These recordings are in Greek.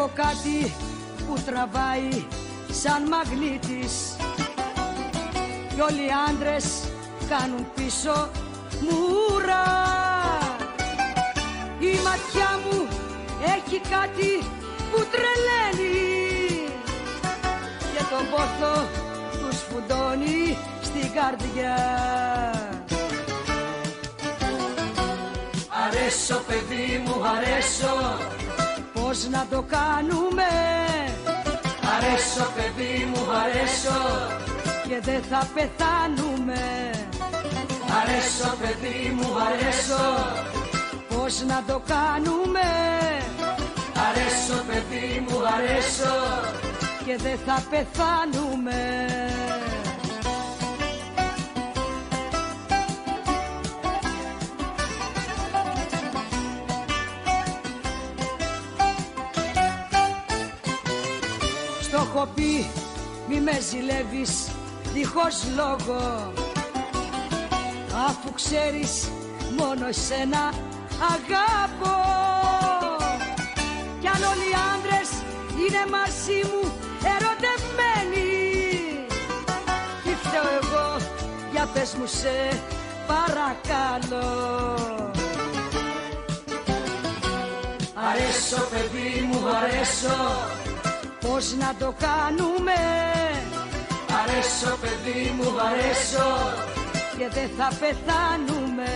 Έχω κάτι που τραβάει σαν μαγνήτης. Κι όλοι οι άντρες κάνουν πίσω μουρά Η ματιά μου έχει κάτι που τρελαίνει. Και τον πόθο τους σφουντώνει στην καρδιά. Αρέσω παιδί μου, αρέσω Πώς να το κάνουμε; Αρέσω παιδί μου, αρέσω. Και δεν θα πεθάνουμε. Αρέσω παιδί μου, αρέσω. Πώς να το κάνουμε; Αρέσω παιδί μου, αρέσω. Και δεν θα πεθάνουμε έχω πει μη με ζηλεύεις δίχως λόγο. Αφού ξέρεις μόνο εσένα αγάπω Κι αν όλοι οι άντρες είναι μαζί μου ερωτευμένοι. Τι φταίω εγώ για πες μου σε παρακαλώ. Αρέσω παιδί μου αρέσω Πώς να το κάνουμε. Αρέσω παιδί μου αρέσω Και δεν θα πεθάνουμε.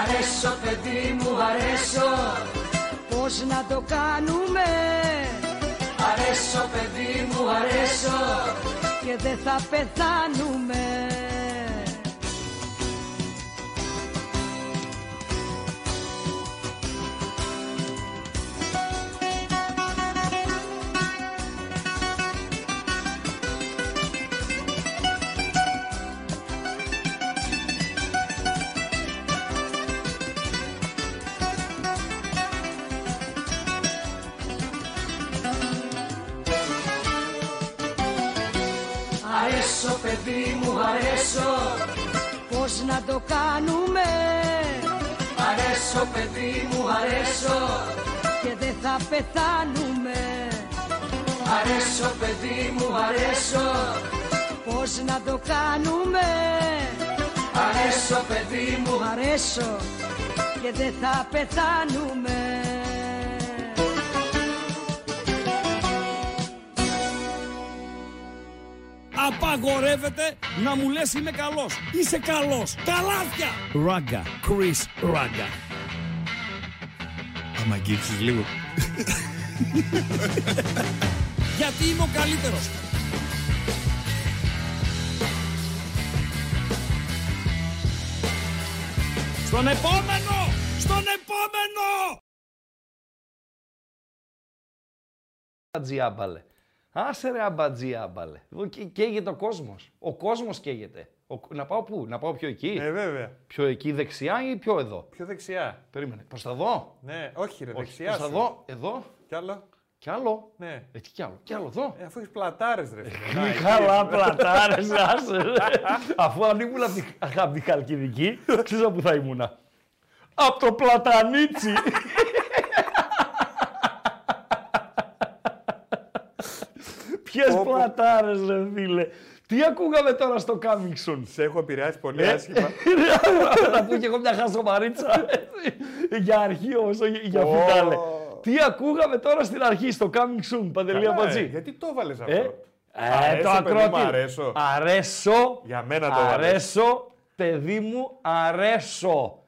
Αρέσω παιδί μου αρέσω Πώς να το κάνουμε. Αρέσω παιδί μου αρέσω Και δεν θα πεθάνουμε Αρέσω παιδί μου αρέσω. Πώς να το κάνουμε; Αρέσω παιδί μου αρέσω. Και δεν θα πεθάνουμε. Αρέσω παιδί μου αρέσω. Πώς να το κάνουμε; Αρέσω παιδί μου. Αρέσω Και δεν θα πεθάνουμε Απαγορεύεται να μου λες είμαι καλός. Είσαι καλός. Καλάθια. Ράγκα. Chris Ράγκα. Άμα αγγίξεις λίγο. Γιατί είμαι ο καλύτερος. Στον επόμενο! Στον επόμενο! Αμπατζιάμπαλε. Άσε ρε αμπατζιάμπαλε. Και, καίγεται ο κόσμος. Ο κόσμος καίγεται. Ο, να πάω πού, να πάω πιο εκεί. Ε, βέβαια. Πιο εκεί δεξιά ή πιο εδώ; Πιο δεξιά. Περίμενε. Προς τα δω. Ναι, όχι ρε, Όχι, δεξιά προς τα σου. δω. Εδώ. Κι άλλο. Κι άλλο. Ναι. Ε, τι κι άλλο. Κι άλλο εδώ. Ε, αφού έχεις πλατάρες ρε. φίλε. Να, Μη εκεί. καλά πλατάρες, άσε ρε. Αφού αν ήμουν απ' τη- απ' τη Χαλκιδική, ξέρεις που θα ήμουνα. Απ' το πλατανίτσι. Ποιες Πω, πω. πλατάρες ρε φίλε. Τι ακούγαμε τώρα στο Coming Soon. Σε έχω επηρεάσει πολύ Ε, άσχημα. Να πω και εγώ μια χασομαρίτσα. έτσι. για αρχή όμως, όχι για Ω. φινάλε. Τι ακούγαμε τώρα στην αρχή στο Coming Soon, Παντελή Καλά, ε, Αμπατζή. Γιατί το έβαλες αυτό. Ε, Αρέσω, ε, το παιδί μου, ακρότη. αρέσω. Αρέσω. Για μένα το έβαλες. Αρέσω, παιδί μου, αρέσω.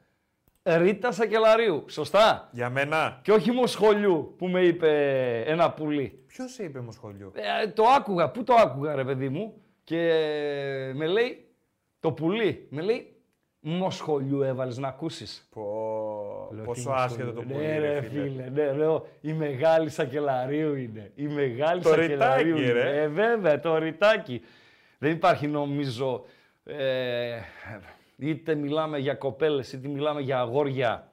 Ρίτα Σακελαρίου, σωστά; Για μένα. Και όχι μοσχολιού που με είπε ένα πουλί. Ποιος σε είπε μου σχολείο. Ε, το άκουγα, πού το άκουγα ρε παιδί μου. Και με λέει, το πουλί, με λέει, μοσχολιού έβαλες να ακούσεις. Πω, Λέω, πόσο τι άσχετο το μοσχολιού. πουλί, Ναι, ρε φίλε. ναι, λέω, η μεγάλη Σακελαρίου είναι. Η μεγάλη Το Σακελαρίου ρητάκι, είναι. ρε. Ε, βέβαια, το ρητάκι. Δεν υπάρχει νομίζω, ε, είτε μιλάμε για κοπέλες, είτε μιλάμε για αγόρια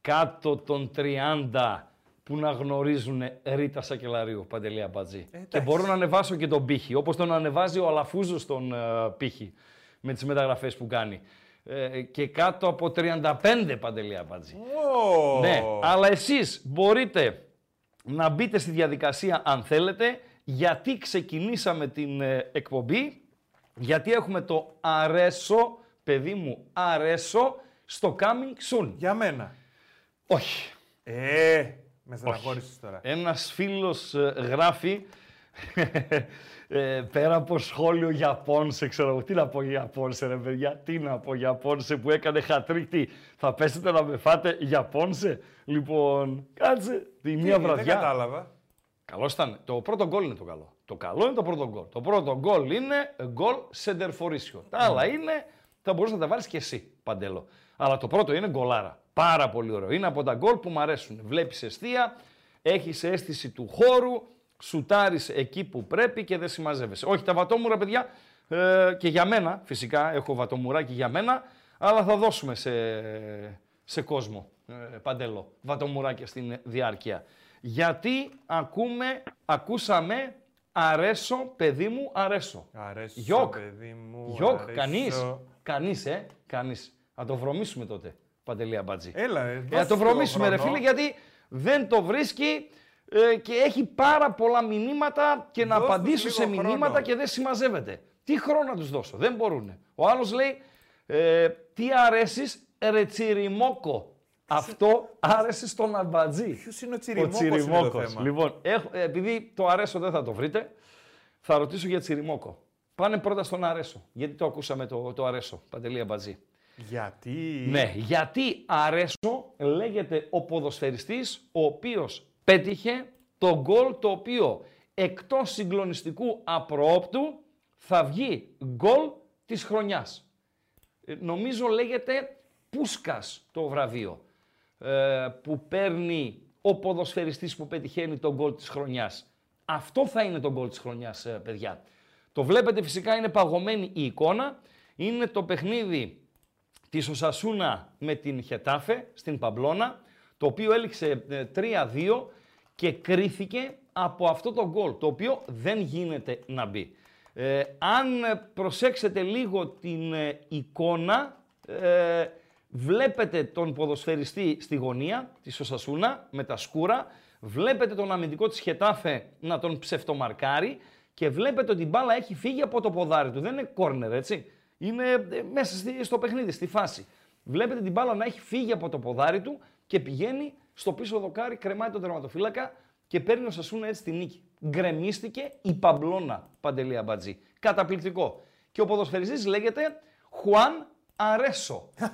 κάτω των 30 που να γνωρίζουν Ρίτα Σακελαρίου, Παντελή Αμπατζή. εντάξει. και μπορώ να ανεβάσω και τον πύχη, όπως τον ανεβάζει ο Αλαφούζος τον ε, πύχη, με τις μεταγραφές που κάνει. Ε, και κάτω από 35 Παντελή Αμπατζή. Ω, Ναι, αλλά εσείς μπορείτε να μπείτε στη διαδικασία αν θέλετε, γιατί ξεκινήσαμε την ε, εκπομπή, γιατί έχουμε το αρέσω, παιδί μου, αρέσω, στο coming soon. Για μένα. Όχι. Ε, με στεναχώρησες τώρα. Ένας φίλος ε, γράφει, ε, πέρα από σχόλιο Γιαπώνσε, ξέρω εγώ, τι να πω για Γιαπώνσε ρε παιδιά, τι να πω για Γιαπώνσε που έκανε χατρίκτη, θα πέσετε να με φάτε Γιαπώνσε. Λοιπόν, κάτσε, τη μία Τι, βραδιά. Δεν κατάλαβα. Καλός ήταν. Το πρώτο γκολ είναι το καλό. Το καλό είναι το πρώτο γκολ. Το πρώτο γκολ είναι γκολ σεντερφορίσιο. Τα άλλα είναι, θα μπορούσες να τα βάλεις και εσύ, Παντέλο. Αλλά το πρώτο είναι γκολάρα. Πάρα πολύ ωραίο. Είναι από τα γκολ που μου αρέσουν. Βλέπεις εστία, έχεις αίσθηση του χώρου, σουτάρεις εκεί που πρέπει και δεν συμμαζεύεσαι. Όχι, τα βατόμουρα, παιδιά, ε, και για μένα, φυσικά έχω βατομουράκι για μένα, αλλά θα δώσουμε σε, σε κόσμο, ε, Παντέλο, βατομουράκια στην διάρκεια. Γιατί ακούμε, ακούσαμε, αρέσω, παιδί μου, αρέσω. Αρέσω, Γιοκ. παιδί μου. Γιοκ, αρέσω. κανείς, κανείς, ε, κανείς. Να το βρωμίσουμε τότε, Παντελή Αμπατζή. Έλα, ε, Ε, δώσε να το λίγο βρωμίσουμε ρε χρόνο. φίλε γιατί δεν το βρίσκει ε, και έχει πάρα πολλά μηνύματα και να Δώσ' τους απαντήσω λίγο σε μηνύματα χρόνο. και δεν συμμαζεύεται. Τι χρόνο να τους δώσω, δεν μπορούν. Ο άλλος λέει, ε, τι αρέσεις ρε τσιριμόκο. Αυτό άρεσε στον Αμπατζή. Ποιος είναι ο Ο Τσιριμόκος είναι το Τσιριμόκος. θέμα; Λοιπόν, έχω, ε, επειδή το αρέσω δεν θα το βρείτε, θα ρωτήσω για Τσιριμόκο. Πάνε πρώτα στον αρέσω. Γιατί το ακούσαμε το, το αρέσω, Παντελή Αμπατζή. Γιατί; Ναι, γιατί Αρέσο λέγεται ο ποδοσφαιριστής ο οποίος πέτυχε το γκολ το οποίο εκτός συγκλονιστικού απροόπτου θα βγει γκολ της χρονιάς. Ε, Νομίζω λέγεται Πούσκας το βραβείο ε, που παίρνει ο ποδοσφαιριστής που πετυχαίνει το γκολ της χρονιάς. Αυτό θα είναι το γκολ της χρονιάς, ε, παιδιά. Το βλέπετε φυσικά είναι παγωμένη η εικόνα. Είναι το παιχνίδι της Οσασούνα με την Χετάφε στην Παμπλώνα, το οποίο έληξε ε, 3-2 και κρίθηκε από αυτό το γκολ, το οποίο δεν γίνεται να μπει. Ε, αν ε, προσέξετε λίγο την ε, εικόνα, ε, βλέπετε τον ποδοσφαιριστή στη γωνία της Οσασούνα με τα σκούρα, βλέπετε τον αμυντικό της Χετάφε να τον ψευτομαρκάρει και βλέπετε ότι η μπάλα έχει φύγει από το ποδάρι του. Δεν είναι κόρνερ, έτσι. Είναι ε, μέσα στη- στο παιχνίδι, στη φάση. Βλέπετε την μπάλα να έχει φύγει από το ποδάρι του και πηγαίνει στο πίσω δοκάρι, κρεμάει τον τερματοφύλακα και παίρνει ο Σασούνα έτσι τη νίκη. Γκρεμίστηκε η Παμπλώνα Παντελή Αμπατζή. Καταπληκτικό. Και ο ποδοσφαιριστής λέγεται Χουάν Αρέσο.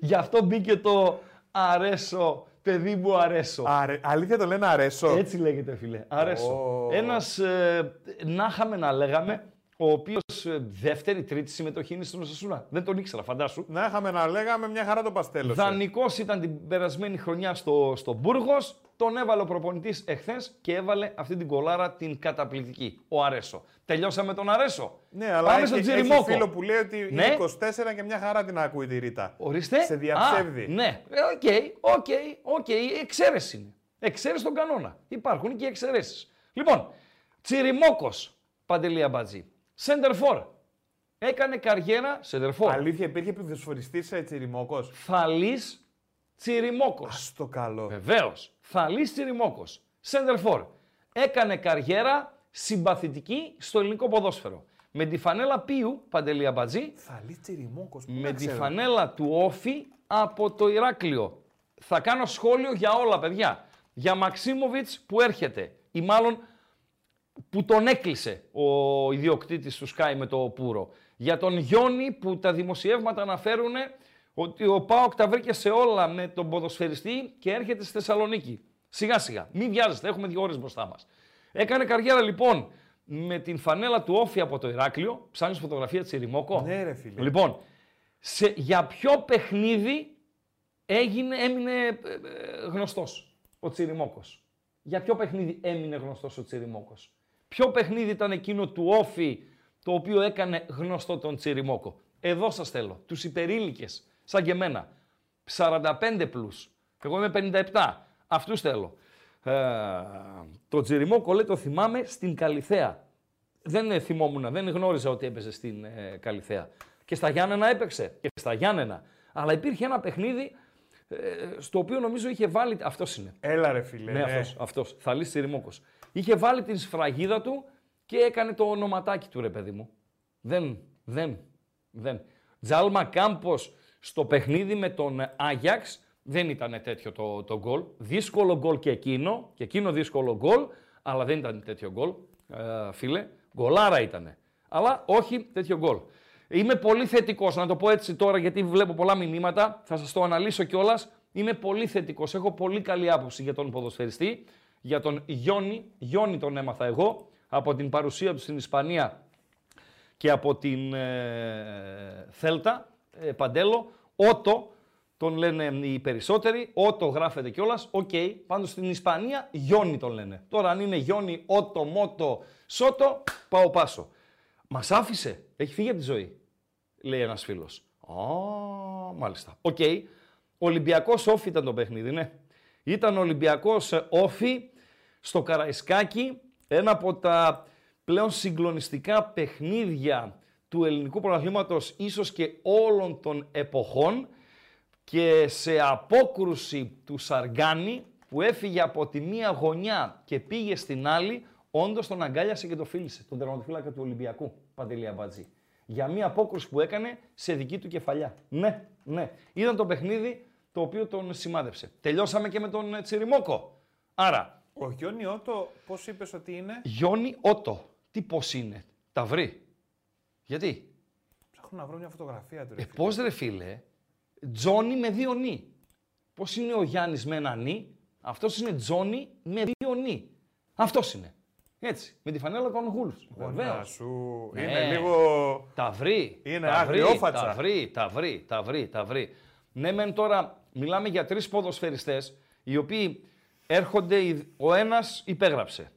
Γι' αυτό μπήκε το Αρέσο, παιδί μου Αρέσο. Αρε... Αλήθεια το λένε αρέσω; Έτσι λέγεται, φίλε. Αρέσο. Ω. Ένας, ε, να είχαμε να λέγαμε, ο οποίος ε, δεύτερη, τρίτη συμμετοχή είναι στην Οσασούνα. Δεν τον ήξερα, φαντάσου. Να είχαμε να λέγαμε μια χαρά το παστέλο. Δανεικός ήταν την περασμένη χρονιά στο, στο Μπούργος. Τον έβαλε ο προπονητής εχθές και έβαλε αυτή την κολάρα την καταπληκτική. Ο Αρέσο. Τελειώσαμε τον Αρέσο. Ναι, αλλά Πάμε έχει, στον έχει Τσιριμόκο. φίλο που λέει ότι Ναι. είναι 24 και μια χαρά την ακούει τη Ρίτα. Ορίστε. Σε διαψεύδει. Α, ναι. Ε, OK, OK, OK. Εξαίρεση είναι. Εξαίρεση τον κανόνα. Υπάρχουν και εξαιρέσεις. Λοιπόν, Τσιριμόκο Παντελή Αμπατζή. Σέντερ φορ. Έκανε καριέρα σέντερ φορ. Αλήθεια, υπήρχε ποδοσφαιριστής Τσιριμόκος; Θαλής Τσιριμόκος. Α το καλό. Βεβαίως. Θαλής Τσιριμόκος. Σέντερ φορ. Έκανε καριέρα συμπαθητική στο ελληνικό ποδόσφαιρο. Με τη φανέλα Πίου, Παντελή Αμπατζή, Θαλή Τσιριμόκος. με τη φανέλα του Όφη από το Ηράκλειο. Θα κάνω σχόλιο για όλα, παιδιά. Για Μαξίμοβιτς που έρχεται ή μάλλον που τον έκλεισε ο ιδιοκτήτης του Sky με το Πούρο. Για τον Γιόνι που τα δημοσιεύματα αναφέρουν ότι ο Πάοκ τα βρήκε σε όλα με τον ποδοσφαιριστή και έρχεται στη Θεσσαλονίκη. Σιγά σιγά, μην βιάζεστε, έχουμε δύο ώρες μπροστά μας. Έκανε καριέρα λοιπόν με την φανέλα του Όφη από το Ηράκλειο. Ψάχνεις φωτογραφία Τσιριμόκο. Ναι, ρε φίλε. Λοιπόν, σε, για ποιο παιχνίδι έγινε, έμεινε ε, ε, γνωστός ο Τσιριμόκος; Για ποιο παιχνίδι έμεινε γνωστός ο Τσιριμόκος; Ποιο παιχνίδι ήταν εκείνο του Όφη το οποίο έκανε γνωστό τον Τσιριμόκο; Εδώ σας θέλω, τους υπερήλικες, σαν και εμένα. 45 πλούς. Εγώ είμαι 57. Αυτούς θέλω. Ε, το Τσιριμόκο λέει το θυμάμαι στην Καλιθέα. Δεν ε, θυμόμουν, δεν γνώριζα ότι έπαιζε στην ε, Καλιθέα. Και στα Γιάννενα έπαιξε. Και στα Γιάννενα. Αλλά υπήρχε ένα παιχνίδι ε, στο οποίο νομίζω είχε βάλει. Αυτός είναι. Έλα ρε φίλε. Ναι, αυτός, αυτός. Θαλής Τσιριμόκος. Είχε βάλει την σφραγίδα του και έκανε το ονοματάκι του, ρε παιδί μου. Δεν, δεν, δεν. Τζάλμα Κάμπος στο παιχνίδι με τον Άγιαξ δεν ήταν τέτοιο το, το γκολ. Δύσκολο γκολ και εκείνο, και εκείνο δύσκολο γκολ, αλλά δεν ήταν τέτοιο γκολ, ε, φίλε. Γκολάρα ήταν. Αλλά όχι τέτοιο γκολ. Είμαι πολύ θετικός, να το πω έτσι τώρα, γιατί βλέπω πολλά μηνύματα. Θα σας το αναλύσω κιόλας. Είμαι πολύ θετικός. Έχω πολύ καλή άποψη για τον ποδοσφαιριστή, για τον Γιόνι. Γιόνι τον έμαθα εγώ από την παρουσία του στην Ισπανία και από την ε, Θέλτα, ε, Παντέλο. Ότο, τον λένε οι περισσότεροι. Ότο γράφεται κιόλας. OK. Okay. Πάντως στην Ισπανία Γιόνι τον λένε. Τώρα αν είναι Γιόνι, Ότο, Μότο, Σότο, πάω πάσο. Μας άφησε. Έχει φύγει από τη ζωή. Λέει ένας φίλος. Α, μάλιστα. OK. Okay. Ολυμπιακός ΟΦΗ ήταν το παιχνίδι, ναι. Ήταν Ολυμπιακός ΟΦΗ στο Καραϊσκάκι. Ένα από τα πλέον συγκλονιστικά παιχνίδια του ελληνικού πρωταθλήματος ίσως και όλων των εποχών και σε απόκρουση του Σαργάνη που έφυγε από τη μία γωνιά και πήγε στην άλλη, όντως τον αγκάλιασε και το φίλησε, τον τερματοφύλακα του Ολυμπιακού, Παντελή Αμπατζή. Για μία απόκρουση που έκανε σε δική του κεφαλιά. Ναι, ναι. Ήταν το παιχνίδι το οποίο τον σημάδεψε. Τελειώσαμε και με τον ε, Τσιριμόκο. Άρα. Ο Γιόνι Ότο, πώς είπες ότι είναι; Γιόνι Ότο. Τι πώς είναι; Τα βρει; Γιατί; Ψάχνω να βρω μια φωτογραφία του. Ρε, ε, πώς ρε φίλε. Τζόνι με δύο νι. Πώς είναι ο Γιάννης με ένα νι, αυτός είναι Τζόνι με δύο νι. Αυτός είναι. Έτσι, με τη φανέλα των Γούλφς. Βεβαίως. σου. Είναι λίγο. Τα βρει. Είναι τα βρει, αγριόφατσα. Τα βρει, τα βρει, τα βρει, τα βρει. Ναι, μεν τώρα μιλάμε για τρεις ποδοσφαιριστές οι οποίοι έρχονται, ο ένας υπέγραψε.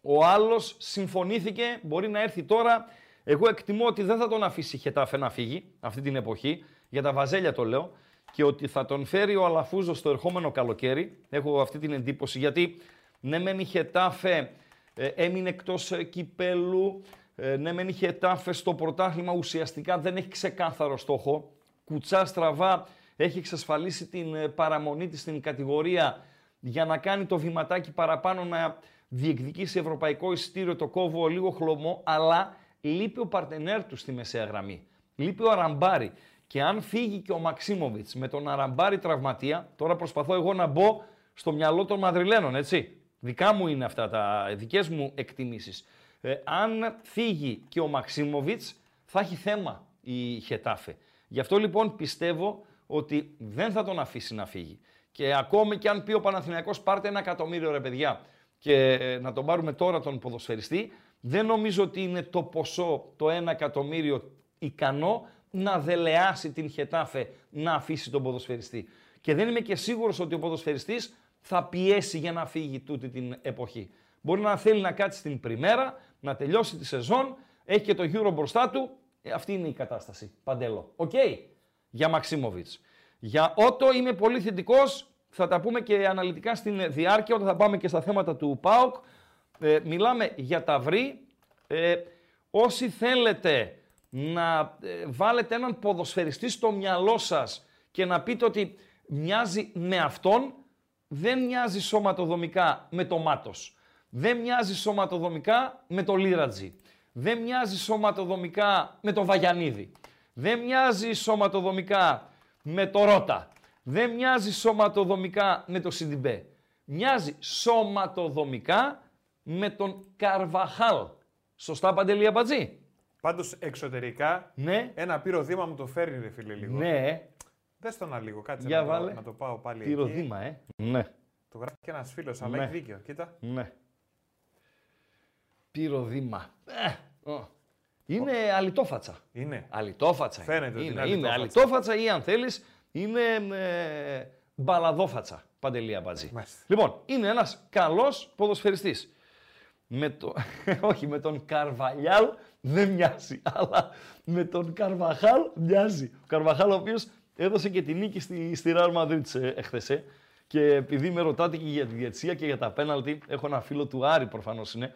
Ο άλλος συμφωνήθηκε, μπορεί να έρθει τώρα. Εγώ εκτιμώ ότι δεν θα τον αφήσει η Χετάφε να φύγει αυτή την εποχή για τα βαζέλια το λέω, και ότι θα τον φέρει ο Αλαφούζο στο ερχόμενο καλοκαίρι. Έχω αυτή την εντύπωση γιατί ναι, μεν είχε τάφε, ε, έμεινε εκτός ε, κυπέλου. Ε, ναι, μεν είχε τάφε στο πρωτάθλημα, ουσιαστικά δεν έχει ξεκάθαρο στόχο. Κουτσά στραβά έχει εξασφαλίσει την ε, παραμονή της στην κατηγορία για να κάνει το βηματάκι παραπάνω να διεκδικήσει ευρωπαϊκό εισιτήριο το κόβω λίγο χλωμό, αλλά λείπει ο παρτενέρ του στη μεσαία γραμμή. Λείπει ο Αραμπάρη. Και αν φύγει και ο Μαξίμοβιτς με τον Αραμπάρη τραυματία, τώρα προσπαθώ εγώ να μπω στο μυαλό των Μαδριλένων, έτσι. Δικά μου είναι αυτά τα δικές μου εκτιμήσεις. Ε, αν φύγει και ο Μαξίμοβιτς, θα έχει θέμα η Χετάφε. Γι' αυτό λοιπόν πιστεύω ότι δεν θα τον αφήσει να φύγει. Και ακόμη και αν πει ο Παναθηναϊκός πάρτε ένα εκατομμύριο ρε παιδιά και ε, να τον πάρουμε τώρα τον ποδοσφαιριστή, δεν νομίζω ότι είναι το ποσό, το ένα εκατομμύριο ικανό να δελεάσει την Χετάφε να αφήσει τον ποδοσφαιριστή. Και δεν είμαι και σίγουρος ότι ο ποδοσφαιριστής θα πιέσει για να φύγει τούτη την εποχή. Μπορεί να θέλει να κάτσει στην πριμέρα, να τελειώσει τη σεζόν, έχει και το Euro μπροστά του. Ε, αυτή είναι η κατάσταση. Παντέλο. Οκ. Για Μαξίμοβιτς. Για Ότο είμαι πολύ θετικός. Θα τα πούμε και αναλυτικά στην διάρκεια όταν θα πάμε και στα θέματα του ΠΑΟΚ. Ε, μιλάμε για τα βρύ. Ε, όσοι θέλετε να ε, βάλετε έναν ποδοσφαιριστή στο μυαλό σας και να πείτε ότι μοιάζει με αυτόν, δεν μοιάζει σωματοδομικά με το Μάτος. Δεν μοιάζει σωματοδομικά με το Λίρατζι. Δεν μοιάζει σωματοδομικά με το Βαγιανίδη. Δεν μοιάζει σωματοδομικά με το Ρότα. Δεν μοιάζει σωματοδομικά με το Σιντιμπέ. Μοιάζει σωματοδομικά με τον Καρβαχάλ. Σωστά, Παντελία Μπατζή. Πάντως εξωτερικά Ναι. ένα πυροδήμα μου το φέρνει, ρε φίλε λίγο. Ναι. Δες το ένα λίγο, κάτσε Για να, βάλε. Το, να το πάω πάλι εκεί. Πυροδήμα, ε. Ναι. Το γράφει και ένας φίλος, αλλά Ναι. έχει δίκιο. Κοίτα. Ναι. Πυροδήμα. Ε, ω. Είναι αλυτόφατσα. Είναι. Αλυτόφατσα. είναι. Φαίνεται ότι είναι. είναι είναι αλυτόφατσα. αλυτόφατσα ή αν θέλεις είναι ε, μπαλαδόφατσα. Παντελία Μπατζή. Μάλιστα. Λοιπόν, είναι ένας καλός ποδοσφαιριστής. Με το... Όχι, με τον Καρβαλιάλ δεν μοιάζει, αλλά με τον Καρβαχάλ μοιάζει. Ο Καρβαχάλ ο οποίος έδωσε και τη νίκη στη, στη Real Madrid ε, εχθές, ε. Και επειδή με ρωτάτε και για τη διαιτησία και για τα πέναλτι, έχω ένα φίλο του Άρη προφανώς είναι,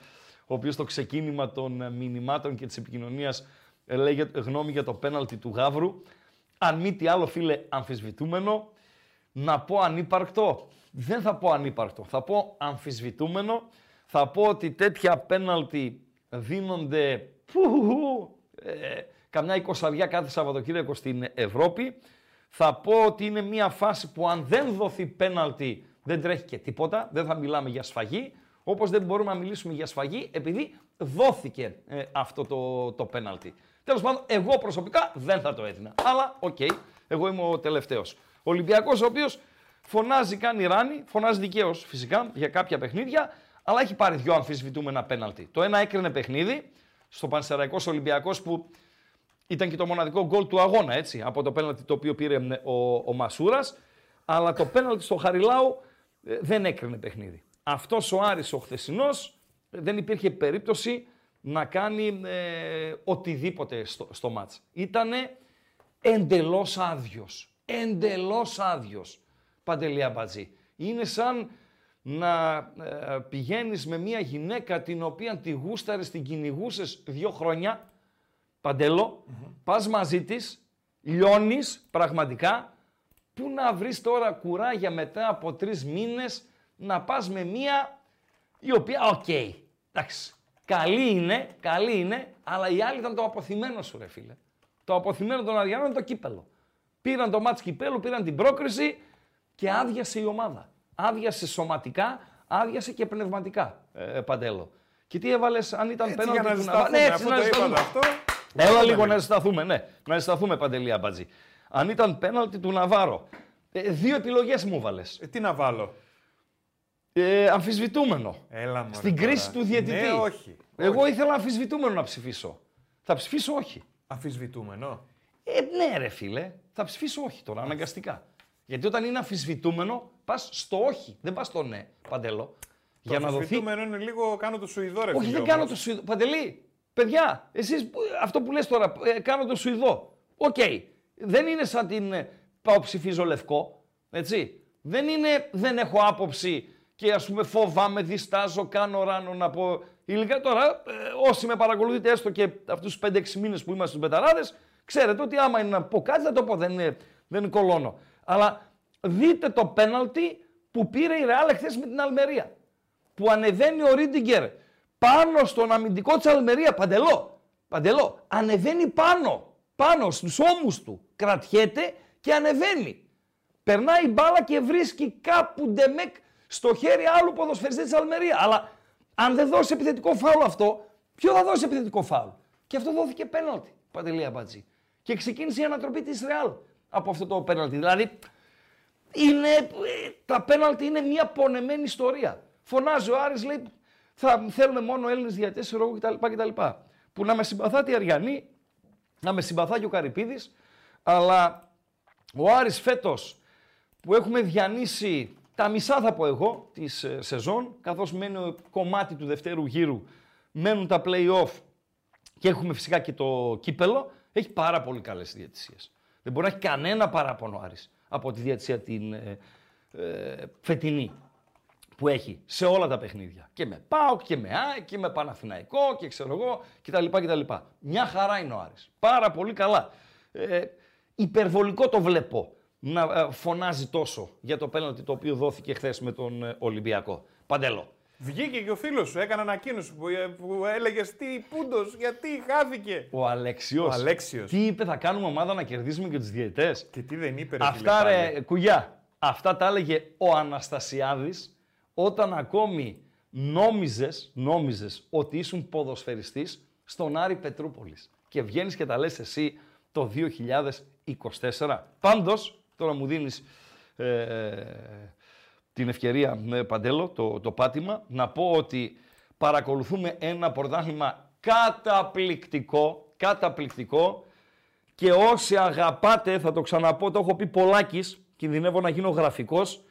ο οποίος στο ξεκίνημα των ε, μηνυμάτων και της επικοινωνίας ε, λέγε γνώμη για το πέναλτι του Γαύρου. Αν μη τι άλλο φίλε αμφισβητούμενο, να πω ανύπαρκτο. Δεν θα πω ανύπαρκτο. Θα πω αμφισβητούμενο. Θα πω ότι τέτοια πέναλτι δίνονται που, ε, καμιά εικοσαριά κάθε Σαββατοκύριακο στην Ευρώπη. Θα πω ότι είναι μια φάση που αν δεν δοθεί πέναλτι δεν τρέχει και τίποτα. Δεν θα μιλάμε για σφαγή. Όπως δεν μπορούμε να μιλήσουμε για σφαγή επειδή δόθηκε ε, αυτό το, το πέναλτι. Τέλος πάντων, εγώ προσωπικά δεν θα το έδινα. Αλλά, οκ, εγώ είμαι ο τελευταίος. Ο Ολυμπιακός ο οποίος φωνάζει, κάνει ράνι, φωνάζει δικαίως φυσικά για κάποια παιχνίδια, αλλά έχει πάρει δυο αμφισβητούμενα πέναλτι. Το ένα έκρινε παιχνίδι στο Πανσεραϊκός Ολυμπιακός που ήταν και το μοναδικό γκολ του αγώνα, έτσι, από το πέναλτι το οποίο πήρε ο, ο Μασούρας, αλλά το πέναλτι στο Χαριλάου ε, δεν έκρινε παιχνίδι. Αυτός ο Άρης ο χθεσινός δεν υπήρχε περίπτωση να κάνει ε, οτιδήποτε στο, στο μάτς. Ήτανε εντελώς άδειος. Εντελώς άδειος. Παντελή Αμπατζή. Είναι σαν να ε, πηγαίνεις με μια γυναίκα την οποία τη γούσταρες, την κυνηγούσες δύο χρόνια, Παντέλο, πας μαζί της, λιώνεις πραγματικά, πού να βρεις τώρα κουράγια μετά από τρεις μήνες να πας με μια η οποία, OK, okay, εντάξει, καλή είναι, καλή είναι, αλλά η άλλη ήταν το απωθημένο σου ρε φίλε. Το αποθυμένο των Αριανών είναι το κύπελο. Πήραν το μάτς κυπέλου, πήραν την πρόκριση και άδειασε η ομάδα. Άδειασε σωματικά, άδειασε και πνευματικά, ε, Παντέλο. Και τι έβαλες, αν ήταν Έτσι, για να πέναντι. ζεσταθούμε, Ναι, αφού έτσι το να είπατε ζεσταθούμε. αυτό. Έλα πάμε λίγο λίγο. να ζεσταθούμε, ναι. Να ζεσταθούμε, Παντελή Αμπατζή. Αν ήταν πέναλτι του Ναβάρο, ε, δύο επιλογές μου έβαλε. Ε, τι να βάλω; Ε, αμφισβητούμενο. Έλα μωρέ Στην τώρα. κρίση του διαιτητή. Ναι, όχι. Εγώ όχι. ήθελα αμφισβητούμενο να ψηφίσω. Θα ψηφίσω όχι. Αμφισβητούμενο. Ε, ναι, ρε φίλε. Θα ψηφίσω όχι τώρα, αναγκαστικά. Γιατί όταν είναι αμφισβητούμενο, πας στο όχι. Δεν πας στο ναι, Παντέλο. Για το να δοθεί. αμφισβητούμενο είναι λίγο κάνω το Σουηδό ρε Όχι, φίλε, δεν όμως. κάνω το Σουηδό. Παντελή, παιδιά, εσείς που- αυτό που λες τώρα, ε, κάνω το Σουηδό. Οκ. Δεν είναι σαν την ε, πάω ψηφίζω λευκό, έτσι. Δεν είναι δεν έχω άποψη και ας πούμε φοβάμαι, διστάζω, κάνω ράνο να πω. Ειλικρινά τώρα, ε, όσοι με παρακολουθείτε έστω και αυτούς τους 5-6 μήνες που είμαστε στους Μπεταράδες, ξέρετε ότι άμα είναι να πω κάτι θα το πω, δεν, είναι, δεν κολώνω. Αλλά δείτε το πέναλτι που πήρε η Ρεάλ χθε με την Αλμερία που ανεβαίνει ο Ρίντιγκερ πάνω στον αμυντικό της Αλμερία, παντελό, παντελό, ανεβαίνει πάνω, πάνω στους ώμους του, κρατιέται και ανεβαίνει. Περνάει η μπάλα και βρίσκει κάπου ντεμεκ στο χέρι άλλου ποδοσφαιριστή της Αλμερίας. Αλλά αν δεν δώσει επιθετικό φάουλ αυτό, ποιο θα δώσει επιθετικό φάουλ; Και αυτό δόθηκε πέναλτι, Παντελή Αμπατζή. Και ξεκίνησε η ανατροπή της Ρεάλ από αυτό το πέναλτι. Δηλαδή, είναι, ε, τα πέναλτι είναι μια πονεμένη ιστορία. Φωνάζει ο Άρης, λέει, θα θέλουν μόνο Έλληνες διαιτές, ξέρω εγώ κτλ, κτλ. Που να με συμπαθάτε οι Αριανοί, να με συμπαθά και ο Καρυπίδης, αλλά ο Άρης φέτος που έχουμε διανύσει τα μισά θα πω εγώ της ε, σεζόν, καθώς μένει ο κομμάτι του δευτέρου γύρου, μένουν τα play-off και έχουμε φυσικά και το κύπελο, έχει πάρα πολύ καλές διαιτησίες. Δεν μπορεί να έχει κανένα παράπονο ο Άρης από τη διαιτησία την ε, ε, φετινή που έχει σε όλα τα παιχνίδια. Και με ΠΑΟΚ και με ΑΕΚ και με Παναθηναϊκό και ξέρω εγώ κτλ. κτλ. Μια χαρά είναι ο Άρης. Πάρα πολύ καλά. Ε, υπερβολικό το βλέπω να ε, φωνάζει τόσο για το πέναλτι το οποίο δόθηκε χθες με τον ε, Ολυμπιακό. Παντέλο. Βγήκε και ο φίλος σου, έκανε ανακοίνωση που, ε, που έλεγες τι πούντος, γιατί χάθηκε. Ο Αλέξιος. Ο Αλέξιος. Τι είπε, θα κάνουμε ομάδα να κερδίσουμε και τους διαιτές. Και τι δεν είπε, ρε Αυτά φίλε, ρε, πάλι. κουγιά, αυτά τα έλεγε ο Αναστασιάδης όταν ακόμη νόμιζες, νόμιζες ότι ήσουν ποδοσφαιριστής στον Άρη Πετρούπολης. Και βγαίνεις και τα λες εσύ το 2024. Πάντως, τώρα μου δίνεις ε, την ευκαιρία, ε, Παντέλο, το, το πάτημα, να πω ότι παρακολουθούμε ένα πρωτάθλημα καταπληκτικό, καταπληκτικό, και όσοι αγαπάτε, θα το ξαναπώ, το έχω πει πολλάκις, κινδυνεύω να γίνω γραφικός,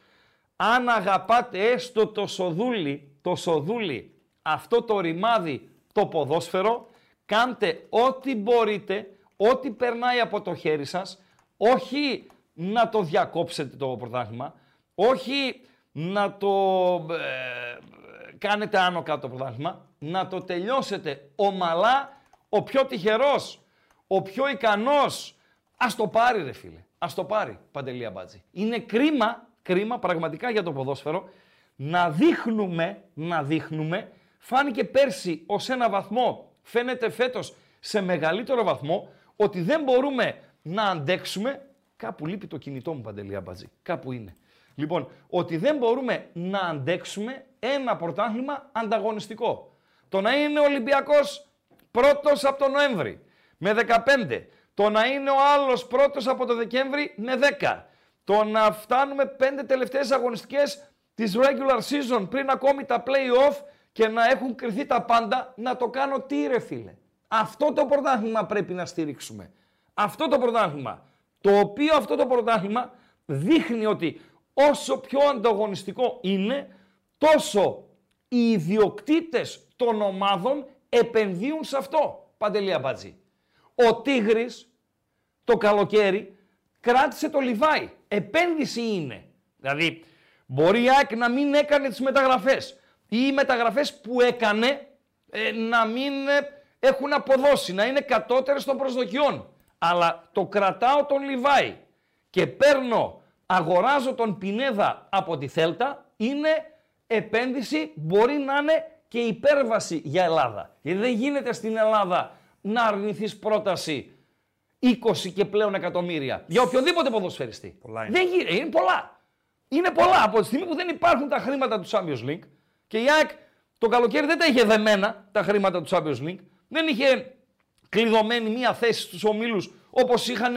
αν αγαπάτε έστω το σοδούλι, το σοδούλι, αυτό το ρημάδι, το ποδόσφαιρο, κάντε ό,τι μπορείτε, ό,τι περνάει από το χέρι σας, όχι να το διακόψετε το πρωτάθλημα, όχι να το ε, κάνετε άνω κάτω το πρωτάθλημα, να το τελειώσετε ομαλά, ο πιο τυχερός, ο πιο ικανός, ας το πάρει ρε φίλε. Α το πάρει, Παντελή Αμπάτζη. Είναι κρίμα, κρίμα πραγματικά για το ποδόσφαιρο να δείχνουμε, να δείχνουμε, φάνηκε πέρσι ως ένα βαθμό, φαίνεται φέτος σε μεγαλύτερο βαθμό, ότι δεν μπορούμε να αντέξουμε, κάπου λείπει το κινητό μου Παντελή Αμπάτζη, κάπου είναι. Λοιπόν, ότι δεν μπορούμε να αντέξουμε ένα πρωτάθλημα ανταγωνιστικό. Το να είναι ο Ολυμπιακός πρώτος από τον Νοέμβρη με 15. Το να είναι ο άλλος πρώτος από το Δεκέμβρη με 10. Το να φτάνουμε πέντε τελευταίες αγωνιστικές της regular season πριν ακόμη τα play-off και να έχουν κρυθεί τα πάντα, να το κάνω τι ρε φίλε. Αυτό το πρωτάθλημα πρέπει να στηρίξουμε. Αυτό το πρωτάθλημα. Το οποίο αυτό το πρωτάθλημα δείχνει ότι όσο πιο ανταγωνιστικό είναι, τόσο οι ιδιοκτήτες των ομάδων επενδύουν σε αυτό. Παντελή Αμπατζή. Ο Τίγρης το καλοκαίρι κράτησε το Λιβάι. Επένδυση είναι. Δηλαδή, μπορεί η ΑΕΚ να μην έκανε τις μεταγραφές ή οι μεταγραφές που έκανε ε, να μην ε, έχουν αποδώσει, να είναι κατώτερες των προσδοκιών. Αλλά το κρατάω τον Λιβάι και παίρνω, αγοράζω τον Πινέδα από τη Θέλτα, είναι επένδυση, μπορεί να είναι και υπέρβαση για Ελλάδα. Γιατί δεν γίνεται στην Ελλάδα να αρνηθείς πρόταση 20 και πλέον εκατομμύρια για οποιοδήποτε ποδοσφαιριστή. Πολλά είναι. Δεν γίνεται. Είναι πολλά. Είναι πολλά. Από τη στιγμή που δεν υπάρχουν τα χρήματα του Champions League και η ΑΕΚ το καλοκαίρι δεν τα είχε δεμένα τα χρήματα του Champions League, δεν είχε κλειδωμένη μία θέση στους ομίλους όπως είχαν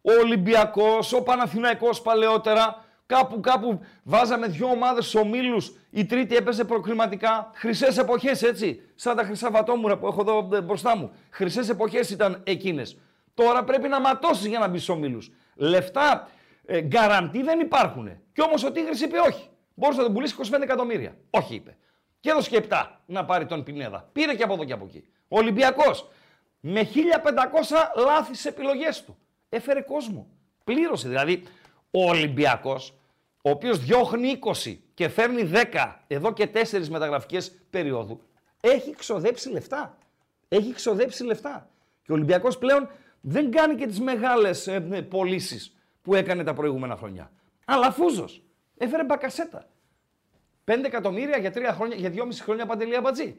ο Ολυμπιακός, ο Παναθηναϊκός παλαιότερα, Κάπου, κάπου βάζαμε δύο ομάδες στους ομίλους, η τρίτη έπαιζε προκριματικά. Χρυσές εποχές έτσι, σαν τα χρυσά βατόμουρα που έχω εδώ ε, μπροστά μου. Χρυσές εποχές ήταν εκείνες. Τώρα πρέπει να ματώσεις για να μπεις στους ομίλους. Λεφτά ε, γκαραντί δεν υπάρχουν. Κι όμως ο Τίγρης είπε όχι. Μπορούσε να τον πουλήσει 25 εκατομμύρια. Όχι είπε. Και έδωσε και 7 να πάρει τον Πινέδα. Πήρε και από εδώ και από εκεί. Ο Ολυμπιακός με 1500 λάθης στις επιλογές του. Έφερε κόσμο. Πλήρωσε δηλαδή ο Ολυμπιακός, ο οποίος διώχνει 20 και φέρνει 10 εδώ και 4 μεταγραφικές περίοδου, έχει ξοδέψει λεφτά. Έχει ξοδέψει λεφτά. Και ο Ολυμπιακός πλέον δεν κάνει και τις μεγάλες ε, ε, πωλήσεις που έκανε τα προηγούμενα χρόνια. Αλλά φούζος. Έφερε μπακασέτα. 5 εκατομμύρια για 3 χρόνια, για 2,5 χρόνια παντελή αμπατζή.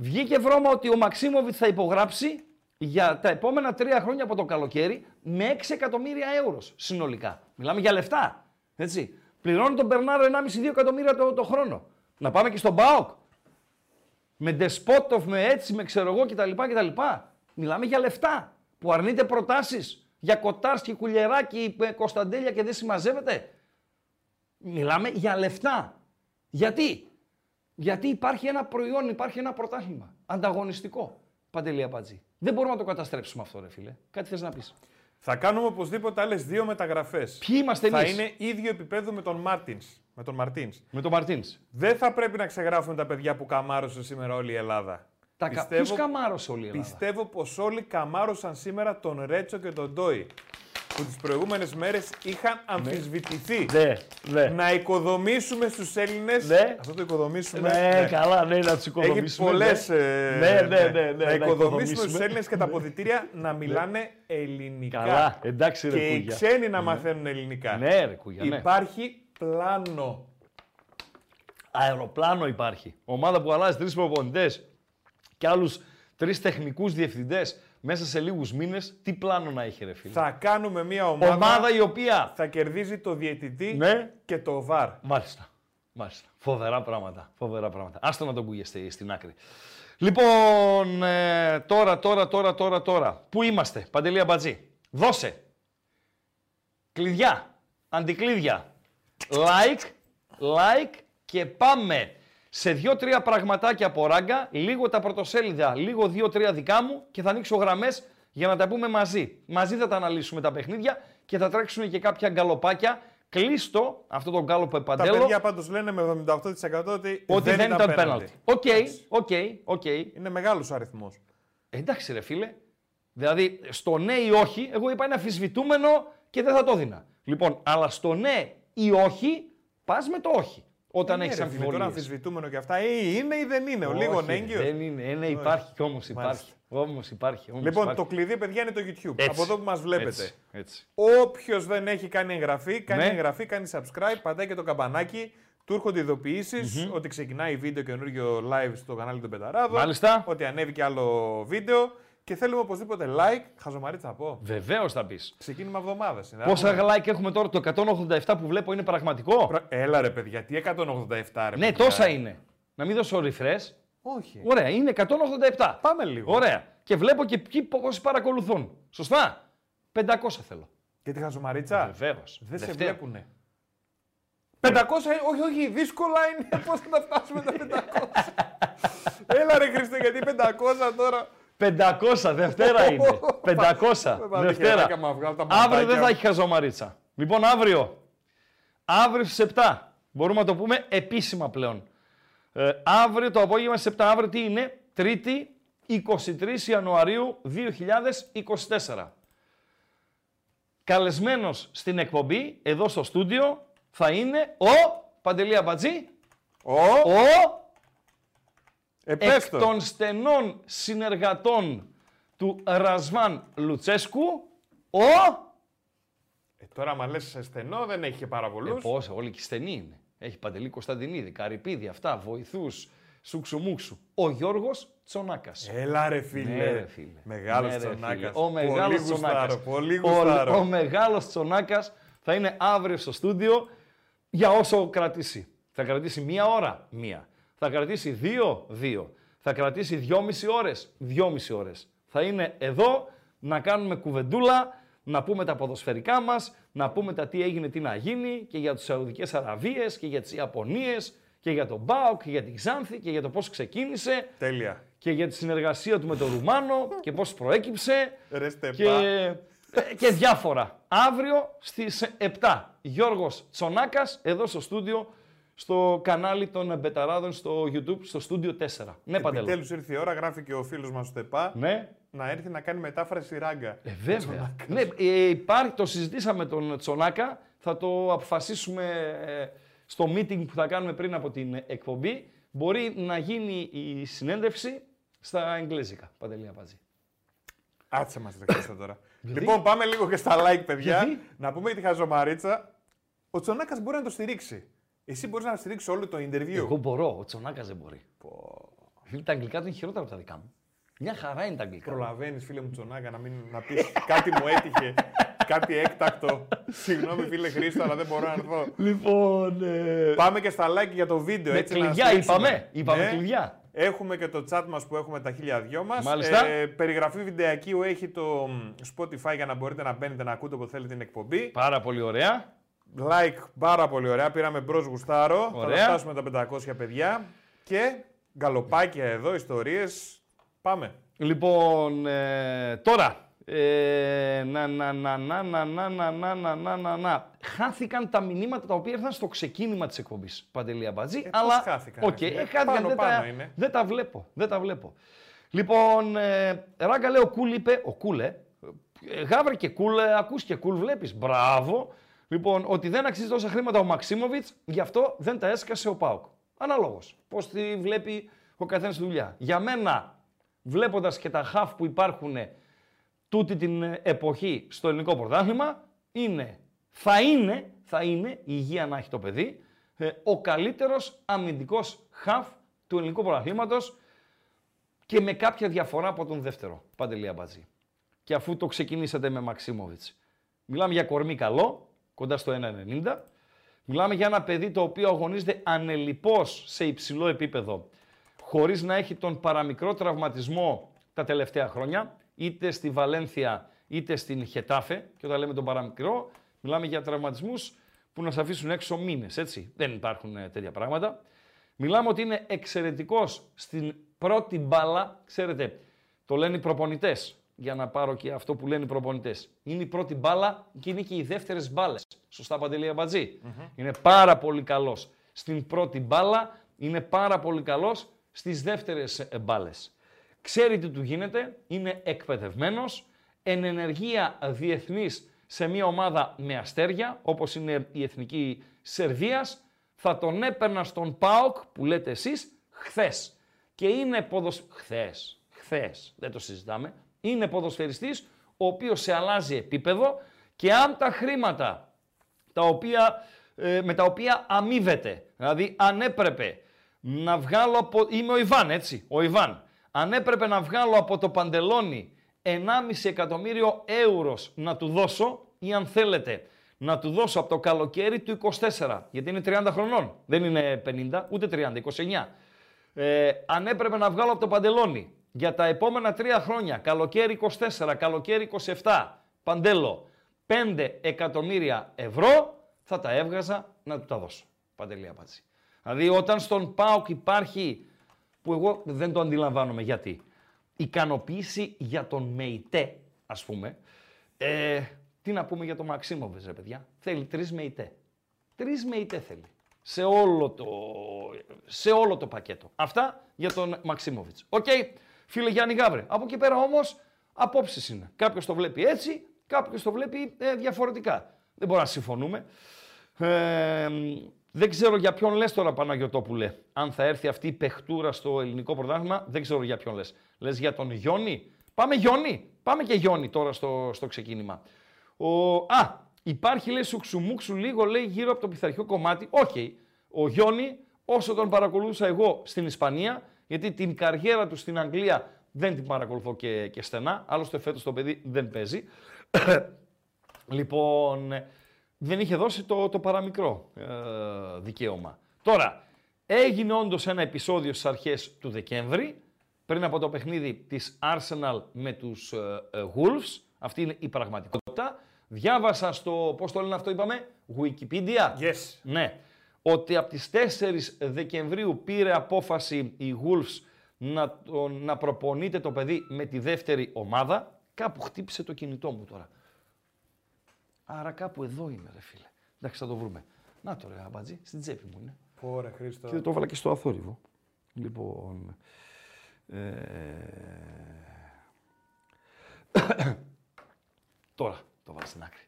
Βγήκε βρώμα ότι ο Μαξίμοβιτ θα υπογράψει για τα επόμενα τρία χρόνια από το καλοκαίρι με 6 εκατομμύρια ευρώ συνολικά. Μιλάμε για λεφτά. Έτσι. Πληρώνει τον Μπερνάρο 1,5-2 εκατομμύρια το, το χρόνο. Να πάμε και στον Μπάοκ. Με Ντεσπότοφ, με έτσι, με ξέρω εγώ κτλ. κτλ. Μιλάμε για λεφτά. Που αρνείται προτάσεις για κοτάρσκι, κουλιεράκι, ε, Κωνσταντέλια και δεν συμμαζεύεται. Μιλάμε για λεφτά. Γιατί; Γιατί υπάρχει ένα προϊόν, υπάρχει ένα πρωτάθλημα. Ανταγωνιστικό. Παντελή Αμπατζή. Δεν μπορούμε να το καταστρέψουμε αυτό, ρε φίλε. Κάτι θες να πεις; Θα κάνουμε οπωσδήποτε άλλες δύο μεταγραφές. Ποιοι είμαστε Θα εμείς; είναι ίδιο επίπεδο με τον Μάρτινς. Με τον Μαρτίνς. Με τον Μαρτίνς. Δεν θα πρέπει να ξεγράφουμε τα παιδιά που καμάρωσε σήμερα όλη η Ελλάδα. Τα κα... Ποιους καμάρωσε όλη η Ελλάδα; Πιστεύω πως όλοι καμάρωσαν σήμερα τον Ρέτσο και τον Ντόι. Που τις προηγούμενες μέρες είχαν αμφισβητηθεί. Ναι, ναι. Να οικοδομήσουμε στους Έλληνες. Ναι. Αυτό το οικοδομήσουμε. Ναι, καλά, ναι, να τους Έχει οικοδομήσουμε. πολλές. Ναι, ναι, ναι, ναι, να οικοδομήσουμε οικοδομήσουμε. του Έλληνες και τα αποδητήρια να μιλάνε ελληνικά. Καλά, εντάξει, ρε Και οι Κούγια. ξένοι να μαθαίνουν ελληνικά. Ναι, ρε Κούγια, ναι. Υπάρχει πλάνο. Αεροπλάνο υπάρχει. Ομάδα που αλλάζει τρεις προπονητές και άλλους τρεις τεχνικούς διευθυντές μέσα σε λίγους μήνες. Τι πλάνο να έχει, ρε φίλε. Θα κάνουμε μια ομάδα, Ομάδα η οποία. θα κερδίζει το διαιτητή Ναι. και το βαρ. Μάλιστα. Μάλιστα. Φοβερά πράγματα. Φοβερά πράγματα. Άστο να τον ακούγεστε στην άκρη. Λοιπόν, ε, τώρα, τώρα, τώρα, τώρα, τώρα. Πού είμαστε, Παντελία Μπατζή; Δώσε. Κλειδιά. Αντικλείδια. Like, like και πάμε σε δύο-τρία πραγματάκια από ράγκα, λίγο τα πρωτοσέλιδα, λίγο δύο-τρία δικά μου και θα ανοίξω γραμμές για να τα πούμε μαζί. Μαζί θα τα αναλύσουμε τα παιχνίδια και θα τρέξουν και κάποια γκαλοπάκια. Κλείστο αυτό το γκάλοπο Τα επαντέλο παιδιά πάντως λένε με 78% ότι, ότι δεν, ήταν πέναλτι. Οκ, Εντάξει. OK, OK. Είναι μεγάλος αριθμός. Εντάξει ρε φίλε. Δηλαδή στο ναι ή όχι, εγώ είπα είναι αμφισβητούμενο και δεν θα το δίνα. Λοιπόν, αλλά στο ναι ή όχι, πας με το όχι. Όταν Ναι, έχεις ρε φίλε, Τώρα αμφιβολίες. αμφισβητούμενο και αυτά. Ή είναι ή δεν είναι. Ο λίγο Όχι, έγκυος. Δεν είναι. Ε, ναι, υπάρχει κι όμως υπάρχει. Όμως υπάρχει. Όμως Λοιπόν, υπάρχει. το κλειδί, παιδιά, είναι το YouTube. Έτσι. Από εδώ που μας βλέπετε. Έτσι, έτσι. Όποιος δεν έχει κάνει εγγραφή, κάνει Ναι. εγγραφή, κάνει subscribe, πατάει και το καμπανάκι. Του έρχονται ειδοποιήσεις ότι ξεκινάει βίντεο καινούργιο live στο κανάλι των Πεταράδων. Μάλιστα. Ότι ανέβει και άλλο βίντεο. Και θέλουμε οπωσδήποτε like. Χαζομαρίτσα πω. Βεβαίως θα πεις. Ξεκίνημα εβδομάδας. Πόσα like έχουμε τώρα, το 187 που βλέπω είναι πραγματικό; Έλα ρε παιδιά, τι 187 ρε Ναι, παιδιά. τόσα είναι. Να μην δώσω refresh. Όχι. Ωραία, είναι 187. Πάμε λίγο. Ωραία. Και βλέπω και ποιοι πόσοι παρακολουθούν. Σωστά; 500 θέλω. Και τη χαζομαρίτσα; Βεβαίως. Δεν σε βλέπουνε. 500, ε, όχι, όχι, δύσκολα είναι. Πώς θα τα φτάσουμε τα 500. Έλα ρε Χριστέ, γιατί 500 τώρα. 500, Δευτέρα είναι. 500, Πάμε Δευτέρα. χεράκια μας, βγάλω τα Αύριο δεν μαντάκια. θα έχει χαζομαρίτσα. Λοιπόν, αύριο. Αύριο στις 7. Μπορούμε να το πούμε επίσημα πλέον. Ε, αύριο το απόγευμα στις 7. Αύριο τι είναι; Τρίτη, 23 Ιανουαρίου 2024. Καλεσμένος στην εκπομπή, εδώ στο στούντιο, θα είναι ο Παντελή Αμπατζή, Ο, ο εκ επέστω. των στενών συνεργατών του Ρασβάν Λουτσέσκου, ο... Ε, τώρα, μα λες στενό, δεν έχει και πάρα Ε, πολλού. πόσα, όλοι και στενοί είναι. Έχει Παντελή Κωνσταντινίδη, Καρυπίδη, αυτά, βοηθούς, σουξουμούξου. Ο Γιώργος Τσονάκας. Έλα ρε φίλε. Ναι, ρε φίλε. Μεγάλος Ναι, ρε Τσονάκας. φίλε. Ο μεγάλος πολύ γουστάρω, Τσονάκας. πολύ Ο, γουστάρω. ο μεγάλος Τσονάκας θα είναι αύριο στο στούντιο για όσο κρατήσει. Θα κρατήσει μία ώρα, μία. Θα κρατήσει δύο, δύο. Θα κρατήσει δυόμιση ώρες, δυόμιση ώρες. Θα είναι εδώ να κάνουμε κουβεντούλα, να πούμε τα ποδοσφαιρικά μας, να πούμε τα τι έγινε, τι να γίνει και για τις Σαουδικές Αραβίες και για τις Ιαπωνίες και για τον Μπάουκ και για την Ξάνθη και για το πώς ξεκίνησε Τέλεια. και για τη συνεργασία του με τον Ρουμάνο και πώς προέκυψε Ρε στεπά. και, ε, και διάφορα. Αύριο στις 7. Γιώργος Τσονάκας εδώ στο στούντιο, στο κανάλι των Μπεταράδων στο YouTube, στο στούντιο 4. Ναι, Παντέλο. Επιτέλου ήρθε η ώρα, γράφει και ο φίλος μας στο ΤΕΠΑ, Ναι, να έρθει να κάνει μετάφραση ράγκα. ε, βέβαια. Ναι, ε, υπάρχει, το συζητήσαμε τον Τσονάκα, θα το αποφασίσουμε ε, στο meeting που θα κάνουμε πριν από την εκπομπή. Μπορεί να γίνει η συνέντευξη στα εγγλέζικα, Παντελή Απατζή. Άτσε μας το τώρα. λοιπόν, πάμε λίγο και στα like, παιδιά. Γιατί; Να πούμε για τη χαζομαρίτσα. Ο Τσονάκας μπορεί να το στηρίξει. Εσύ μπορείς να στηρίξεις όλο το interview. Εγώ μπορώ, ο Τσονάκας δεν μπορεί. Φίλε, τα αγγλικά του είναι χειρότερα από τα δικά μου. Μια χαρά είναι τα αγγλικά. Προλαβαίνεις, φίλε μου Τσονάκα, να, μην, να πεις κάτι μου έτυχε. κάτι έκτακτο. Συγγνώμη, φίλε Χρήστο, αλλά δεν μπορώ να έρθω. Λοιπόν. Ε... Πάμε και στα like για το βίντεο. Με έτσι, να κλειδιά στηρίξουμε. είπαμε. Είπαμε Ναι. κλειδιά. Έχουμε και το chat μας που έχουμε τα χίλια δυο μας. Μάλιστα. Ε, περιγραφή βιντεακίου έχει το μ, Spotify για να μπορείτε να μπαίνετε να ακούτε όποτε θέλετε την εκπομπή. Πάρα πολύ ωραία. Like, πάρα πολύ ωραία. Πήραμε μπρος γουστάρω. Ωραία. Θα τα φτάσουμε τα 500 παιδιά. Και γκαλοπάκια εδώ, ιστορίες. Πάμε. Λοιπόν, ε, τώρα. Ε, να, να, να, να, να, να, να, να, να, να, να, να. Χάθηκαν τα μηνύματα τα οποία ήρθαν στο ξεκίνημα της εκπομπής, Παντελή Αμπατζή. πώς αλλά, χάθηκαν, οκ, ρε φίλε. ε, χάθηκαν, Πάνω, δεν, πάνω τα, είναι. δεν τα βλέπω, δεν τα βλέπω. Λοιπόν, ε, Ράγκα λέει, ο Κούλ είπε, ο Κούλε, ε, γάβρε και Κούλ, ε, ακούς και Κούλ βλέπεις, μπράβο. Λοιπόν, ότι δεν αξίζει τόσα χρήματα ο Μαξίμοβιτς, γι' αυτό δεν τα έσκασε ο Πάουκ. Αναλόγως, πώς τη βλέπει ο καθένας τη δουλειά. Για μένα, βλέποντας και τα χαφ που υπάρχουν τούτη την ε, εποχή στο ελληνικό πρωτάθλημα, είναι, θα είναι, θα είναι, υγεία να έχει το παιδί, ε, ο καλύτερος αμυντικός χαφ του ελληνικού πρωταθλήματος και με κάποια διαφορά από τον δεύτερο, Παντελή Αμπατζή. Και αφού το ξεκινήσατε με Μαξίμοβιτς. Μιλάμε για κορμί καλό, κοντά στο 1,90. Μιλάμε για ένα παιδί το οποίο αγωνίζεται ανελιπώς σε υψηλό επίπεδο, χωρίς να έχει τον παραμικρό τραυματισμό τα τελευταία χρόνια, είτε στη Βαλένθια είτε στην Χετάφε. Και όταν λέμε τον παραμικρό, μιλάμε για τραυματισμούς που να σε αφήσουν έξω μήνες, έτσι. Δεν υπάρχουν ε, τέτοια πράγματα. Μιλάμε ότι είναι εξαιρετικός στην πρώτη μπάλα. Ξέρετε, το λένε οι προπονητές, για να πάρω και αυτό που λένε οι προπονητές. Είναι η πρώτη μπάλα και είναι και οι δεύτερες μπάλες. Σωστά, Παντελή Αμπατζή. Είναι πάρα πολύ καλός στην πρώτη μπάλα, είναι πάρα πολύ καλός στις δεύτερες ε, μπάλες. Ξέρει τι του γίνεται, είναι εκπαιδευμένος, εν ενεργεία διεθνής σε μια ομάδα με αστέρια, όπως είναι η Εθνική Σερβίας, θα τον έπαιρνα στον ΠΑΟΚ που λέτε εσείς χθες. Και είναι ποδοσ... Χθες, χθες, δεν το συζητάμε. Είναι ποδοσφαιριστής ο οποίος σε αλλάζει επίπεδο και αν τα χρήματα τα οποία, ε, με τα οποία αμείβεται, δηλαδή αν έπρεπε να βγάλω από... Είμαι ο Ιβάν, έτσι, ο Ιβάν. Αν έπρεπε να βγάλω από το παντελόνι 1,5 εκατομμύριο ευρώ να του δώσω ή αν θέλετε να του δώσω από το καλοκαίρι του 24, γιατί είναι 30 χρονών, δεν είναι 50, ούτε 30, 29. Ε, αν έπρεπε να βγάλω από το παντελόνι για τα επόμενα τρία χρόνια, καλοκαίρι 24, καλοκαίρι 27, παντέλο, 5 εκατομμύρια ευρώ, θα τα έβγαζα να του τα δώσω. Παντελή απάντηση. Δηλαδή όταν στον ΠΑΟΚ υπάρχει, που εγώ δεν το αντιλαμβάνομαι γιατί, ικανοποίηση για τον ΜΕΙΤΕ, ας πούμε, ε, τι να πούμε για τον Μαξίμοβιτς, ρε παιδιά. Θέλει τρεις ΜΕΙΤΕ. Τρεις ΜΕΙΤΕ θέλει. Σε όλο το, σε όλο το πακέτο. Αυτά για τον Μαξίμοβιτς. Οκ, φίλε Γιάννη Γάβρε. Από εκεί πέρα όμως απόψεις είναι. Κάποιος το βλέπει έτσι, κάποιος το βλέπει ε, διαφορετικά. Δεν μπορούμε να συμφωνούμε. Ε, δεν ξέρω για ποιον λες τώρα Παναγιωτόπουλε. Αν θα έρθει αυτή η παιχτούρα στο ελληνικό πρωτάθλημα, δεν ξέρω για ποιον λες. Λες για τον Γιόνι; Πάμε Γιόνι. Πάμε και Γιόνι τώρα στο, στο ξεκίνημα. Ο, α, υπάρχει λέει σουξουμούξου λίγο λέει γύρω από το πειθαρχικό κομμάτι. Όχι. Ο Γιόνι, όσο τον παρακολούθησα εγώ στην Ισπανία, γιατί την καριέρα του στην Αγγλία δεν την παρακολουθώ και, και στενά, άλλωστε φέτος το παιδί δεν παίζει. λοιπόν, δεν είχε δώσει το, το παραμικρό ε, δικαίωμα. Τώρα, έγινε όντως ένα επεισόδιο στις αρχές του Δεκέμβρη, πριν από το παιχνίδι της Arsenal με τους ε, ε, Wolves, αυτή είναι η πραγματικότητα. Διάβασα στο, πώς το λένε αυτό είπαμε, Wikipedia. Yes. Ναι. Ότι από τις 4 Δεκεμβρίου πήρε απόφαση η Wolves να, να προπονείται το παιδί με τη δεύτερη ομάδα. Κάπου χτύπησε το κινητό μου τώρα. Άρα κάπου εδώ είναι, ρε φίλε. Εντάξει, θα το βρούμε. Να το ρε, αμπατζή, στην τσέπη μου είναι. Ωραία, Χρήστο. Και το έβαλα και στο αθόρυβο. Λοιπόν... Ε... Τώρα το βάλα στην άκρη.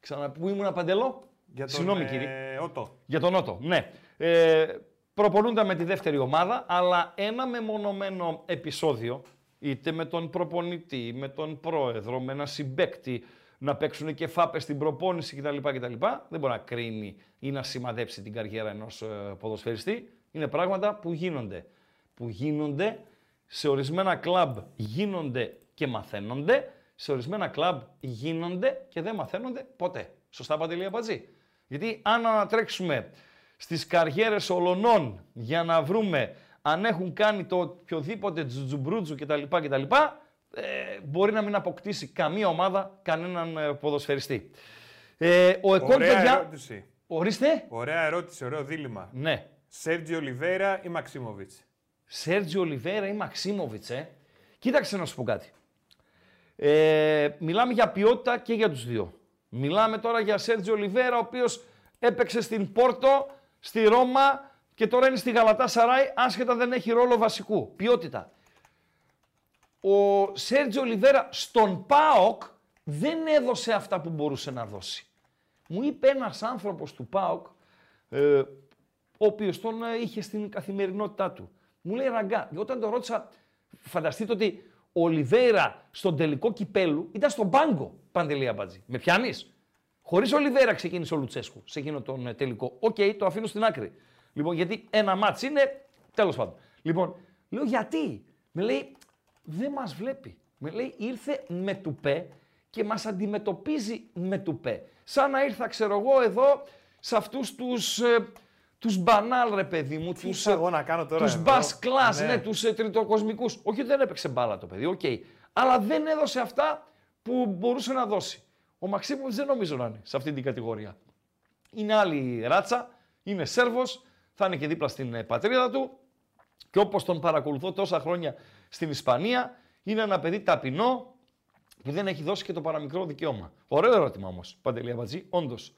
Ξανα... Πού ήμουν παντελώ. Για τον, Συγγνώμη ε, κύριε. Ότο. Για τον Νότο, ναι. Ε, προπονούντα με τη δεύτερη ομάδα, αλλά ένα μεμονωμένο επεισόδιο, είτε με τον προπονητή, με τον πρόεδρο, με ένα συμπέκτη, να παίξουν και φάπες στην προπόνηση κτλ, κτλ. Δεν μπορεί να κρίνει ή να σημαδέψει την καριέρα ενός ποδοσφαιριστή. Είναι πράγματα που γίνονται. Που γίνονται σε ορισμένα κλαμπ γίνονται και μαθαίνονται, σε ορισμένα κλαμπ γίνονται και δεν μαθαίνονται ποτέ. Σωστά Παντελή Αμπατζή. Γιατί αν ανατρέξουμε στις καριέρες ολονών για να βρούμε αν έχουν κάνει το οποιοδήποτε τζουτζουμπρούτζου κτλ. κτλ ε, μπορεί να μην αποκτήσει καμία ομάδα κανέναν ε, ποδοσφαιριστή. Ε, ο Εκόν, Ωραία παιδιά... ερώτηση. Ορίστε. Ωραία ερώτηση, ωραίο δίλημα. Ναι. Σέρτζι Ολιβέρα ή Μαξίμοβιτς; Σέρτζι Ολιβέρα ή Μαξίμοβιτς, ε; Κοίταξε να σου πω κάτι. Ε, μιλάμε για ποιότητα και για τους δύο. Μιλάμε τώρα για Σέρτζι Ολιβέρα, ο οποίος έπαιξε στην Πόρτο, στη Ρώμα και τώρα είναι στη Γαλατά Σαράι, άσχετα δεν έχει ρόλο βασικού. Ποιότητα. Ο Σέρτζι Ολιβέρα στον ΠΑΟΚ δεν έδωσε αυτά που μπορούσε να δώσει. Μου είπε ένας άνθρωπος του ΠΑΟΚ, ε, ο οποίος τον ε, είχε στην καθημερινότητά του. Μου λέει Ραγκά, και όταν το ρώτησα, φανταστείτε ότι ο Ολιβέρα στον τελικό κυπέλου ήταν στον πάγκο, Παντελή Αμπατζή. Με πιάνεις; Χωρίς Ολιβέρα ξεκίνησε ο Λουτσέσκου σε εκείνο τον ε, τελικό. Οκ, το αφήνω στην άκρη. Λοιπόν, γιατί ένα ματς είναι, τέλος πάντων. Λοιπόν, λέω γιατί; Με λέει, δεν μας βλέπει. Με λέει, ήρθε με τουπέ και μας αντιμετωπίζει με τουπέ. Σαν να ήρθα, ξέρω εγώ, εδώ, σε αυτούς τους, ε, τους μπανάλ, ρε παιδί μου, τους, ήρθα εγώ να κάνω τώρα τους εδώ; μπας κλάς, ναι, Ναι. τους ε, τριτοκοσμικούς. Όχι ότι δεν έπαιξε μπάλα το παιδί, οκ. Αλλά δεν έδωσε αυτά που μπορούσε να δώσει. Ο Μαξίμοβιτς δεν νομίζω να είναι σε αυτή την κατηγορία. Είναι άλλη ράτσα, είναι Σέρβος, θα είναι και δίπλα στην ε, πατρίδα του και όπως τον παρακολουθώ τόσα χρόνια στην Ισπανία, είναι ένα παιδί ταπεινό που δεν έχει δώσει και το παραμικρό δικαίωμα. Ωραίο ερώτημα όμως, Παντελή Αμπατζή, όντως.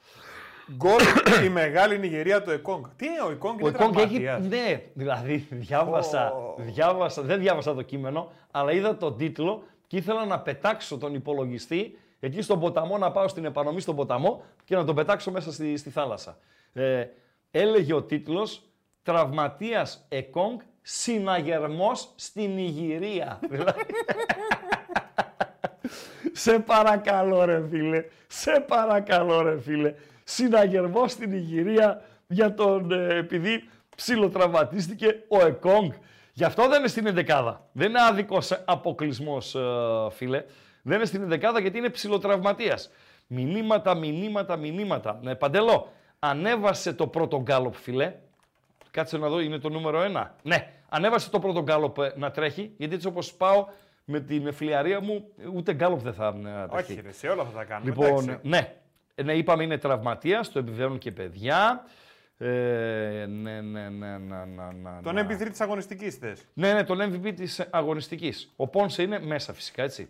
Γκολ η μεγάλη Νιγηρία του Εκόνγκ. Τι είναι ο Εκόνγκ, Ο είναι Εκόνγκ έχει. τραυματίας. Ναι, δηλαδή διάβασα, Ω. διάβασα, δεν διάβασα το κείμενο, αλλά είδα τον τίτλο και ήθελα να πετάξω τον υπολογιστή εκεί στον ποταμό, να πάω στην επανομή στον ποταμό και να τον πετάξω μέσα στη, στη θάλασσα. Ε, έλεγε ο τίτλος «Τραυματίας Εκόνγκ, συναγερμός στην Ιγυρία». Δηλαδή, σε παρακαλώ ρε φίλε, σε παρακαλώ ρε φίλε. Συναγερμός στην Ιγυρία για τον, ε, επειδή ψιλοτραυματίστηκε ο Εκόνγκ. Γι' αυτό δεν είναι στην ενδεκάδα. Δεν είναι άδικος αποκλεισμός, ε, φίλε. Δεν είναι στην ενδεκάδα γιατί είναι ψιλοτραυματίας. Μηνύματα, μηνύματα, μηνύματα. Ναι, Παντελό, ανέβασε το πρώτο γκάλοπ, φιλέ. Κάτσε να δω, είναι το νούμερο ένα. Ναι, ανέβασε το πρώτο γκάλοπ ε, να τρέχει, γιατί έτσι όπως πάω με την φλιαρία μου, ούτε γκάλοπ δεν θα ε, τρέχει. Όχι, ρε, σε όλα θα τα κάνουμε. Λοιπόν, εντάξει. ναι. Ε, ναι, είπαμε είναι τραυματία, το επιβεβαιώνουν και παιδιά. Ε, ναι, ναι, ναι, ναι, ναι, ναι, Τον ναι. MVP της αγωνιστικής θες. Ναι, ναι, τον MVP της αγωνιστικής. Ο Πόνσε είναι μέσα φυσικά, έτσι.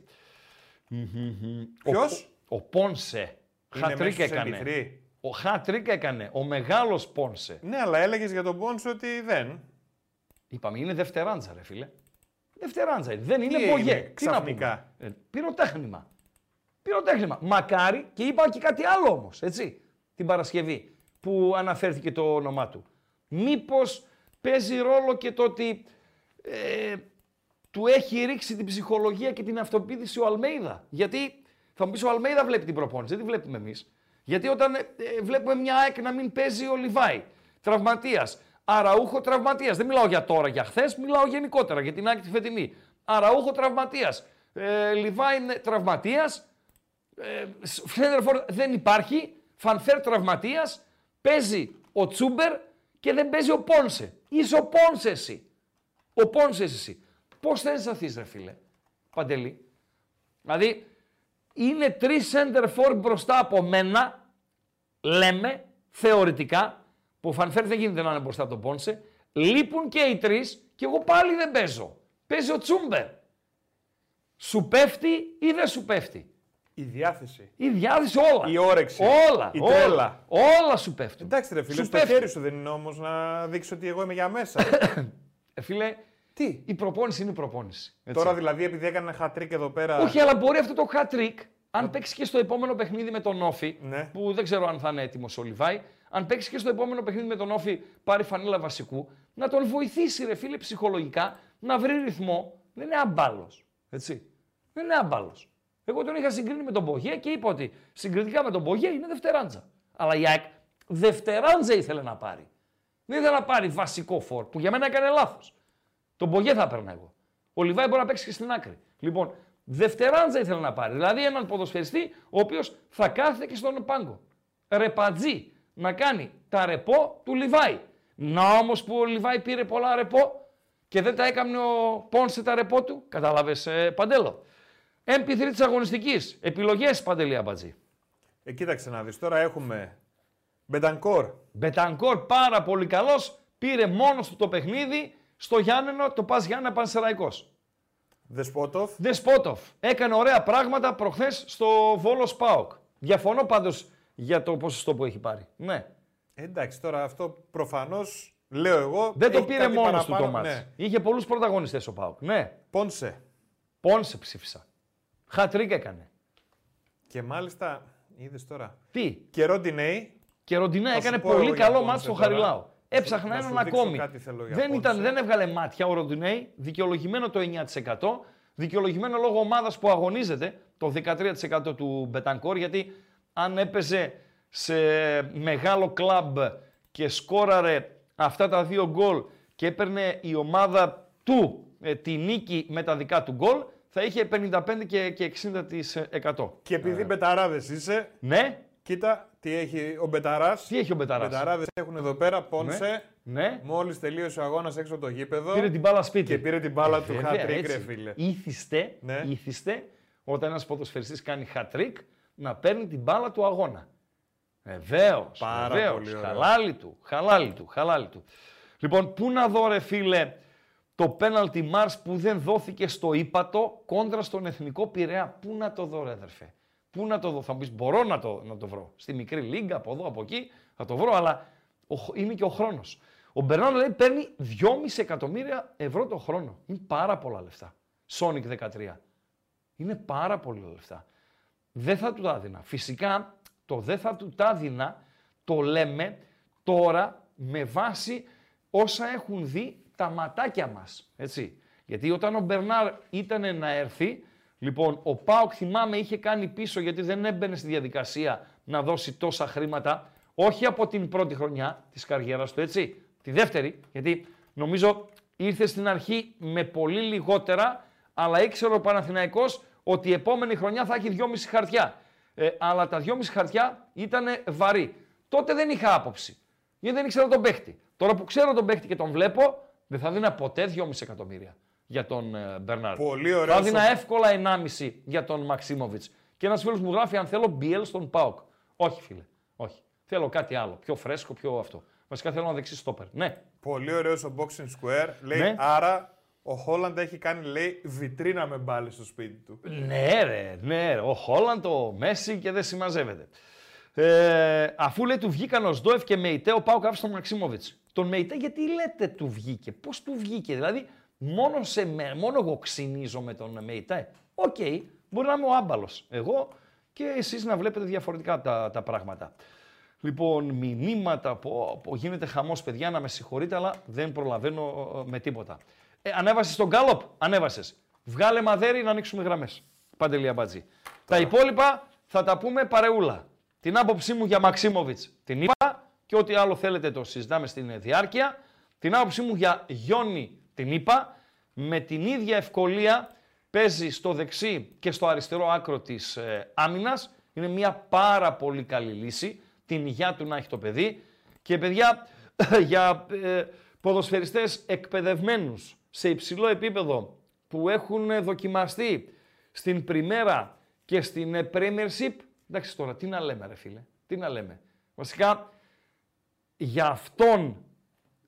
Μμμ. Ο- Ποιος; Ο, Πόνσε. Χατ τρικ έκανε. MVP. Ο χατ τρικ έκανε. Ο μεγάλος Πόνσε. Ναι, αλλά έλεγες για τον Πόνσο ότι δεν. Είπαμε, είναι δευτεράντζα, ρε φίλε. Δευτεράντζα είναι. Δεν είναι έγινε μπογιέ. Τι να ξαφνικά; πούμε. Ε, πυροτέχνημα. Πυροτέχνημα. Μακάρι και είπα και κάτι άλλο όμως, έτσι. Την Παρασκευή που αναφέρθηκε το όνομά του. Μήπως παίζει ρόλο και το ότι ε, του έχει ρίξει την ψυχολογία και την αυτοποίθηση ο Αλμέιδα. Γιατί θα μου πεις ο Αλμέιδα βλέπει την προπόνηση, δεν τη βλέπουμε εμείς. Γιατί όταν ε, ε, βλέπουμε μια ΑΕΚ να μην παίζει ο Λιβάη, τραυματίας. Αραούχο τραυματίας. Δεν μιλάω για τώρα, για χθες, μιλάω γενικότερα για την ΑΕΚ τη φετινή. Αραούχο τραυματίας. Ε, Λιβάη είναι τραυματίας. Ε, Φλέντερφορ δεν υπάρχει. Φανφέρ τραυματίας. Παίζει ο Τσούμπερ και δεν παίζει ο Πόνσε. Είσαι ο Πόνσε εσύ. Ο Πόνσε εσύ. Πώς θέλει να θείς, ρε φίλε, Παντελή; Δηλαδή, είναι τρεις center for μπροστά από μένα, λέμε, θεωρητικά, που ο Φανφέρ δεν γίνεται να είναι μπροστά από τον Πόνσε. Λείπουν και οι τρεις και εγώ πάλι δεν παίζω. Παίζει ο Τσούμπερ. Σου πέφτει ή δεν σου πέφτει; Η διάθεση. Η διάθεση όλα. Η όρεξη. Όλα. Η όλα. τρέλα. Όλα σου πέφτουν. Εντάξει, ρε φίλε, Σου στο πέφτει. χέρι σου δεν είναι όμως να δείξεις ότι εγώ είμαι για μέσα. Ε, φίλε, Τι; η προπόνηση είναι η προπόνηση. έτσι. Τώρα δηλαδή, επειδή έκανε χατρίκ εδώ πέρα. Όχι, αλλά μπορεί αυτό το hat trick, αν παίξει και στο επόμενο παιχνίδι με τον Όφη, Ναι. που δεν ξέρω αν θα είναι έτοιμος ο Λιβάη, αν παίξει και στο επόμενο παιχνίδι με τον Όφη, πάρει φανίλα βασικού, να τον βοηθήσει, ρε φίλε, ψυχολογικά να βρει ρυθμό. Δεν είναι αμπάλο. Έτσι. Δεν είναι αμπάλο. Εγώ τον είχα συγκρίνει με τον Μπογέ και είπα ότι συγκριτικά με τον Μπογέ είναι δευτεράντζα. Αλλά η ΑΕΚ δευτεράντζα ήθελε να πάρει. Δεν ήθελε να πάρει βασικό φόρ, που για μένα έκανε λάθος. Τον Μπογέ θα έπαιρνα εγώ. Ο Λιβάη μπορεί να παίξει και στην άκρη. Λοιπόν, δευτεράντζα ήθελε να πάρει. Δηλαδή έναν ποδοσφαιριστή ο οποίος θα κάθεται και στον πάγκο. Ρεπατζή. Να κάνει τα ρεπό του Λιβάη. Να όμως που ο Λιβάη πήρε πολλά ρεπό και δεν τα έκανε ο Πόνσε τα ρεπό του. Κατάλαβες, ε, Παντέλο; MP3 της αγωνιστικής. Επιλογές, Παντελή Αμπατζή. Ε, κοίταξε να δεις. Τώρα έχουμε Μπεντανκόρ. Μπετανκόρ πάρα πολύ καλός. Πήρε μόνος του το παιχνίδι. Στο Γιάννενο το πας Γιάννενα Πανσεραϊκός. Δεσπότοφ. Δεσπότοφ. Έκανε ωραία πράγματα προχθές στο Βόλος Σπάοκ. Διαφωνώ πάντως για το ποσοστό που έχει πάρει. Ναι. Ε, εντάξει, τώρα αυτό προφανώς λέω εγώ. Δεν το έχει πήρε κάτι μόνος του παραπάνω. το μάτς. Ναι. Είχε πολλούς πρωταγωνιστές ο Πάοκ. Ναι. Πόνσε. Πόνσε ψήφισα. Χατρίκ έκανε. Και μάλιστα, είδες τώρα. Τι; Και Ροντινέη. Και Ροντινέ Θα σου έκανε πω εγώ πολύ για καλό Πόνσε μάτι στο τώρα. Χαριλάου. Να Έψαχνα σου έναν δείξω ακόμη. κάτι θέλω για Δεν, ήταν, Πόνσε. δεν έβγαλε μάτια ο Ροντινέι. Δικαιολογημένο το 9%. Δικαιολογημένο λόγω ομάδας που αγωνίζεται το 13% του Μπετανκόρ. Γιατί αν έπαιζε σε μεγάλο κλαμπ και σκόραρε αυτά τα δύο γκολ και έπαιρνε η ομάδα του ε, τη νίκη με τα δικά του γκολ, θα είχε 55 και, και 60%. Και επειδή μπεταράδες είσαι, Ναι, κοίτα τι έχει ο μπεταράς. τι έχει ο Οι μπεταράς; μπεταράδες έχουν εδώ πέρα Πόνσε. Ναι, Μόλις τελείωσε ο αγώνας έξω από το γήπεδο. πήρε την μπάλα σπίτι. Και πήρε την μπάλα του Βέβαια, hat-trick, έτσι. ρε φίλε. Ήθιστε, Ναι. ήθιστε όταν ένας ποδοσφαιριστής κάνει hat-trick να παίρνει την μπάλα του αγώνα. Βεβαίως. Πάρα πολύ ωραίο. Χαλάλι του, χαλάλι του, χαλάλι του. Λοιπόν, πού να δω ρε φίλε το penalty Mars που δεν δόθηκε στο ύπατο κόντρα στον Εθνικό Πειραιά. Πού να το δω ρε αδερφέ; Πού να το δω; Θα μου πεις μπορώ να το, να το βρω. Στη μικρή λίγκα, από εδώ, από εκεί, θα το βρω, αλλά ο, χ- είναι και ο χρόνος. Ο Μπερνάρντο λέει παίρνει 2,5 εκατομμύρια ευρώ το χρόνο. Είναι πάρα πολλά λεφτά. Sonic 13. Είναι πάρα πολλά λεφτά. Δεν θα του τα έδινα. Φυσικά το δεν θα του τα έδινα το λέμε τώρα με βάση όσα έχουν δει τα ματάκια μας. Έτσι. Γιατί όταν ο Μπερνάρ ήταν να έρθει, λοιπόν, ο Πάοκ θυμάμαι είχε κάνει πίσω γιατί δεν έμπαινε στη διαδικασία να δώσει τόσα χρήματα, όχι από την πρώτη χρονιά της καριέρας του, έτσι, τη δεύτερη, γιατί νομίζω ήρθε στην αρχή με πολύ λιγότερα, αλλά ήξερε ο Παναθηναϊκός ότι η επόμενη χρονιά θα έχει 2,5 χαρτιά. Ε, αλλά τα 2,5 χαρτιά ήταν βαρύ. Τότε δεν είχα άποψη. Γιατί δεν ήξερα τον παίχτη. Τώρα που ξέρω τον παίχτη και τον βλέπω, δεν θα δίνα ποτέ 2,5 εκατομμύρια για τον ε, Μπερνάρ. Πολύ ωραίο. Θα δίνα εύκολα 1,5 για τον Μαξίμοβιτς. Και ένας φίλος μου γράφει αν θέλω Μπιέλ στον Πάοκ. Όχι, φίλε. Όχι. Θέλω κάτι άλλο. Πιο φρέσκο, πιο αυτό. Βασικά θέλω ένα δεξί στόπερ. Ναι. Πολύ ωραίο ο Boxing Square. Λέει Ναι. άρα ο Χόλαντ έχει κάνει λέει βιτρίνα με μπάλες στο σπίτι του. Ναι, ρε, ναι, ρε. Ο Χόλαντ, ο Μέσι και δεν συμμαζεύεται. Ε, αφού λέει του βγήκαν ο Οζντόεφ και Μεϊτέ, ο ΠΑΟΚ, άψε τον Μαξίμοβιτς. Τον Μεϊτέ γιατί λέτε του βγήκε, πώς του βγήκε, δηλαδή μόνο, σε, με- μόνο εγώ ξυνίζω με τον Μεϊτέ. Οκ, μπορεί να είμαι ο άμπαλος. Εγώ και εσείς να βλέπετε διαφορετικά τα, τα πράγματα. Λοιπόν, μηνύματα, πω, πω, γίνεται χαμός παιδιά, να με συγχωρείτε, αλλά δεν προλαβαίνω ε, με τίποτα. Ε, ανέβασες τον Γκάλοπ, ανέβασες. Βγάλε μαδέρι να ανοίξουμε γραμμές. Παντελία Μπατζή. Τα υπόλοιπα θα τα πούμε παρεούλα. Την άποψή μου για Μαξίμοβιτς την είπα και ό,τι άλλο θέλετε το συζητάμε στην ε, διάρκεια. Την άποψή μου για Γιόνι την είπα. Με την ίδια ευκολία παίζει στο δεξί και στο αριστερό άκρο της ε, άμυνας. Είναι μια πάρα πολύ καλή λύση. Την υγειά του να έχει το παιδί. Και παιδιά, για ε, ποδοσφαιριστές εκπαιδευμένους σε υψηλό επίπεδο που έχουν ε, δοκιμαστεί στην Πριμέρα και στην ε, Premiership, εντάξει τώρα, τι να λέμε ρε φίλε, τι να λέμε. Βασικά, για αυτόν,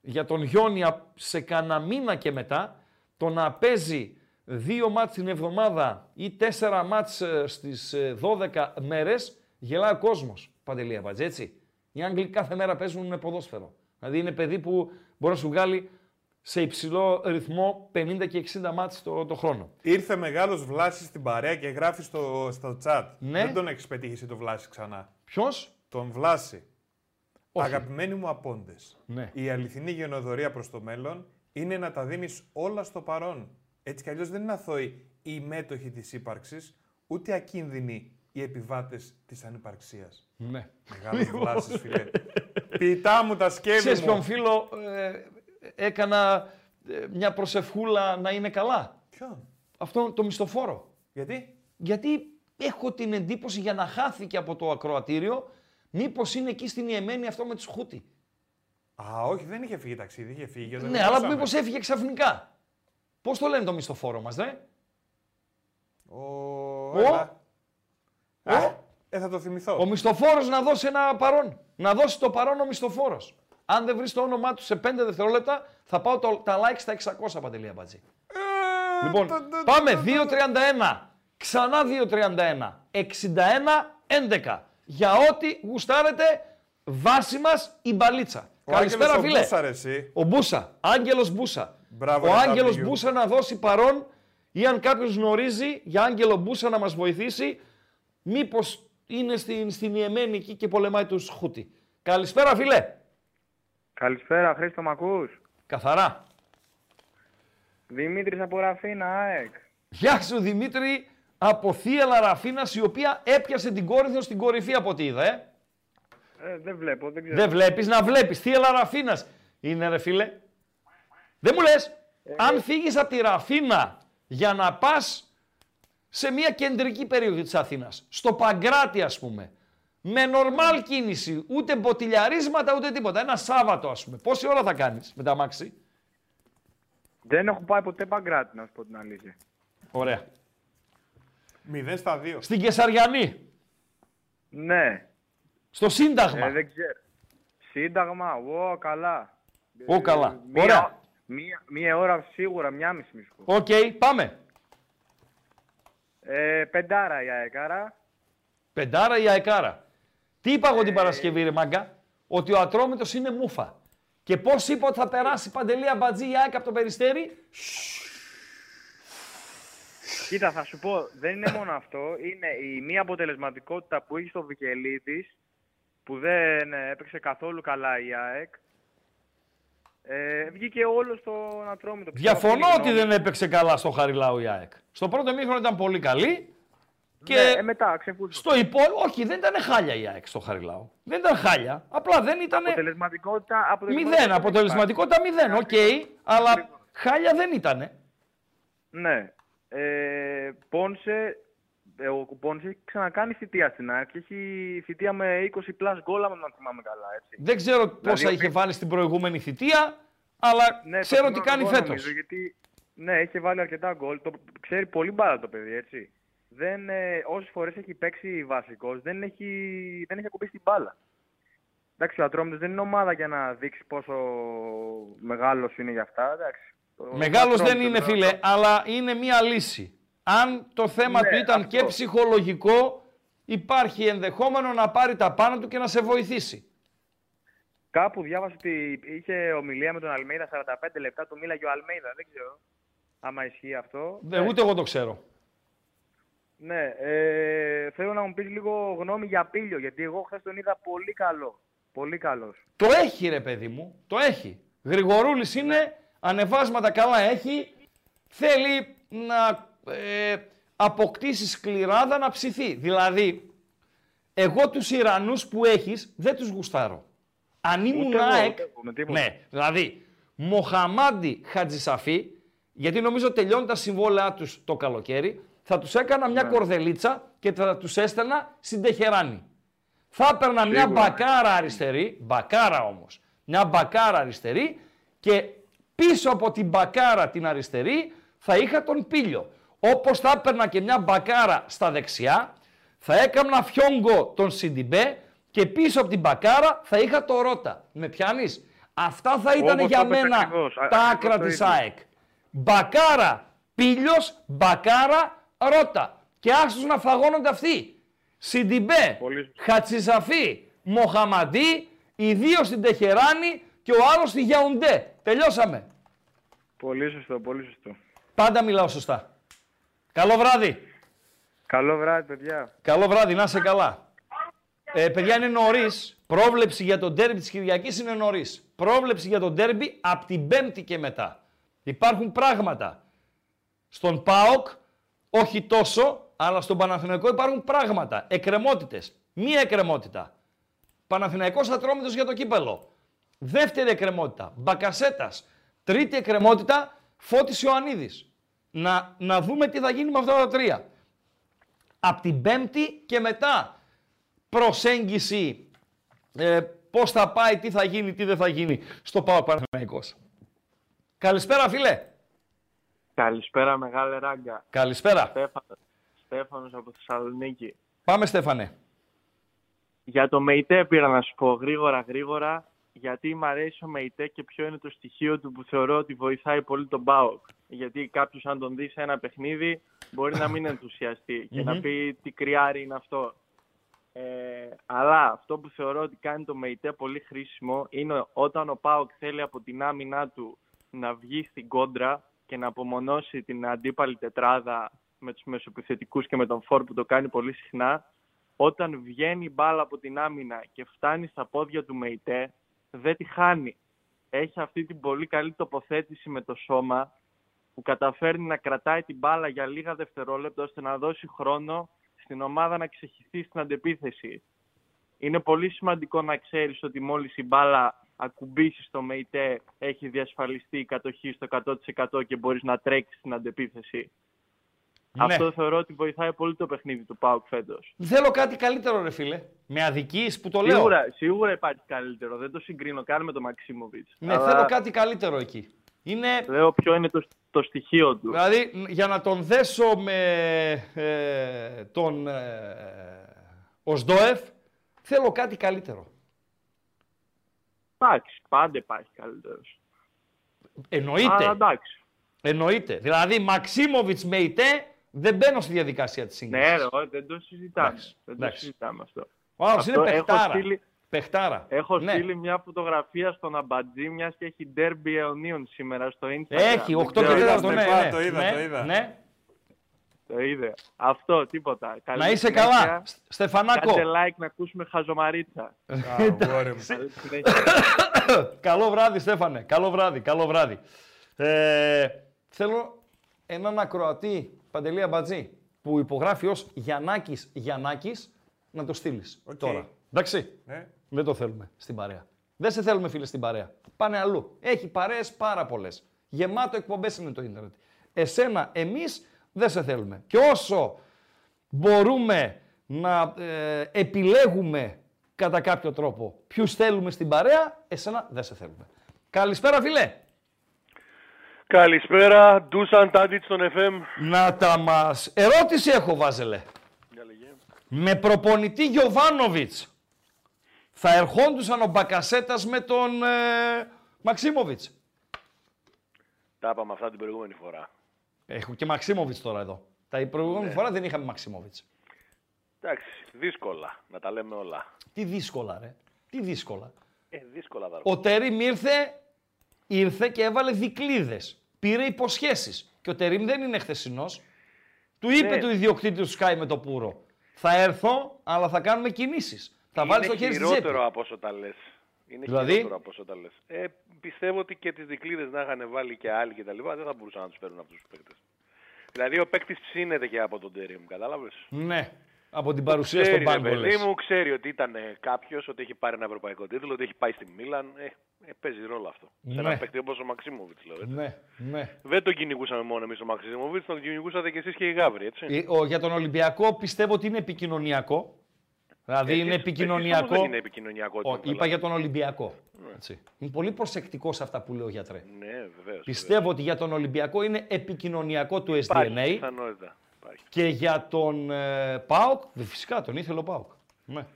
για τον Γιόνια σε κανένα μήνα και μετά, το να παίζει δύο μάτς την εβδομάδα ή τέσσερα μάτς ε, στις ε, 12 μέρες, γελάει ο κόσμος, Παντελή Αμπατζή, έτσι. Οι Άγγλοι κάθε μέρα παίζουν ποδόσφαιρο. Δηλαδή είναι παιδί που μπορεί να σου βγάλει σε υψηλό ρυθμό 50 και 60 μάτς το, το χρόνο. Ήρθε μεγάλος Βλάσης στην παρέα και γράφει στο, στο chat. Ναι. Δεν τον έχεις πετύχει εσύ τον Βλάση ξανά; Ποιος; Τον Βλάση. Όχι. Αγαπημένοι μου απόντες. Ναι. Η αληθινή γενοδορία προς το μέλλον είναι να τα δίνεις όλα στο παρόν. Έτσι κι αλλιώς δεν είναι αθώοι οι μέτοχοι της ύπαρξης, ούτε ακίνδυνοι οι επιβάτες της ανυπαρξίας. Ναι. Μεγάλος Βλάσης, φίλε. Πιτά μου τα σκεύη Ξέρεις ποιον μου. φίλο ε, έκανα ε, μια προσευχούλα να είναι καλά. Ποιον. Αυτό το μισθοφόρο. Γιατί; Γιατί έχω την εντύπωση για να χάθηκε από το ακροατήριο, μήπως είναι εκεί στην Ιεμένη αυτό με τους Χούτι. Α, όχι, δεν είχε φύγει ταξίδι, είχε φύγει. και το Ναι, αλλά ρωτήσαμε. μήπως έφυγε ξαφνικά. Πώς το λένε το μισθοφόρο μας, ρε. Ο... Ο- έλα. Ο- Α, ε, θα το θυμηθώ. Ο μισθοφόρος να δώσει ένα παρόν. Να δώσει το παρόν ο μισθοφόρος. Αν δεν βρεις το όνομά τους σε 5 δευτερόλεπτα, θα πάω το, τα like στα 600 παντελεία μπατζή. Ε, Λοιπόν, το- το- πάμε. το- το- 2.31. Ξανά 2.31. 61-11. Για ό,τι γουστάρετε, βάση μας η μπαλίτσα. Ο Καλησπέρα, Άγγελος ο φίλε. Μπούσα, ρε, εσύ. Ο Μπούσα. Άγγελος Μπούσα. Μπράβο, ο ρε, Άγγελος W. Μπούσα να δώσει παρόν ή αν κάποιος γνωρίζει για Άγγελο Μπούσα να μας βοηθήσει, μήπως είναι στην, στην Ιεμένη εκεί και πολεμάει τους Χούτι. Καλησπέρα, φίλε. Καλησπέρα, Χρήστο, μ' ακούς; Καθαρά. Δημήτρης από Ραφίνα, ΑΕΚ. Γεια σου Δημήτρη από Θεία Ραφίνας η οποία έπιασε την Κόρινθο στην κορυφή από ό,τι είδα, ε. Ε, δεν βλέπω, δεν ξέρω. Δεν βλέπεις να βλέπεις. Θεία Ραφίνας είναι ρε φίλε. Δεν μου λες, αν φύγεις από τη Ραφίνα για να πας σε μια κεντρική περιοχή της Αθήνας, στο Παγκράτη ας πούμε, με νορμάλ κίνηση, ούτε μποτιλιαρίσματα ούτε τίποτα, ένα Σάββατο ας πούμε, πόση ώρα θα κάνεις με τα μάξι; Δεν έχω πάει ποτέ Παγκράτη, να σου πω την αλήθεια. Ωραία. 0 στα 2. Στην Καισαριανή, Ναι, στο Σύνταγμα. ε, δεν ξέρω. Σύνταγμα, ω, καλά. Ω, καλά. Ε, Μία, Ωραία. Μία, μία ώρα σίγουρα, μία μισή μισή. Οκ, πάμε. Ε, πεντάρα η ΑΕΚ, άρα. Πεντάρα ή ΑΕΚάρα. Τι είπα εγώ την Παρασκευή, ρε μάγκα, ότι ο Ατρόμητος είναι μούφα. Και πώς είπα ότι θα περάσει παντελή αμπατζή η ΑΕΚ από το περιστέρι; Κοίτα, θα σου πω, δεν είναι μόνο αυτό. Είναι η μία αποτελεσματικότητα που έχει στο Βικελίδης, που δεν ε, έπαιξε καθόλου καλά η ΑΕΚ. Ε, βγήκε όλος στον Ατρόμητο. Διαφωνώ ότι δεν έπαιξε καλά στο Χαριλάου η ΑΕΚ. Στο πρώτο μήχρονο ήταν πολύ καλή. Και Ναι, ε, μετά ξεφούσκωσε. στο υπόλοιπο, όχι, δεν ήταν χάλια η ΑΕΚ στο Χαριλάου. Δεν ήταν χάλια. Απλά δεν ήταν. Αποτελεσματικότητα, αποτελεσματικότητα Μηδέν. δεν Αποτελεσματικότητα μηδέν. Οκ. αλλά χάλια δεν ήταν. υπάρχει. Ναι. Ε, Πόνσε, ε, ο Πόνσε έχει ξανακάνει θητεία στην ΑΕΚ. και Έχει θητεία με 20 plus γκολ, αν δεν θυμάμαι καλά. Έτσι. Δεν ξέρω πόσα ο είχε Πι- βάλει στην προηγούμενη θητεία, αλλά Ναι, το ξέρω τι θυμάμαι κάνει εγώ, φέτος. νομίζω, γιατί, ναι, έχει βάλει αρκετά γκολ. Το, ξέρει πολύ μπάλα το παιδί, έτσι. Δεν, ε, όσες φορές έχει παίξει βασικός, δεν έχει, δεν έχει ακουμπήσει την μπάλα. Εντάξει, ο Ατρόμητος δεν είναι ομάδα για να δείξει πόσο μεγάλος είναι για αυτά. Εντάξει. Ο Μεγάλος δεν Ατρόμητος είναι, τώρα- φίλε, αλλά είναι μία λύση. Αν το θέμα Ναι, του ήταν αυτό. και ψυχολογικό, υπάρχει ενδεχόμενο να πάρει τα πάνω του και να σε βοηθήσει. Κάπου διάβασα ότι είχε ομιλία με τον Αλμέιδα 45 λεπτά, του μίλαγε ο Αλμέιδα, δεν ξέρω άμα ισχύει αυτό. Ε, ούτε εγώ το ξέρω. Ναι, ε, θέλω να μου πεις λίγο γνώμη για Πίλιο, γιατί εγώ χθες τον είδα πολύ καλό. Πολύ καλός. Το έχει ρε παιδί μου, το έχει. Γρηγορούλης είναι, ανεβάσματα καλά έχει, θέλει να ε, αποκτήσει σκληράδα να ψηθεί. Δηλαδή, εγώ τους Ιρανούς που έχεις δεν τους γουστάρω. Αν ήμουν εγώ, ΑΕΚ, ούτε εγώ, με τίποτα. ναι, δηλαδή, Μοχαμάντι Χατζησαφή, γιατί νομίζω τελειώνουν τα συμβόλαιά τους το καλοκαίρι, θα τους έκανα μια Ναι. κορδελίτσα και θα τους έστελνα στην Τεχεράνη. Θα έπαιρνα μια Σίγουρα. μπακάρα αριστερή, μπακάρα όμως, μια μπακάρα αριστερή και πίσω από την μπακάρα την αριστερή θα είχα τον πύλιο. Όπως θα έπαιρνα και μια μπακάρα στα δεξιά, θα έκανα φιόγκο τον Σιντιμπέ και πίσω από την μπακάρα θα είχα το Ρότα. Με πιάνεις; Αυτά θα ήταν Όπως για το είπες μένα ακριβώς. Α- τα ακριβώς άκρα το της ίδιο. ΑΕΚ. Μπακάρα, πύλιος, μπακάρα, Ρότα. Και άστος να φαγώνονται αυτοί. Σιντιμπέ, Πολύ σωστά. Χατσιζαφή, Μοχαμαντή, οι δύο στην Τεχεράνη και ο άλλος στη Γιαουντέ. Τελειώσαμε. Πολύ σωστό, πολύ σωστό. Πάντα μιλάω σωστά. Καλό βράδυ. Καλό βράδυ, παιδιά. Καλό βράδυ, να είσαι καλά. Ε, παιδιά, είναι νωρίς. Πρόβλεψη για τον τέρμπι της Κυριακής είναι νωρίς. Πρόβλεψη για τον τέρμπι από την Πέμπτη και μετά. Υπάρχουν πράγματα. Στον ΠΑΟΚ, όχι τόσο, αλλά στον Παναθηναϊκό υπάρχουν πράγματα. Εκκρεμότητες. Μία εκκρεμότητα. Παναθηναϊκός Ατρόμητος για το κύπελο. Δεύτερη εκκρεμότητα. Μπακασέτας. Τρίτη εκκρεμότητα. Φώτης Ιωαννίδης. Να, να δούμε τι θα γίνει με αυτά τα τρία από την Πέμπτη και μετά προσέγγιση ε, πώς θα πάει, τι θα γίνει, τι δεν θα γίνει στο ΠΑΟΚ Παναθηναϊκός. Καλησπέρα φίλε. Καλησπέρα μεγάλε ράγκα. Καλησπέρα. Στέφανος, Στέφανος από Θεσσαλονίκη. Πάμε Στέφανε. Για το ΜΕΙΤΕ πήρα να σου πω γρήγορα γρήγορα γιατί μ' αρέσει ο ΜΕΙΤΕ και ποιο είναι το στοιχείο του που θεωρώ ότι βοηθάει πολύ τον ΠΑΟΚ. Γιατί κάποιος αν τον δεις σε ένα παιχνίδι μπορεί να μην ενθουσιαστεί και να πει τι κρυάρι είναι αυτό. Ε, αλλά αυτό που θεωρώ ότι κάνει το ΜΕΙΤΕ πολύ χρήσιμο είναι όταν ο ΠΑΟΚ θέλει από την άμυνά του να βγει στην κόντρα και να απομονώσει την αντίπαλη τετράδα με τους μεσοπιθετικούς και με τον Φόρ που το κάνει πολύ συχνά, όταν βγαίνει η μπάλα από την άμυνα και φτάνει στα πόδια του ΜΕΙΤΕ, δεν τη χάνει. Έχει αυτή την πολύ καλή τοποθέτηση με το σώμα που καταφέρνει να κρατάει την μπάλα για λίγα δευτερόλεπτα ώστε να δώσει χρόνο στην ομάδα να ξεχυθεί στην αντεπίθεση. Είναι πολύ σημαντικό να ξέρεις ότι μόλις η μπάλα ακουμπήσεις στο ΜΕΙΤΕ έχει διασφαλιστεί η κατοχή στο 100% και μπορείς να τρέξεις στην αντεπίθεση. Ναι. Αυτό θεωρώ ότι βοηθάει πολύ το παιχνίδι του ΠΑΟΚ φέτος. Θέλω κάτι καλύτερο ρε φίλε. Με αδικείς που το λέω. Σίγουρα, σίγουρα υπάρχει καλύτερο. Δεν το συγκρίνω καν με τον Μαξίμοβιτς. Ναι, θέλω κάτι καλύτερο εκεί. Είναι, Λέω ποιο είναι το, το στοιχείο του. δηλαδή, για να τον δέσω με ε, τον ε, Οσδόεφ, θέλω κάτι καλύτερο. Εντάξει, πάντα υπάρχει καλύτερος. Εννοείται. Αλλά εντάξει. Εννοείται. Δηλαδή, Μαξίμοβιτς με ητέ δεν μπαίνω στη διαδικασία της σύγκρισης. Ναι, ρε, όχι, δεν το συζητάμε. Εντάξει, δεν το εντάξει. συζητάμε αυτό. Ο άλλος είναι Αυτό έχω παιχτάρα. στείλει- Παιχτάρα. Έχω ναι. στείλει μια φωτογραφία στον Αμπατζή, μιας και έχει derby αιωνίων σήμερα στο Instagram. Έχει, 8 Δεν και ξέρω, 4 το ναι, είπα, ναι. το είδα, ναι, το είδα. ναι. Το είδε. Αυτό, τίποτα. Καλή Να είσαι συνέχεια. καλά. Σ- Στεφανάκο. Κάντε like να ακούσουμε χαζομαρίτσα. Αγόρι μου. Καλή συνέχεια. καλό βράδυ, Στέφανε. Καλό βράδυ, καλό βράδυ. Ε, θέλω έναν ακροατή, Παντελή Αμπατζή, που υπογράφει ως Γιαννάκης Γιαννάκης, να το στείλεις Οκ. τώρα. Εντάξει; Ναι. Δεν το θέλουμε στην παρέα. Δεν σε θέλουμε, φίλε, στην παρέα. Πάνε αλλού. Έχει παρέες πάρα πολλές. Γεμάτο εκπομπές είναι το ίντερνετ. Εσένα, εμείς δεν σε θέλουμε. Και όσο μπορούμε να ε, επιλέγουμε κατά κάποιο τρόπο ποιους θέλουμε στην παρέα, εσένα δεν σε θέλουμε. Καλησπέρα, φίλε. Καλησπέρα, Ντούσαν Τάντιτς στον FM. Να τα μας. Ερώτηση έχω, Βάζελε. Με προπονητή Γιωβάνοβιτς θα ερχόντουσαν ο Μπακασέτας με τον ε, Μαξίμοβιτς. Τα είπαμε αυτά την προηγούμενη φορά. Έχω και Μαξίμοβιτς τώρα εδώ. Τα προηγούμενη φορά δεν είχαμε Μαξίμοβιτς. Εντάξει, δύσκολα να τα λέμε όλα. Τι δύσκολα, ρε. Τι δύσκολα. Ε, δύσκολα θα Ο Τερίμ ήρθε, ήρθε και έβαλε δικλίδες. Πήρε υποσχέσεις. Και ο Τερίμ δεν είναι χθεσινός. Του είπε Ναι. του ιδιοκτήτη του Sky με το πουρο. Θα έρθω, αλλά θα κάνουμε κινήσεις. Θα βάλεις το Είναι χέρι στη τσέπη. χειρότερο από όσο τα λες. Είναι Δηλαδή; χειρότερο από όσο τα λες. Ε, πιστεύω ότι και τις δικλείδες να είχαν βάλει και άλλοι και τα λοιπά, δεν θα μπορούσαν να τους παίρνουν αυτούς τους παίκτες. Δηλαδή ο παίκτης ψήνεται και από τον Τερίμ, κατάλαβες; Ναι. Από την παρουσία Ξέρει, στον ρε πάγκο, παιδί λες. μου, ξέρει ότι ήταν κάποιος, ότι έχει πάρει ένα ευρωπαϊκό τίτλο, ότι έχει πάει στη Μίλαν. Ε, ε, παίζει ρόλο αυτό. Σε Ναι. ένα παίκτη όπως ο Μαξίμοβιτ, λέω. έτσι. Ναι, ναι. Δεν τον κυνηγούσαμε μόνο εμείς τον Μαξίμοβιτ, τον κυνηγούσατε κι εσείς και οι Γάβροι, έτσι. Ε, Ο, για τον Ολυμπιακό πιστεύω ότι είναι επικοινωνιακό. Δηλαδή Εσείς- είναι εσείς επικοινωνιακό. όμως δεν είναι επικοινωνιακό. Ο, τον είπα καλά. για τον Ολυμπιακό. Έτσι. Είμαι πολύ προσεκτικό σε αυτά που λέω γιατρέ. Ναι, βεβαίω. Πιστεύω ότι για τον Ολυμπιακό είναι επικοινωνιακό του Υπάρχει SDNA πιθανότητα. Υπάρχει. και για τον ε, ΠΑΟΚ, δε, φυσικά τον ήθελε ο ΠΑΟΚ. Ναι.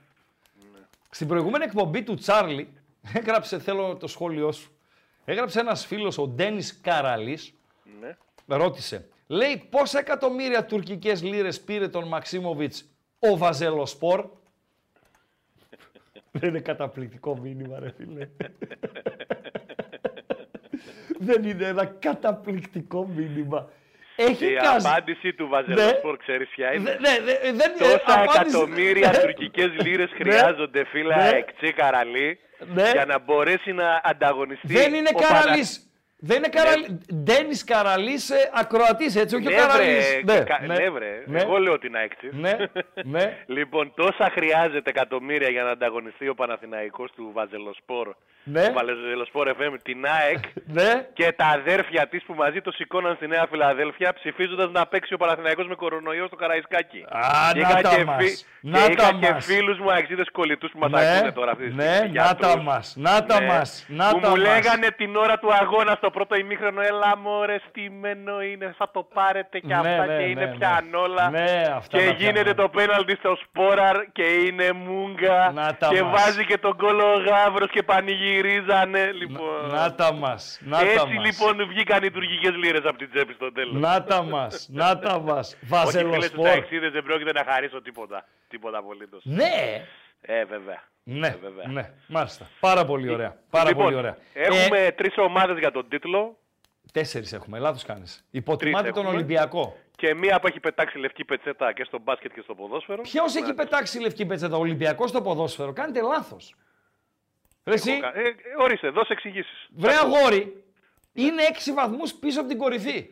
Στην προηγούμενη εκπομπή του Τσάρλι, έγραψε, θέλω το σχόλιο σου, έγραψε ένας φίλος, ο Ντένις Καραλής, Ναι. ρώτησε, λέει πόσα εκατομμύρια τουρκικές λίρες πήρε τον Μαξίμοβιτς ο Βαζελοσπορ. Δεν είναι καταπληκτικό μήνυμα ρε φίλε. Δεν είναι ένα καταπληκτικό μήνυμα. Έχει Η καζ- απάντηση του Βαζελοσπορ, ξέρεις ποια είναι; Δε- ναι, ναι, δεν είναι Τόσα απάντηση- εκατομμύρια Ναι. τουρκικές λίρες χρειάζονται, φίλα Ναι. Εκτσί Καραλή, Ναι. για να μπορέσει να ανταγωνιστεί. Δεν είναι ο Πανα- Καραλής. Δεν είναι Καραλής. Ντένις Καραλής ε, ακροατής, έτσι, όχι ο Ναι, Καραλής. βρε, κα- ναι, βρε. ναι. Εγώ λέω την έκτη. Ναι, ναι. Λοιπόν, τόσα χρειάζεται εκατομμύρια για να ανταγωνιστεί ο Παναθηναϊκός του Βαζελοσπορ. Ναι. Του Βαζελοσπορ FM, την ΑΕΚ Ναι. και τα αδέρφια της που μαζί το σηκώναν στη Νέα Φιλαδέλφια ψηφίζοντας να παίξει ο Παναθηναϊκός με κορονοϊό στο Καραϊσκάκι. Α, Και να είχα τα και, μας. φι- Να και τα είχα και μας. φίλους μου αεξίδες κολλητούς που μας Ναι, ακούνε τώρα αυτή τη ναι, στιγμή. να τα γιατρούς. μας, να τα μας, να που τα μου μας. λέγανε την ώρα του αγώνα στο πρώτο ημίχρονο έλα μωρέ στημένο είναι, θα το πάρετε και Ναι, αυτά ναι, και ναι, είναι ναι. πια ανόλα. Ναι, αυτά και να γίνεται πιάνουμε. το πέναλτι στο Σπόραρ και είναι μούγκα Να τα και μας. βάζει και τον κόλλο ο Γάβρος και πανηγυρίζανε. Λοιπόν. Να τα μας, να τα Έτσι μας. λοιπόν βγήκαν οι τουρκικές λίρες από την τσέπη στο τέλος. Να τα μας, να τα μας. Όχι φίλες στους Βαζελοσπορ. ταξίδες δεν πρόκειται να χαρίσω τίποτα. Τίποτα απολύτως. Ναι, Ε, βέβαια. ναι, Ε, βέβαια. ναι, μάλιστα. Πάρα πολύ ωραία. Πάρα λοιπόν, πολύ ωραία. Έχουμε Ε, τρεις ομάδες για τον τίτλο τέσσερις έχουμε, λάθος κάνεις. Υποτιμάτε τον έχουμε. Ολυμπιακό. και μία που έχει πετάξει λευκή πετσέτα και στο μπάσκετ και στο ποδόσφαιρο. Ποιος έχει πετάξει λευκή πετσέτα, ο Ολυμπιακός στο ποδόσφαιρο. Κάνετε λάθος. Ρε εσύ, Ε, ε, ορίστε, δώσε εξηγήσεις. βρε αγόρι, είναι έξι βαθμούς πίσω από την κορυφή.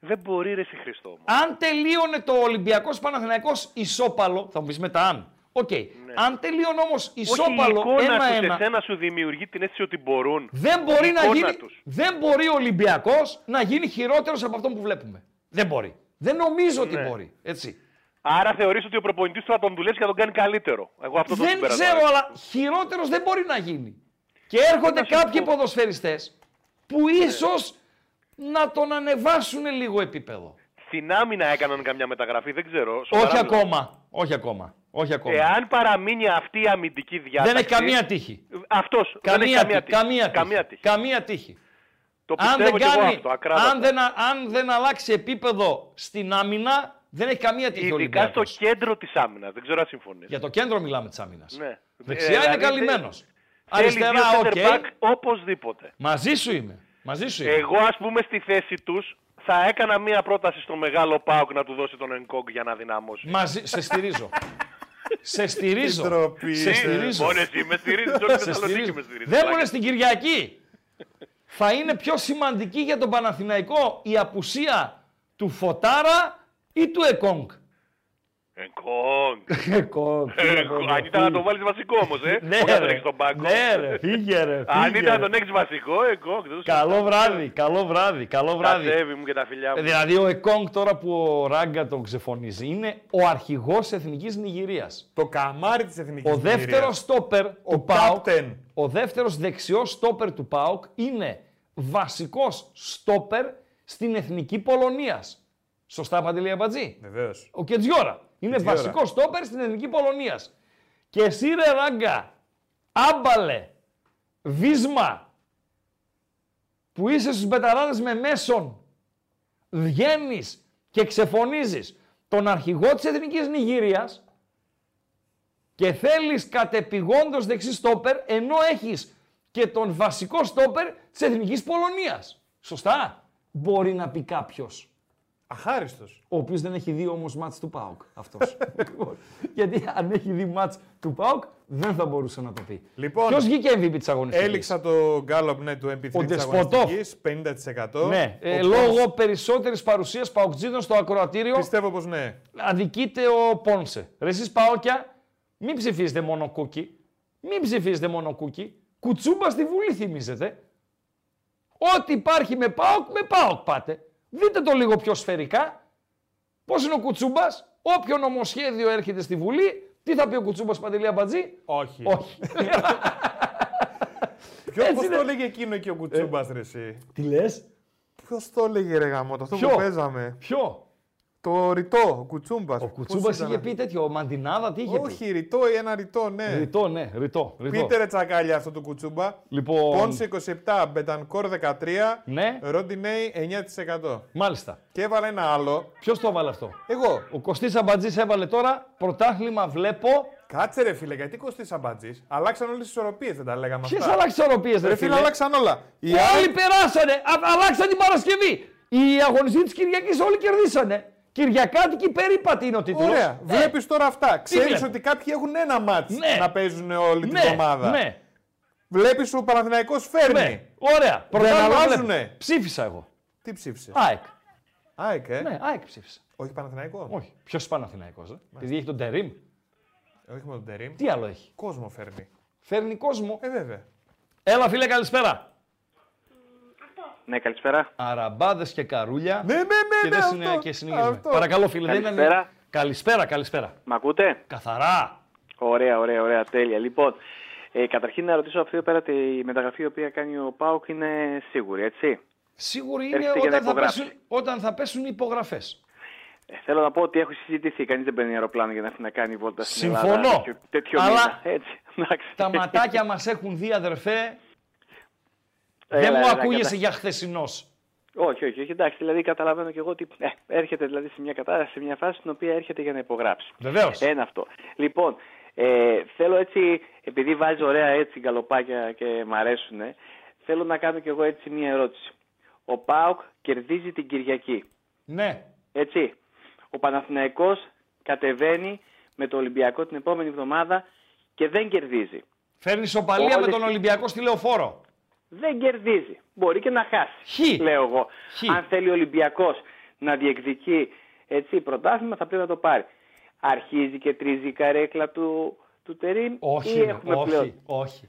Δεν μπορεί ρε εσύ Χριστό μου. Αν τελείωνε το Ολυμπιακός Παναθηναϊκός ισόπαλο, θα μου πεις μετά αν. Οκ. Αν τελείωνε όμως Όχι, η ισόπαλο εικόνα τους 1-1, εσένα σου δημιουργεί την αίσθηση ότι μπορούν. δεν μπορεί Η να εικόνα γίνει. τους. Δεν μπορεί ο Ολυμπιακός να γίνει χειρότερος από αυτό που βλέπουμε. Δεν μπορεί. Δεν νομίζω ότι Ναι. μπορεί. Έτσι. Άρα θεωρείς ότι ο προπονητής του θα τον δουλέψει και θα τον κάνει καλύτερο. Εγώ αυτό το Δεν συμπέρασμα ξέρω, έχω. αλλά χειρότερος δεν μπορεί να γίνει. Και έρχονται να σου κάποιοι πω. Ναι. ποδοσφαιριστές που ίσως να τον ανεβάσουν λίγο επίπεδο. Στην άμυνα έκαναν καμιά μεταγραφή, δεν ξέρω. σοβαρά Όχι μιλάω. ακόμα. Όχι ακόμα. Όχι ακόμα. Εάν παραμείνει αυτή η αμυντική διάταξη. δεν έχει καμία τύχη. Αυτός. δεν έχει Καμία, καμία τύχη. Καμία τύχη. Καμία τύχη. Καμία τύχη. Το Αν πιστεύω δεν, και εγώ κάνει, αυτό, ακράδαντα. αν, δεν, α- αν δεν αλλάξει επίπεδο στην άμυνα, δεν έχει καμία τύχη ο Ειδικά στο Ολυμπιακός. κέντρο της άμυνας. Δεν ξέρω αν συμφωνείς. Για το κέντρο μιλάμε της άμυνας. Ναι. Δεξιά Ε, είναι δηλαδή, καλυμμένος. Θέλει Αριστερά, δύο οκ. center back οπωσδήποτε. Μαζί σου είμαι. Μαζί σου είμαι. Εγώ ας πούμε στη θέση τους θα έκανα μία πρόταση στο μεγάλο ΠΑΟΚ να του δώσει τον Ενκόγκ για να δυναμώσει. Μαζί, σε στηρίζω. σε στηρίζω. Τι ντροπή. σε στηρίζω. Μόνος εσύ με στηρίζεις, όλη η Σε Θεσσαλονίκη στηρίζω. με στηρίζεις. Δεν μου είναι στην Κυριακή. Θα είναι πιο σημαντική για τον Παναθηναϊκό η απουσία του Φωτάρα ή του Εκόνγκ. Ενκόγκ. Εκόνγκ. τι να πω, Αν ήταν να το βάλεις βασικό όμως, ε. Ναι, Όχι να τον ρε. έχεις στον πάγκο. Ναι, ρε, φύγε ρε. Αν φύγε, ήταν να ρε. τον έχεις βασικό, Ενκόγκ. δεν το Καλό συζητάμε. βράδυ, καλό βράδυ, καλό Τα βράδυ. σέβη μου και τα φιλιά μου. Δηλαδή ο Εκόνγκ τώρα που ο Ράγκα τον ξεφωνίζει είναι ο αρχηγός εθνικής Νιγηρίας. Το καμάρι της Εθνικής Ο δεύτερος Νιγηρίας. στόπερ Ο του ΠΑΟΚ, captain. ο δεύτερος δεξιός στόπερ του ΠΑΟΚ είναι βασικός στόπερ στην Εθνική Πολωνίας. Σωστά, Παντελή Αμπατζή. Βεβαίως. Ο Κετζιόρα. Είναι Κετζιόρα. βασικό στόπερ στην Εθνική Πολωνίας. Και εσύ ρε Ράγκα, άμπαλε, βίσμα, που είσαι στους μπεταράδες με μέσον, βγαίνεις και ξεφωνίζεις τον αρχηγό της Εθνικής Νιγήριας και θέλεις κατεπηγόντως δεξί στόπερ, ενώ έχεις και τον βασικό στόπερ της Εθνικής Πολωνίας. Σωστά. Μπορεί να πει κάποιος Αχάριστος. ο οποίος δεν έχει δει όμως μάτς του ΠΑΟΚ αυτός. Γιατί αν έχει δει μάτς του ΠΑΟΚ δεν θα μπορούσε να το πει. Λοιπόν, Ποιος βγήκε MVP της αγωνιστικής; Έληξα το γκάλωπ ναι, του MP3 Ο της Ντεσποτόφ. αγωνιστικής, 50%. Ναι, ε, Ο Πόνσε- λόγω περισσότερης παρουσίας Παοκτζίδων στο ακροατήριο Πιστεύω πως ναι. αδικείται ο Πόνσε. Ρε εσείς Παόκια, μην ψηφίζετε μόνο κούκι. Μην ψηφίζετε μόνο κούκι. Κουτσούμπα στη Βουλή θυμίζετε. Ό,τι υπάρχει με ΠΑΟΚ, με ΠΑΟΚ πάτε. Δείτε το λίγο πιο σφαιρικά. Πώς είναι ο Κουτσούμπας, όποιο νομοσχέδιο έρχεται στη Βουλή, τι θα πει ο Κουτσούμπας Παντελία Μπατζή. Όχι. Όχι. Ποιο, Έτσι πώς είναι. το έλεγε εκείνο και ο Κουτσούμπας ρε εσύ; τι λες, Ποιος το έλεγε ρε γαμότο, αυτό Ποιο; που παίζαμε. ποιο; Το ρητό, ο Κουτσούμπας. Ο Πώς Κουτσούμπας ήταν είχε αυτό; πει τέτοιο, μαντινάδα, τι είχε Όχι, ρητό ή ένα ρητό, ναι. πει. Ρητό, ναι, ρητό. ρητό. Πείτε ρε τσακάλια αυτό το Κουτσούμπα. Λοιπόν, Πόνσε 27, Μπετανκόρ 13, ναι, Ροντινέι 9%. μάλιστα. Και έβαλα ένα άλλο. Ποιος το έβαλε αυτό; Εγώ. Ο Κωστής Αμπατζής έβαλε τώρα πρωτάθλημα βλέπω. Κάτσε ρε φίλε, γιατί κοστί αμπατζής. Αλλάξαν όλες τις ισορροπίες, δεν τα λέγαμε Ποιες αυτά. αλλάξει ισορροπίες ρε Ρε φίλε, φίλε. αλλάξαν όλα. Οι Όλοι άλλοι περάσανε, α- αλλάξαν την Παρασκευή. Οι αγωνιστή της Κυριακής όλοι κερδίσανε. Κυριακάτικη περίπατη είναι ο τίτλος. Ωραία. Ε, Βλέπεις τώρα αυτά. Ξέρεις βλέπω. ότι κάποιοι έχουν ένα μάτς Ναι. να παίζουν όλη ναι, την εβδομάδα. Ναι, Βλέπεις ο Παναθηναϊκός φέρνει. ναι. Ωραία. Πρωτάθλημα αλλάζουνε. βλέπω. Ψήφισα εγώ. Τι ψήφισε; ΑΕΚ. ΑΕΚ, ε; Ναι, ΑΕΚ ψήφισα. Όχι Παναθηναϊκό; Όχι. Ποιος Παναθηναϊκός, ε; Επειδή έχει τον Τερίμ. Όχι με τον Τερήμ. Τι άλλο έχει; Κόσμο φέρνει. Φέρνει κόσμο. Ε, βέβαια. Έλα φίλε καλησπέρα. Ναι, καλησπέρα. Αραμπάδες και καρούλια. Ναι, ναι, ναι. και ναι, δεν συνε- αυτό. και συνεχίζουμε. Αυτό. Παρακαλώ φίλε. δεν είναι- Καλησπέρα. Καλησπέρα, καλησπέρα. Μ' ακούτε; Καθαρά. Ωραία, ωραία, ωραία, τέλεια. Λοιπόν, ε, καταρχήν να ρωτήσω αυτή εδώ πέρα τη μεταγραφή η οποία κάνει ο Πάουκ είναι σίγουρη, έτσι; Σίγουροι είναι Έρχεται για να όταν θα, υπογράψει. πέσουν, όταν θα πέσουν οι υπογραφές. Ε, θέλω να πω ότι έχω συζητηθεί. Κανείς δεν παίρνει αεροπλάνο για να έρθει να κάνει βόλτα στην Συμφωνώ. Ελλάδα. Τέτοιο, τέτοιο Αλλά μήνα, έτσι. εντάξει. Τα ματάκια μας έχουν δει αδερφέ. Έλα, δεν μου έλα, ακούγεσαι κατα- για χθεσινός. Όχι, όχι, όχι. Εντάξει, δηλαδή καταλαβαίνω και εγώ ότι ε, έρχεται δηλαδή σε μια κατάσταση, σε μια φάση στην οποία έρχεται για να υπογράψει. Βεβαίως. Ένα αυτό. Λοιπόν, ε, θέλω έτσι, επειδή βάζει ωραία έτσι γκαλοπάκια και μ' αρέσουν, θέλω να κάνω κι εγώ έτσι μια ερώτηση. Ο ΠΑΟΚ κερδίζει την Κυριακή. Ναι. Έτσι. Ο Παναθηναϊκός κατεβαίνει με το Ολυμπιακό την επόμενη εβδομάδα και δεν κερδίζει. Φέρνεις σοπαλία με Όλες τον οι- Ολυμπιακό στη Λεωφόρο. Δεν κερδίζει. Μπορεί και να χάσει. Χ. Λέω εγώ. Χ. Αν θέλει ο Ολυμπιακός να διεκδικεί έτσι πρωτάθλημα θα πρέπει να το πάρει. Αρχίζει και τρίζει η καρέκλα του, του Τερίμ Όχι, ή ρε, έχουμε όχι, πλέον; όχι.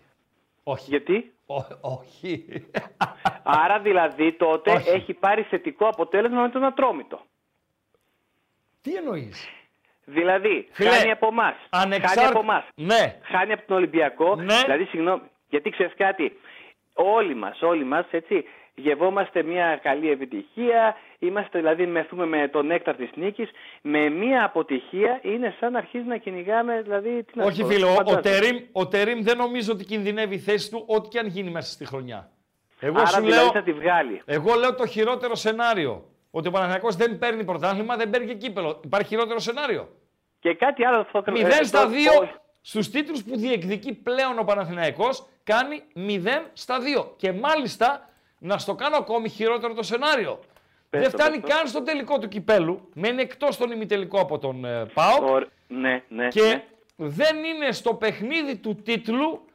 Όχι. Γιατί; Ω- όχι. Άρα δηλαδή τότε Όχι. έχει πάρει θετικό αποτέλεσμα με τον Ατρόμητο. Τι εννοείς; Δηλαδή, Φίλε, χάνει από εμάς. ανεξάρτη- Χάνει από εμάς. Ναι. Χάνει από τον Ολυμπιακό. Ναι. Δηλαδή, συγγνώμη, γιατί ξέρεις κάτι. Όλοι μας, όλοι μας, έτσι, γευόμαστε μια καλή επιτυχία. Είμαστε δηλαδή, μεθούμε με τον νέκταρ της νίκης. Με μια αποτυχία είναι σαν να αρχίζει να κυνηγάμε, δηλαδή. Τι να σου όχι πω, φίλε, ο, ο, φαντάζομαι. Τερίμ, ο Τερίμ δεν νομίζω ότι κινδυνεύει η θέση του ό,τι και αν γίνει μέσα στη χρονιά. Εγώ Άρα σου δηλαδή λέω, θα τη βγάλει. εγώ λέω το χειρότερο σενάριο. Ότι ο Παναθηναϊκός δεν παίρνει πρωτάθλημα, δεν παίρνει και κύπελο. Υπάρχει χειρότερο σενάριο. Και κάτι άλλο θα 0 στα 2 στους τίτλους που διεκδικεί πλέον ο Παναθηναϊκός κάνει 0 στα 2. Και μάλιστα να στο κάνω ακόμη χειρότερο το σενάριο. Πες δεν το, φτάνει πες το. καν στο τελικό του κυπέλου. Μένει εκτός τον ημιτελικό από τον ε, ΠΑΟΚ. Ωρα- Ναι, ναι. Και ναι. δεν είναι στο παιχνίδι του τίτλου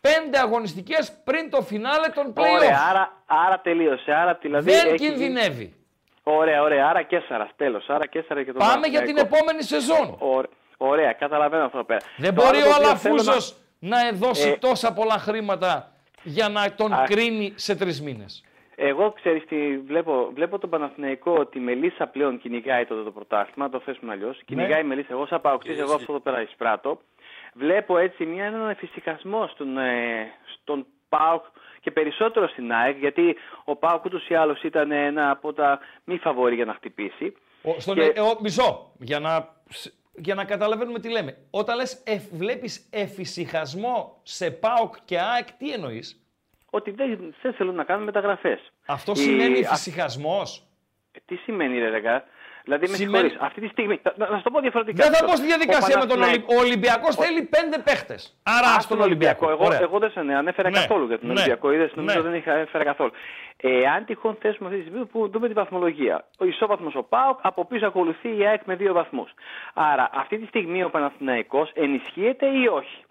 πέντε αγωνιστικές πριν το φινάλε των play-off. Ωραία, άρα, άρα τελείωσε. Άρα, δηλαδή, δεν έχει κινδυνεύει. γίνει- Ωραία, ωραία. Άρα Κέσσαρα, τέλος. Άρα Κέσσαρα και το Πάμε για την Παναθηναϊκό. επόμενη σεζόν. Ωραία, ωραία, καταλαβαίνω αυτό εδώ πέρα. Δεν Το μπορεί άλλο το ο οποίο θέλω Αλαφούζος να... δώσει Ε, τόσα πολλά χρήματα για να τον Α. κρίνει σε τρεις μήνες. Εγώ ξέρεις τι βλέπω, βλέπω τον Παναθηναϊκό ότι η Μελίσσα πλέον κυνηγάει τότε το πρωτάθλημα, να το θέσουμε αλλιώς. Ναι. Κυνηγάει η Μελίσσα. Εγώ σαν παοξής, εγώ αυτό εδώ πέρα εισπράττω. Βλέπω έτσι μια, έναν εφησυχασμό στον, ε, στον ΠΑΟΚ και περισσότερο στην ΑΕΚ, γιατί ο ΠΑΟΚ ούτως ή άλλως ήταν ένα από τα μη φαβόρη για να χτυπήσει. Ο, στον, Και- ε, ο- μισό, για να, για να καταλαβαίνουμε τι λέμε. Όταν λες ε, βλέπεις εφησυχασμό σε ΠΑΟΚ και ΑΕΚ, τι εννοείς; Ότι δεν, δεν θέλουν να κάνουν μεταγραφές. Αυτό Η- σημαίνει α- εφησυχασμός; Τι σημαίνει ρε Ρεγά. Δηλαδή με Σημαίνει- συγχωρείς, αυτή τη στιγμή, να, να σου το πω διαφορετικά. Δεν θα Ο πω στη διαδικασία με τον Παναθηναϊκός- Ολυμπιακό. Ο Ολυμπιακός θέλει πέντε παίχτες. Άρα Α, ας τον Ολυμπιακό. Εγώ, Ωραία. εγώ δεν σε ανέφερα Ναι, καθόλου για τον ναι, Ολυμπιακό. Είδες, νομίζω ναι. δεν είχα ανέφερα καθόλου. Ε, αν τυχόν θέσουμε αυτή τη στιγμή που δούμε τη βαθμολογία. Ο ισόβαθμος ο ΠΑΟΚ, από πίσω ακολουθεί η ΑΕΚ με δύο βαθμούς. Άρα αυτή τη στιγμή ο Παναθηναϊκός ενισχύεται ή όχι;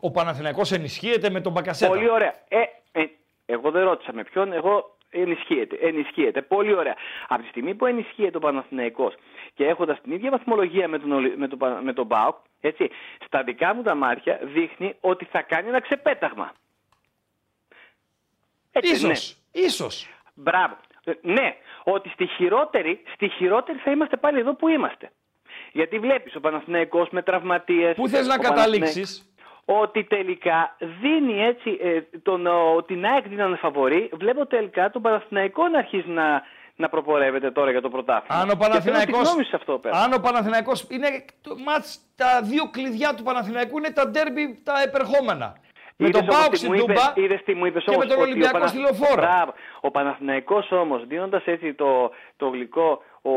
Ο Παναθηναϊκός ενισχύεται με τον Μπακασέτα. Πολύ ωραία. Ε, ε, εγώ δεν ρώτησα με ποιον, εγώ ενισχύεται. Ενισχύεται. Πολύ ωραία. Από τη στιγμή που ενισχύεται ο Παναθηναϊκός και έχοντας την ίδια βαθμολογία με τον, Ολυ- με τον, Πα- με τον ΠΑΟΚ, έτσι, στα δικά μου τα μάτια δείχνει ότι θα κάνει ένα ξεπέταγμα. Έτσι, Ίσως, Ναι. ίσως. Μπράβο. Ε, Ναι, ότι στη χειρότερη, στη χειρότερη θα είμαστε πάλι εδώ που είμαστε. Γιατί βλέπεις ο Παναθηναϊκός με τραυματίες... Πού θες να ο Παναθηναϊκός- καταλήξεις; Ότι τελικά δίνει έτσι ε, τον, ο, την ΑΕΚ δίνανε φαβορή. Βλέπω τελικά τον Παναθηναϊκό να αρχίζει να, να προπορεύεται τώρα για το πρωτάθλημα. Αν ο Και θέλω τη Παναθηναϊκός, γνώμη σου σε αυτό πέρα. αν ο Παναθηναϊκός είναι το μάτς, τα δύο κλειδιά του Παναθηναϊκού είναι τα ντέρμπι τα επερχόμενα. Με Είδες τον όμως Πάουξ τι στην μου είπες- Τούμπα είδες τι μου είπες και με όμως, τον ότι ο Ολυμπιακό Πανα- στη Λεωφόρο. Μπράβο. Ο Παναθηναϊκός όμως, δίνοντας έτσι το, το γλυκό ο,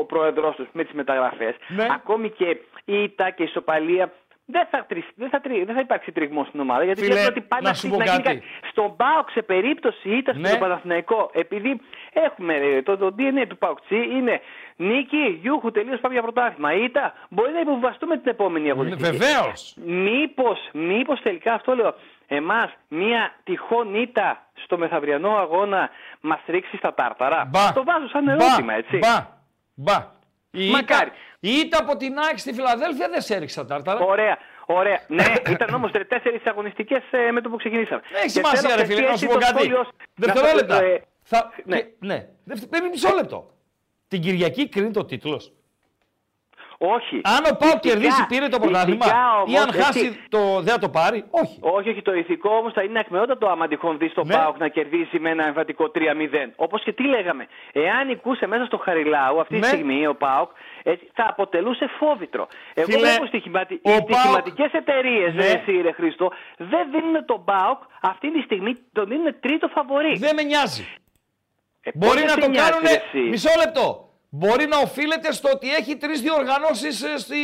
ο πρόεδρος τους με τις μεταγραφές, Ναι. ακόμη και η ήττα και η ισοπαλία, δεν θα, τρι- δεν, θα, τρι- δεν θα υπάρξει τριγμό στην ομάδα. Γιατί Φίλε, βλέπουν ότι πάνε να σου πω γίνει κάτι. κάτι. Στον ΠΑΟΚ σε περίπτωση ήττα Ναι. στον Παναθηναϊκό, επειδή έχουμε ρε, το, το DNA του ΠΑΟΚ είναι νίκη, γιούχου, τελείως πάμε για πρωτάθλημα. Ήττα, μπορεί να υποβαστούμε την επόμενη αγωνιστική. Βεβαίως. Μήπως, μήπως τελικά αυτό λέω, εμάς μία τυχόν ήττα στο μεθαυριανό αγώνα μας ρίξει στα τάρταρα. Μπα. Το βάζω σαν Μπα. ερώτημα, έτσι. Μπα. Μπα. Η Μακάρι. ήττα, η ήττα από την ΑΕΚ στη Φιλαδέλφια δεν σε έριξε τα τάρταρα. Ωραία, ωραία. ναι, ήταν όμως τρε- τέσσερις αγωνιστικές ε, με το που ξεκινήσαμε. Δεν έχει Και θέλω σημασία, ρε αυτή φίλε, να έτσι σου πω το κάτι. σχόλιο- Δευτερόλεπτα. να σου- ε, Θα... ναι. και- ναι. Δευτε- Παίρνει μισό λεπτό. Την Κυριακή κρίνει το τίτλος. Όχι. Αν ο Πάου Ηθικά- κερδίσει, πήρε το πρωτάθλημα. ηθικά Ή αν όμως, χάσει, έτσι, το, δεν θα το πάρει. Όχι. Όχι, όχι, το ηθικό όμως θα είναι ακμεότατο άμα τυχόν δεις τον Ναι. Πάοκ να κερδίσει με ένα εμφαντικό 3-0. Όπως και τι λέγαμε. Εάν νικούσε μέσα στο Χαριλάου αυτή Ναι. τη στιγμή ο Πάοκ, έτσι, θα αποτελούσε φόβητρο. Εγώ Φίλε, βλέπω στοιχηματι... ο οι ΠΑΟΚ- στοιχηματικές εταιρείες, Ναι. ναι. εσύ ρε Χρήστο, δεν δίνουν τον Πάοκ αυτή τη στιγμή, τον δίνουν τρίτο φαβορή. Δεν με νοιάζει. Ε, πώς Μπορεί δεν να σε το νοιάζει, κάνουν. ρε εσύ; Μισό λεπτό. Μπορεί να οφείλεται στο ότι έχει τρεις διοργανώσεις στη...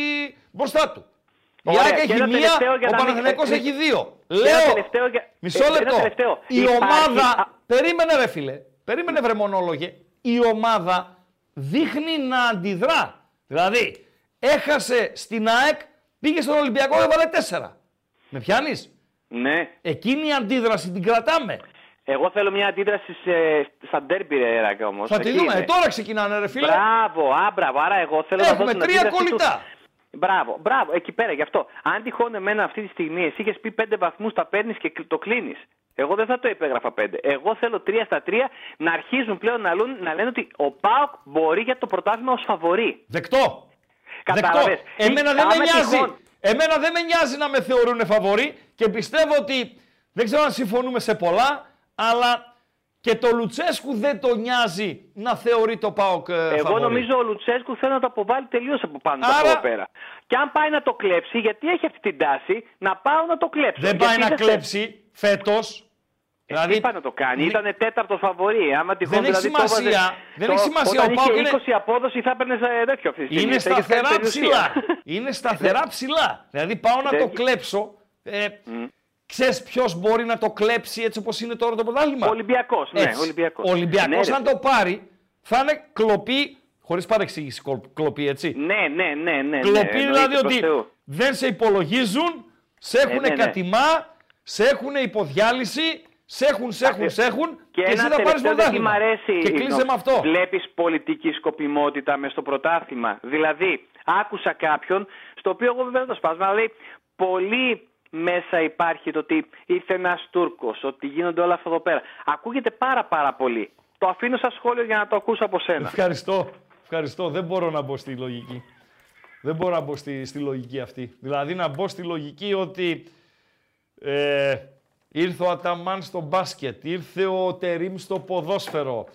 μπροστά του. Η Ωραία, ΑΕΚ και έχει ένα μία, τελευταίο για ο να μην- Παναθηναϊκός ε, έχει δύο. και ένα Λέω, τελευταίο για- μισό ε, ένα λεπτό. τελευταίο. Η Υπάρχει- ομάδα, α- περίμενε ρε φίλε, περίμενε βρε μονόλογε. Η ομάδα δείχνει να αντιδρά. Δηλαδή, έχασε στην ΑΕΚ, πήγε στον Ολυμπιακό, έβαλε τέσσερα. Με πιάνεις; Ναι. Εκείνη η αντίδραση την κρατάμε. Εγώ θέλω μια αντίδραση σε, στα ντέρμπι, ρε Ράκα όμως. Θα τη Εκεί δούμε. είναι. Ε, τώρα ξεκινάνε ρε φίλε. Μπράβο, α, μπράβο. Άρα εγώ θέλω να Έχουμε δώσω την τρία αντίδραση κολλητά. Του... Μπράβο, μπράβο, εκεί πέρα γι' αυτό. Αν τυχόν εμένα αυτή τη στιγμή εσύ είχες πει πέντε βαθμούς, τα παίρνεις και κλ- το κλείνεις. Εγώ δεν θα το υπέγραφα πέντε. Εγώ θέλω τρία στα τρία να αρχίζουν πλέον να, λούν, να λένε ότι ο Πάοκ μπορεί για το πρωτάθλημα ως φαβορή. Δεκτό. Κατάλαβες. Δεκτό. Εμένα Ή- δεν με άμα νοιάζει. τυχόν- Εμένα δεν με νοιάζει να με θεωρούν φαβορή και πιστεύω ότι δεν ξέρω αν συμφωνούμε σε πολλά, αλλά και το Λουτσέσκου δεν το νοιάζει να θεωρεί το ΠΑΟΚ ε, Εγώ φαβορί. νομίζω ο Λουτσέσκου θέλει να το αποβάλει τελείως από πάνω Άρα- από εδώ πέρα. Και αν πάει να το κλέψει, γιατί έχει αυτή την τάση να πάω να το κλέψω. Δεν Γιατί πάει να θε- κλέψει φέτος. Δηλαδή, τι πάει να το κάνει, ήταν τέταρτος φαβορή. Άμα τυχόν Δεν έχει δηλαδή το έβαζε- σημασία. Δεν το- έχει σημασία. Όταν Ο Πάοκ είχε είναι- 20 απόδοση θα έπαιρνε τέτοιο αυτή τη στιγμή. Είναι Θα είχες σταθερά κάνει περιουσία. ψηλά. Είναι σταθερά ψηλά. Δηλαδή πάω να Δεν- το κλέψω. Ε, Ξέρεις ποιος μπορεί να το κλέψει έτσι όπως είναι τώρα το πρωτάθλημα; Ο Ολυμπιακός, ναι, Έτσι. Ολυμπιακός. Ο Ολυμπιακός Ναι, ρε. αν το πάρει Θα είναι κλοπή, χωρίς παρεξήγηση κολ- κλοπή, έτσι. Ναι, ναι, ναι, ναι. κλοπή ναι, δηλαδή εννοείται, προς ότι Θεού. δεν σε υπολογίζουν, σε έχουν ναι, ναι. κατημά, σε έχουν υποδιάλυση, σε έχουν, σε έχουν, σε έχουν και, Και εσύ ένα θα πάρεις τελευταίο δεν τι μ' πρωτάθλημα. αρέσει. Και κλείσε με αυτό. Βλέπεις πολιτική σκοπιμότητα μες στο πρωτάθλημα. Δηλαδή, άκουσα κάποιον, στο οποίο εγώ βέβαια δεν το σπάσμα, αλλά λέει πολύ μέσα υπάρχει το ότι ήρθε ένας Τούρκος, ότι γίνονται όλα αυτά εδώ πέρα. Ακούγεται πάρα πάρα πολύ. Το αφήνω σαν σχόλιο για να το ακούσω από σένα. Ευχαριστώ. Ευχαριστώ. Δεν μπορώ να μπω στη λογική. Δεν μπορώ να μπω στη, στη λογική αυτή. Δηλαδή να μπω στη λογική ότι ε, ήρθε ο Αταμάν στο μπάσκετ, ήρθε ο Τερίμ στο ποδόσφαιρο,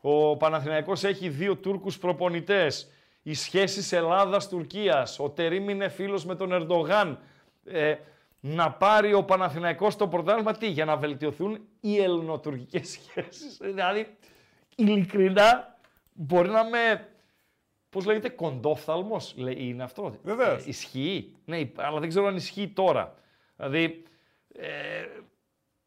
ο Παναθηναϊκός έχει δύο Τούρκους προπονητές, οι σχέσεις Ελλάδας-Τουρκίας, ο Τερίμ είναι φίλος με τον Ερντογάν, ε, να πάρει ο Παναθηναϊκός το πρωτάθλημα, τι, για να βελτιωθούν οι ελληνοτουρκικές σχέσεις. Δηλαδή, ειλικρινά, μπορεί να είμαι, πώς λέγεται, κοντόφθαλμος, λέει, είναι αυτό. Βεβαίως. Ε, ισχύει, ναι, αλλά δεν ξέρω αν ισχύει τώρα. Δηλαδή, ε,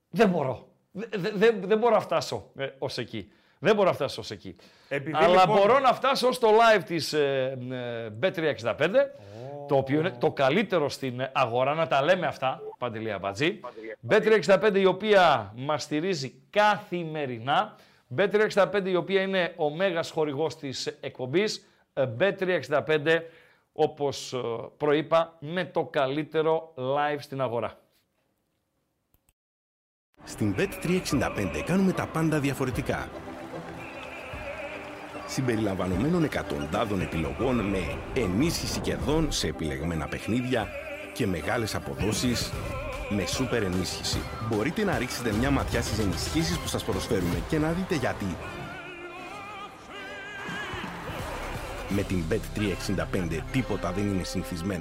δεν μπορώ. Δεν δε, δεν μπορώ να φτάσω ε, ως εκεί. Δεν μπορώ να φτάσω ως εκεί. Επειδή, Αλλά λοιπόν- μπορώ να φτάσω στο live της ε, ε, Bet365, το οποίο είναι το καλύτερο στην αγορά, να τα λέμε αυτά, Παντελή Αμπατζή. Bet365 η οποία μας στηρίζει καθημερινά. Bet365 η οποία είναι ο μέγας χορηγός της εκπομπής. Ε, Bet365 όπως ε, προείπα με το καλύτερο live στην αγορά. Στην Bet365 κάνουμε τα πάντα διαφορετικά. Συμπεριλαμβανομένων εκατοντάδων επιλογών με ενίσχυση κερδών σε επιλεγμένα παιχνίδια και μεγάλες αποδόσεις με σούπερ ενίσχυση. Μπορείτε να ρίξετε μια ματιά στις ενισχύσεις που σας προσφέρουμε και να δείτε γιατί. Με την Bet365 τίποτα δεν είναι συνηθισμένο.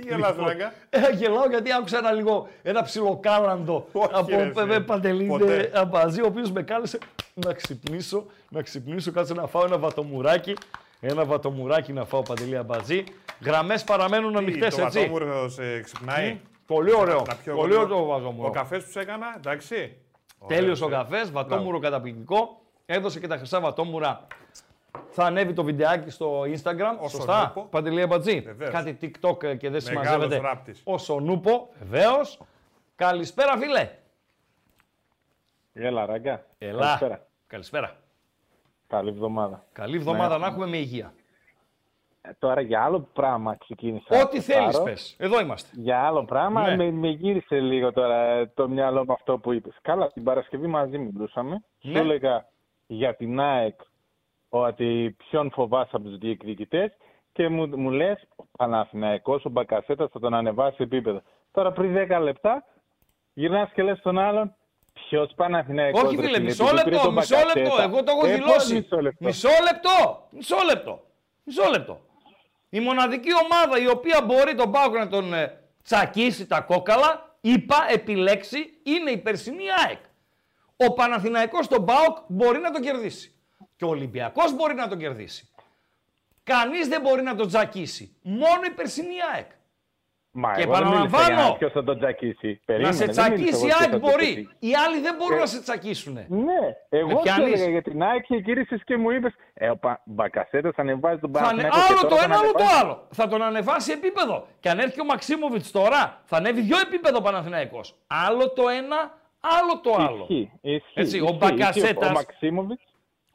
Τι γελάς, Ράγκα. Ε, γελάω γιατί άκουσα ένα λίγο, ένα ψιλοκάλαντο Όχι, από ρε, Πεπέ φίλε. Παντελίνε Ποτέ. Αμπαζή, ο οποίος με κάλεσε να ξυπνήσω, να ξυπνήσω, κάτσε να φάω ένα βατομουράκι, ένα βατομουράκι να φάω Παντελή Αμπαζή. Γραμμές παραμένουν ανοιχτές, Το έτσι. βατόμουρο σε ξυπνάει; Πολύ ωραίο, Να πιω πολύ εγώ ωραίο το Ο βατόμουρο. καφές που σου έκανα, εντάξει. Τέλειος ο Ωραίος, ε. καφές, βατόμουρο καταπληκτικό. Έδωσε και τα χρυσά βατόμουρα. Θα ανέβει το βιντεάκι στο Instagram, Ο σωστά, Σονούπο. Παντελή Αμπατζή. Βεβαίως. Κάτι TikTok ε, και δεν Μεγάλος συμμαζεύεται. ράπτης. Ο Σονούπο, βεβαίως. Καλησπέρα, φίλε. Έλα, ραγκά. Ελά. Καλησπέρα. Καλησπέρα. Καλή εβδομάδα. Καλή εβδομάδα Ναι. να έχουμε με υγεία. Ε, τώρα για άλλο πράγμα ξεκίνησα. Ό,τι να θέλεις πάρω. πες. Εδώ είμαστε. Για άλλο πράγμα, Ναι. με, με γύρισε λίγο τώρα ε, το μυαλό με αυτό που είπες. Καλά, την Παρασκευή μαζί μιλούσαμε. Ναι. Σου έλεγα για την ΑΕΚ ότι ποιον φοβάσαι από τους διεκδικητές και μου, μου λες ο Παναθηναϊκός, ο Μπακασέτας θα τον ανεβάσει επίπεδο. Τώρα πριν 10 λεπτά γυρνάς και λες τον άλλον Ποιος Παναθηναϊκός. Όχι, ρε φίλε, φίλε, μισό επειδή πήρε λεπτό, τον μισό Μπακασέτα. λεπτό. Εγώ το έχω Ε, πώς δηλώσει. Μισό λεπτό; Μισό λεπτό. Μισό λεπτό. Μισό λεπτό. Η μοναδική ομάδα η οποία μπορεί τον Πάοκ να τον ε, τσακίσει τα κόκαλα, είπα, επιλέξει, είναι η περσινή ΑΕΚ. Ο Παναθηναϊκός τον Πάοκ μπορεί να τον κερδίσει. Και ο Ολυμπιακός μπορεί να τον κερδίσει. Κανείς δεν μπορεί να τον τσακίσει. Μόνο η περσινή ΑΕΚ. Μα Και εγώ δεν μίλησα επαναλαμβάνω, για ποιος θα τον τσακίσει. Περίμενε, να σε δεν μίλησα τσακίσει εγώ η ποιος ΑΕΚ θα τον μπορεί. τσακίσει. Οι άλλοι δεν μπορούν Ε, να σε τσακίσουν. Ναι, εγώ σου πιάνεις; έλεγα για την ΑΕΚ και γύρισες και μου είπες ε, ο Πα- Μπακασέτας ανεβάζει τον Θα ανε... Παναθηναϊκό και Άλλο τώρα το θα ένα, άλλο το ανεβάσει. άλλο. Θα τον ανεβάσει επίπεδο. Και αν έρθει ο Μαξίμοβιτ τώρα, θα ανέβει δύο επίπεδο Παναθηναϊκός. Άλλο το ένα, άλλο το άλλο. Ισχύει, ισχύει, Έτσι, ο ισχύει, Μπακασέτας- Ο Μαξίμοβιτς,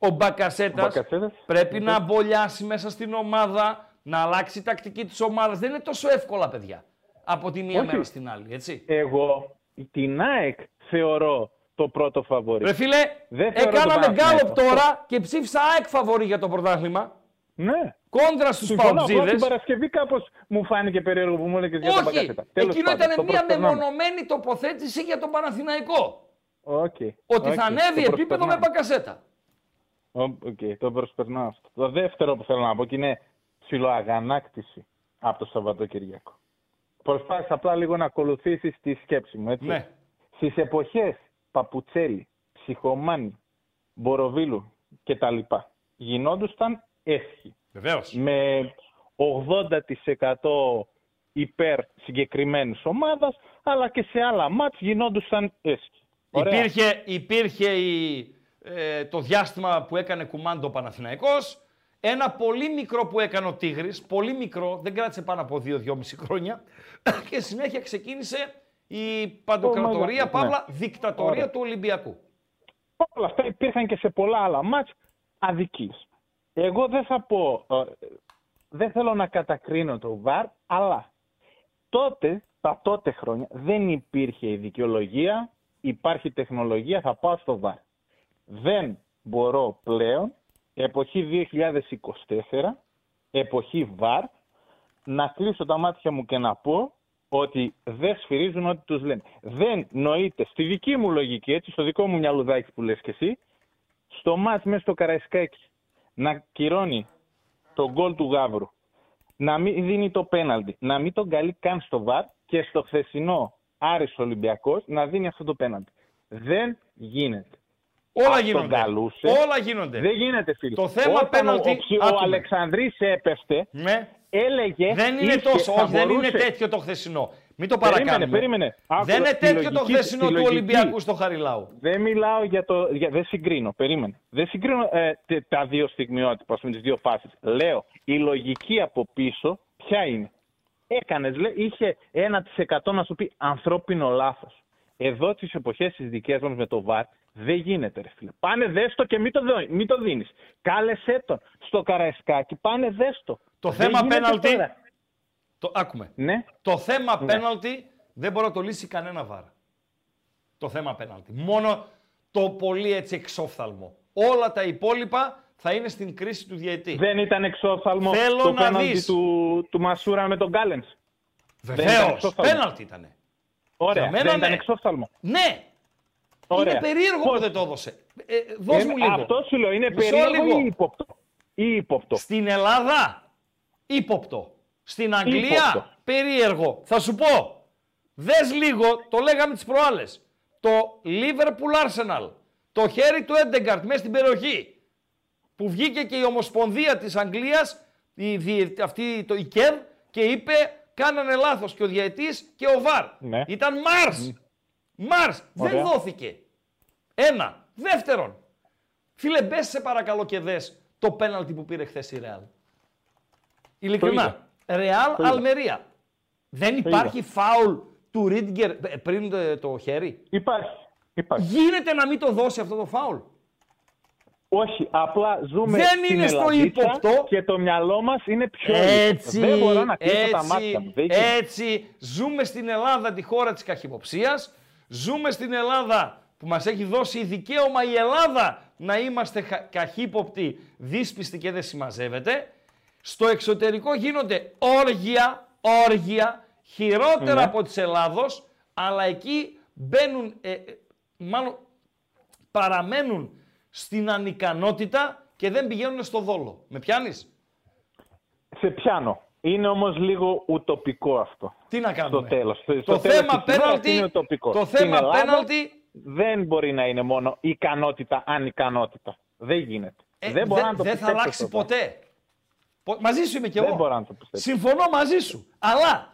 Ο Μπακασέτας Ο Μπακασέτας. πρέπει να μπολιάσει μέσα στην ομάδα, να αλλάξει η τακτική της ομάδας. Δεν είναι τόσο εύκολα, παιδιά. Από τη μία Όχι. μέρα στην άλλη, έτσι. εγώ την ΑΕΚ θεωρώ το πρώτο φαβορή. Ρε φίλε, Δεν θεωρώ έκαναμε τον Παναθηναϊκό. γκάλοπ τώρα και ψήφισα ΑΕΚ φαβορή για το πρωτάθλημα. Ναι. Κόντρα στους Συμφωνώ, απλά Παοκτζήδες. την Παρασκευή κάπως μου φάνηκε περίεργο που μου έλεγες για τον Όχι, Μπακασέτα. Τέλος εκείνο πάντων, ήταν το μια προσπερνάμε. μεμονωμένη τοποθέτηση για τον Παναθηναϊκό. Οκ, Ότι οκ, θα ανέβει το επίπεδο με προσπερνάμε. Μπακασέτα. Ω, Οκ, το προσπερνάω αυτό. Το δεύτερο που θέλω να πω και είναι ψιλοαγανάκτηση από το Σαββατοκυριακό. Προσπάθησα απλά λίγο να ακολουθήσεις τη σκέψη μου, έτσι. Ναι. Στις εποχές Παπουτσέλη, Ψυχομάνη, Μποροβίλου κτλ. γινόντουσαν έσχοι. Βεβαίως. Με 80% υπέρ συγκεκριμένης ομάδας, αλλά και σε άλλα μάτς γινόντουσαν έσχοι. Ωραία. Υπήρχε, υπήρχε η ε, το διάστημα που έκανε κουμάντο ο Παναθηναϊκός. Ένα πολύ μικρό που έκανε ο Τίγρης, πολύ μικρό, δεν κράτησε πάνω από 2-2,5 χρόνια. Και συνέχεια ξεκίνησε η παντοκρατορία, ναι. παύλα δικτατορία Ωραία. του Ολυμπιακού. Όλα αυτά υπήρχαν και σε πολλά άλλα μάτς αδικείς. Εγώ δεν θα πω, ε, δεν θέλω να κατακρίνω το ΒΑΡ, αλλά τότε, τα τότε χρόνια, δεν υπήρχε η δικαιολογία, υπάρχει τεχνολογία, θα πάω στο ΒΑΡ. Δεν μπορώ πλέον, εποχή 2024, εποχή ΒΑΡ, να κλείσω τα μάτια μου και να πω ότι δεν σφυρίζουν ό,τι τους λένε. Δεν νοείται, στη δική μου λογική, έτσι, στο δικό μου μυαλουδάκι που λες και εσύ, στο μάτς μέσα στο Καραϊσκάκι να κυρώνει τον γκολ του Γάβρου, να μην δίνει το πέναλτι, να μην τον καλεί καν στο βαρ και στο χθεσινό Άρης Ολυμπιακός να δίνει αυτό το πέναλτι. Δεν γίνεται. Όλα Αν τον γίνονται. καλούσε, Όλα γίνονται. Δεν γίνεται φίλε. Το θέμα Όταν πέναλτι, ο, ο, ψι- ο άκουμε. Αλεξανδρής έπεφτε, Ναι. έλεγε... Δεν είναι είχε- τόσο, θα όχι, δεν είναι μπορούσε- τέτοιο το χθεσινό. Μην το Περίμενε, παρακάνουμε. περίμενε. Άκου, δεν είναι στη τέτοιο το λογική- χθεσινό στη του λογική. Ολυμπιακού στο Χαριλάου. Δεν μιλάω για το. Για, δεν συγκρίνω. Περίμενε. Δεν συγκρίνω ε, τε- τα δύο στιγμιότυπα, ας πούμε, τις δύο φάσεις. Λέω, η λογική από πίσω ποια είναι; Έκανες, λέει, είχε 1% να σου πει ανθρώπινο λάθος. Εδώ τις εποχές τι δικές μας με το ΒΑΡ δεν γίνεται, ρε φίλε. Πάνε δέστο και μην το, δω- μην το δίνεις. Κάλεσέ τον στο καραϊσκάκι, πάνε δέστο. Το Δεν θέμα γίνεται πέναλτι. τώρα. Το, άκουμε. Ναι. Το θέμα Ναι. πέναλτι δεν μπορεί να το λύσει κανένα βάρ. Το θέμα πέναλτι. Μόνο το πολύ έτσι εξόφθαλμο. Όλα τα υπόλοιπα θα είναι στην κρίση του διαιτή. Δεν ήταν εξόφθαλμο Θέλω το να πέναλτι δεις. του, του Μασούρα με τον Γκάλεν. Βεβαίως. Πέναλτι ήταν. Ωραία, Για μένα δεν ήταν ναι. εξόφθαλμο. Ναι. Ωραία. Είναι περίεργο Πώς- που δεν το έδωσε. Ε, δώσ' Είναι- μου λίγο. Αυτό σου λέω, είναι Μισό περίεργο λίγο. ή ύποπτο; Ή ύποπτο; Στην Ελλάδα, ύποπτο. Στην Αγγλία, Ύποπτο. περίεργο. Θα σου πω. Δες λίγο, το λέγαμε τις προάλλες. Το Liverpool Arsenal. Το χέρι του Έντεγκαρτ μέσα στην περιοχή. Που βγήκε και η Ομοσπονδία της Αγγλίας, η, διε- αυτή, το, η ΚΕΔ, και είπε κάνανε λάθος και ο διαιτής και ο ΒΑΡ. Ναι. Ήταν Μάρς. Μάρς. Δεν Ωραία. δόθηκε. Ένα. Δεύτερον, φίλε μπες σε παρακαλώ και δες το πέναλτι που πήρε χθες η Ρεάλ. Ειλικρινά. Ρεάλ Το είδα. Αλμερία. Δεν Το υπάρχει φάουλ του Ρίντγκερ ε, πριν ε, το χέρι. Υπάρχει. Υπάρχει. Γίνεται να μην το δώσει αυτό το φάουλ. Όχι, απλά ζούμε Δεν στην είναι στο Ελλαδίτσα ύποπτο. και το μυαλό μας είναι πιο Έτσι, Δεν μπορώ να κλείσω τα έτσι, μάτια μου. Δεν γίνεται. έτσι, ζούμε στην Ελλάδα τη χώρα της καχυποψίας, ζούμε στην Ελλάδα που μας έχει δώσει δικαίωμα η Ελλάδα να είμαστε χα- καχύποπτοι, δύσπιστοι και δεν συμμαζεύεται. Στο εξωτερικό γίνονται όργια, όργια, χειρότερα Ναι. από της Ελλάδος, αλλά εκεί μπαίνουν, ε, ε, μάλλον παραμένουν στην ανικανότητα και δεν πηγαίνουν στο δόλο. Με πιάνεις; Σε πιάνω. Είναι όμως λίγο ουτοπικό αυτό. Τι να κάνουμε; Στο τέλος. Στο Το τέλος θέμα της ημέρας πέναλτι, είναι ουτοπικό. το Στην θέμα Ελλάδα πέναλτι δεν μπορεί να είναι μόνο ικανότητα, ανικανότητα. Δεν γίνεται. ε, δεν μπορώ δε- να το δεν θα πιστέψω αλλάξει αυτό. ποτέ. Πο- Μαζί σου είμαι κι Δεν εγώ. μπορώ να το πιστέψω. Συμφωνώ μαζί σου. Αλλά,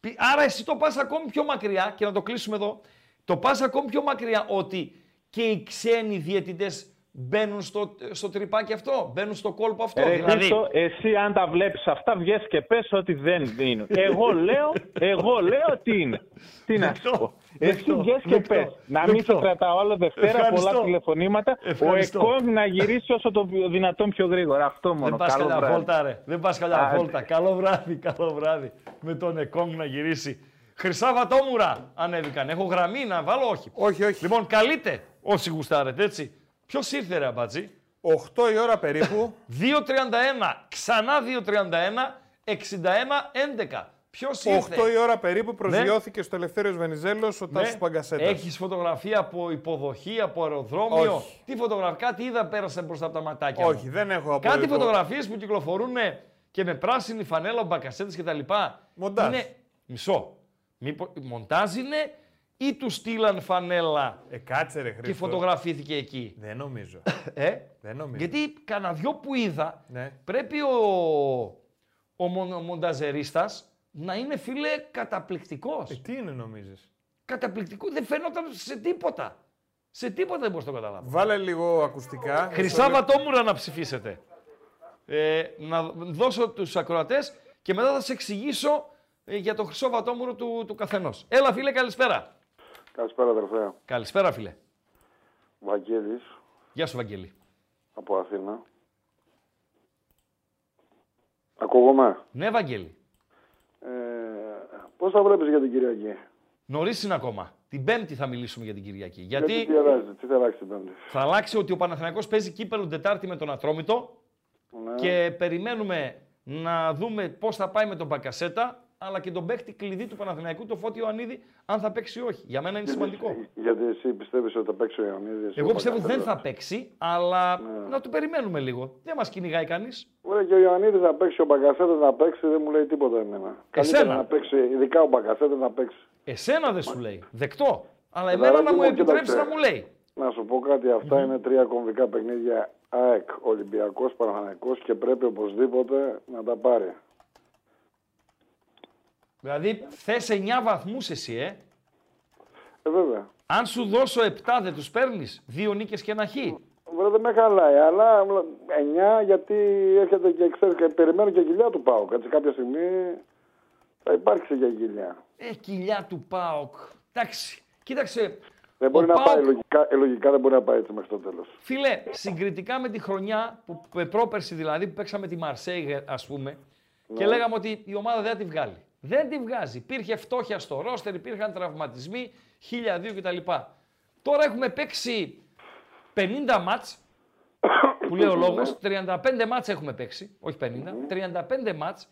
πι- άρα εσύ το πας ακόμη πιο μακριά και να το κλείσουμε εδώ. Το πας ακόμη πιο μακριά ότι και οι ξένοι διαιτητές μπαίνουν στο, στο τρυπάκι αυτό, μπαίνουν στο κόλπο αυτό. Ρε δηλαδή, Χρήστο, εσύ αν τα βλέπεις αυτά βγες και πες ότι δεν είναι. Εγώ λέω, εγώ λέω τι είναι. Τι να σου πω. Εσύ δεκτό, βγες και δεκτό, πες. Να μην δεκτό. σε κρατάω όλο Δευτέρα, Ευχαριστώ. πολλά τηλεφωνήματα. Ευχαριστώ. Ο ΕΚΟΜ να γυρίσει όσο το πιο- δυνατόν πιο γρήγορα. Αυτό μόνο. δεν πας Καλό καλά βράδυ. βόλτα ρε. Δεν πας καλά Άντε. βόλτα. Καλό βράδυ, καλό βράδυ. Με τον Εκόνγκ να γυρίσει. Χρυσά βατόμουρα ανέβηκαν. Έχω γραμμή να βάλω, όχι. Όχι, όχι. Λοιπόν, καλείτε όσοι γουστάρετε, έτσι. Ποιος ήρθε, ρε αμπατζή; 8 η ώρα περίπου. 2.31, ξανά 2.31, 61-11. Ποιος ήρθε; 8 η ώρα περίπου προσγειώθηκε στο Ελευθέριος Βενιζέλος ο Ναι. Τάσος Παγκασέτας. Έχεις φωτογραφία από υποδοχή, από αεροδρόμιο; Όχι. Τι φωτογραφία, κάτι είδα πέρασε μπροστά από τα ματάκια μου; Όχι, δεν έχω από Κάτι υπο- φωτογραφίες που κυκλοφορούν και με πράσινη φανέλα, μπακασέτες και τα λοιπά. Μοντάζ. Είναι μισό. Μήπω, μοντάζ είναι ή του στείλαν φανέλα Ε, κάτσε ρε και Χρήστο. φωτογραφήθηκε εκεί. Δεν νομίζω. Ε, Δεν νομίζω. γιατί κανένα δυο που είδα, Ναι. πρέπει ο, ο, μον- ο μονταζερίστας να είναι φίλε καταπληκτικός. Ε, τι είναι νομίζεις; Καταπληκτικό, δεν φαίνονταν σε τίποτα. Σε τίποτα δεν μπορώ να το καταλάβω. Βάλε λίγο ακουστικά. Χρυσά Βατόμουρα να ψηφίσετε. Ε, να δώσω τους ακροατές και μετά θα σε εξηγήσω ε, για το χρυσό βατόμουρο του, του καθενός. Έλα φίλε, καλησπέρα. Καλησπέρα, αδερφέ. Καλησπέρα φίλε. Βαγγέλης, Γεια σου Βαγγέλη. από Αθήνα. Ακούγομαι; Ναι Βαγγέλη. Ε, πώς θα βλέπεις για την Κυριακή; Νωρίς είναι ακόμα. Την Πέμπτη θα μιλήσουμε για την Κυριακή. Γιατί Γιατί τι αλλάζει, τι θα αλλάξει την Πέμπτη; θα αλλάξει ότι ο Παναθηναϊκός παίζει κύπελο την Τετάρτη με τον Ατρόμητο Ναι. και περιμένουμε να δούμε πώς θα πάει με τον Μπακασέτα αλλά και τον παίχτη κλειδί του Παναθηναϊκού, το Φώτη Ιωαννίδη, αν θα παίξει ή όχι. Για μένα είναι σημαντικό. Γιατί εσύ πιστεύεις ότι θα παίξει ο Ιωαννίδης. Εγώ ο πιστεύω ότι δεν Πακασέτας. θα παίξει, αλλά Ναι. να του περιμένουμε λίγο. Δεν μας κυνηγάει κανείς. Ωραία, και ο Ιωαννίδης να παίξει, ο Μπακασέτας να παίξει, δεν μου λέει τίποτα εμένα. Καλύτερα Εσένα. να παίξει, ειδικά ο Μπακασέτας να παίξει. Εσένα δεν σου λέει. Δεκτό. Αλλά Παιδάκι εμένα να μου μου, επιτρέψεις κοίταξε. να μου λέει. Να σου πω κάτι, αυτά είναι τρία κομβικά παιχνίδια ΑΕΚ, Ολυμπιακός, Παναθηναϊκός και πρέπει οπωσδήποτε να τα πάρει. Δηλαδή θες 9 βαθμούς εσύ, ε; Ε, βέβαια. Αν σου δώσω 7 δεν τους παίρνεις; Δύο νίκες και ένα χ. Βέβαια δεν με χαλάει, αλλά 9 γιατί έρχεται και ξέρεις και περιμένω και κοιλιά του πάω. Έτσι κάποια στιγμή θα υπάρξει και κοιλιά. Ε, κοιλιά του Πάοκ. Εντάξει. Κοίταξε. Δεν μπορεί ο να ΠΑΟΚ, πάει, λογικά, ε, λογικά δεν μπορεί να πάει έτσι μέχρι το τέλος. Φίλε, συγκριτικά με τη χρονιά, που, που- πρόπερση δηλαδή, που παίξαμε τη Μαρσέη, ας πούμε, και Ναι. λέγαμε ότι η ομάδα δεν θα τη βγάλει. Δεν τη βγάζει. Υπήρχε φτώχεια στο ρόστερ, υπήρχαν τραυματισμοί, 1002 κτλ. Τώρα έχουμε παίξει 50 μάτς, που λέει ο λόγος, 35 μάτς έχουμε παίξει, όχι 50, 35 μάτς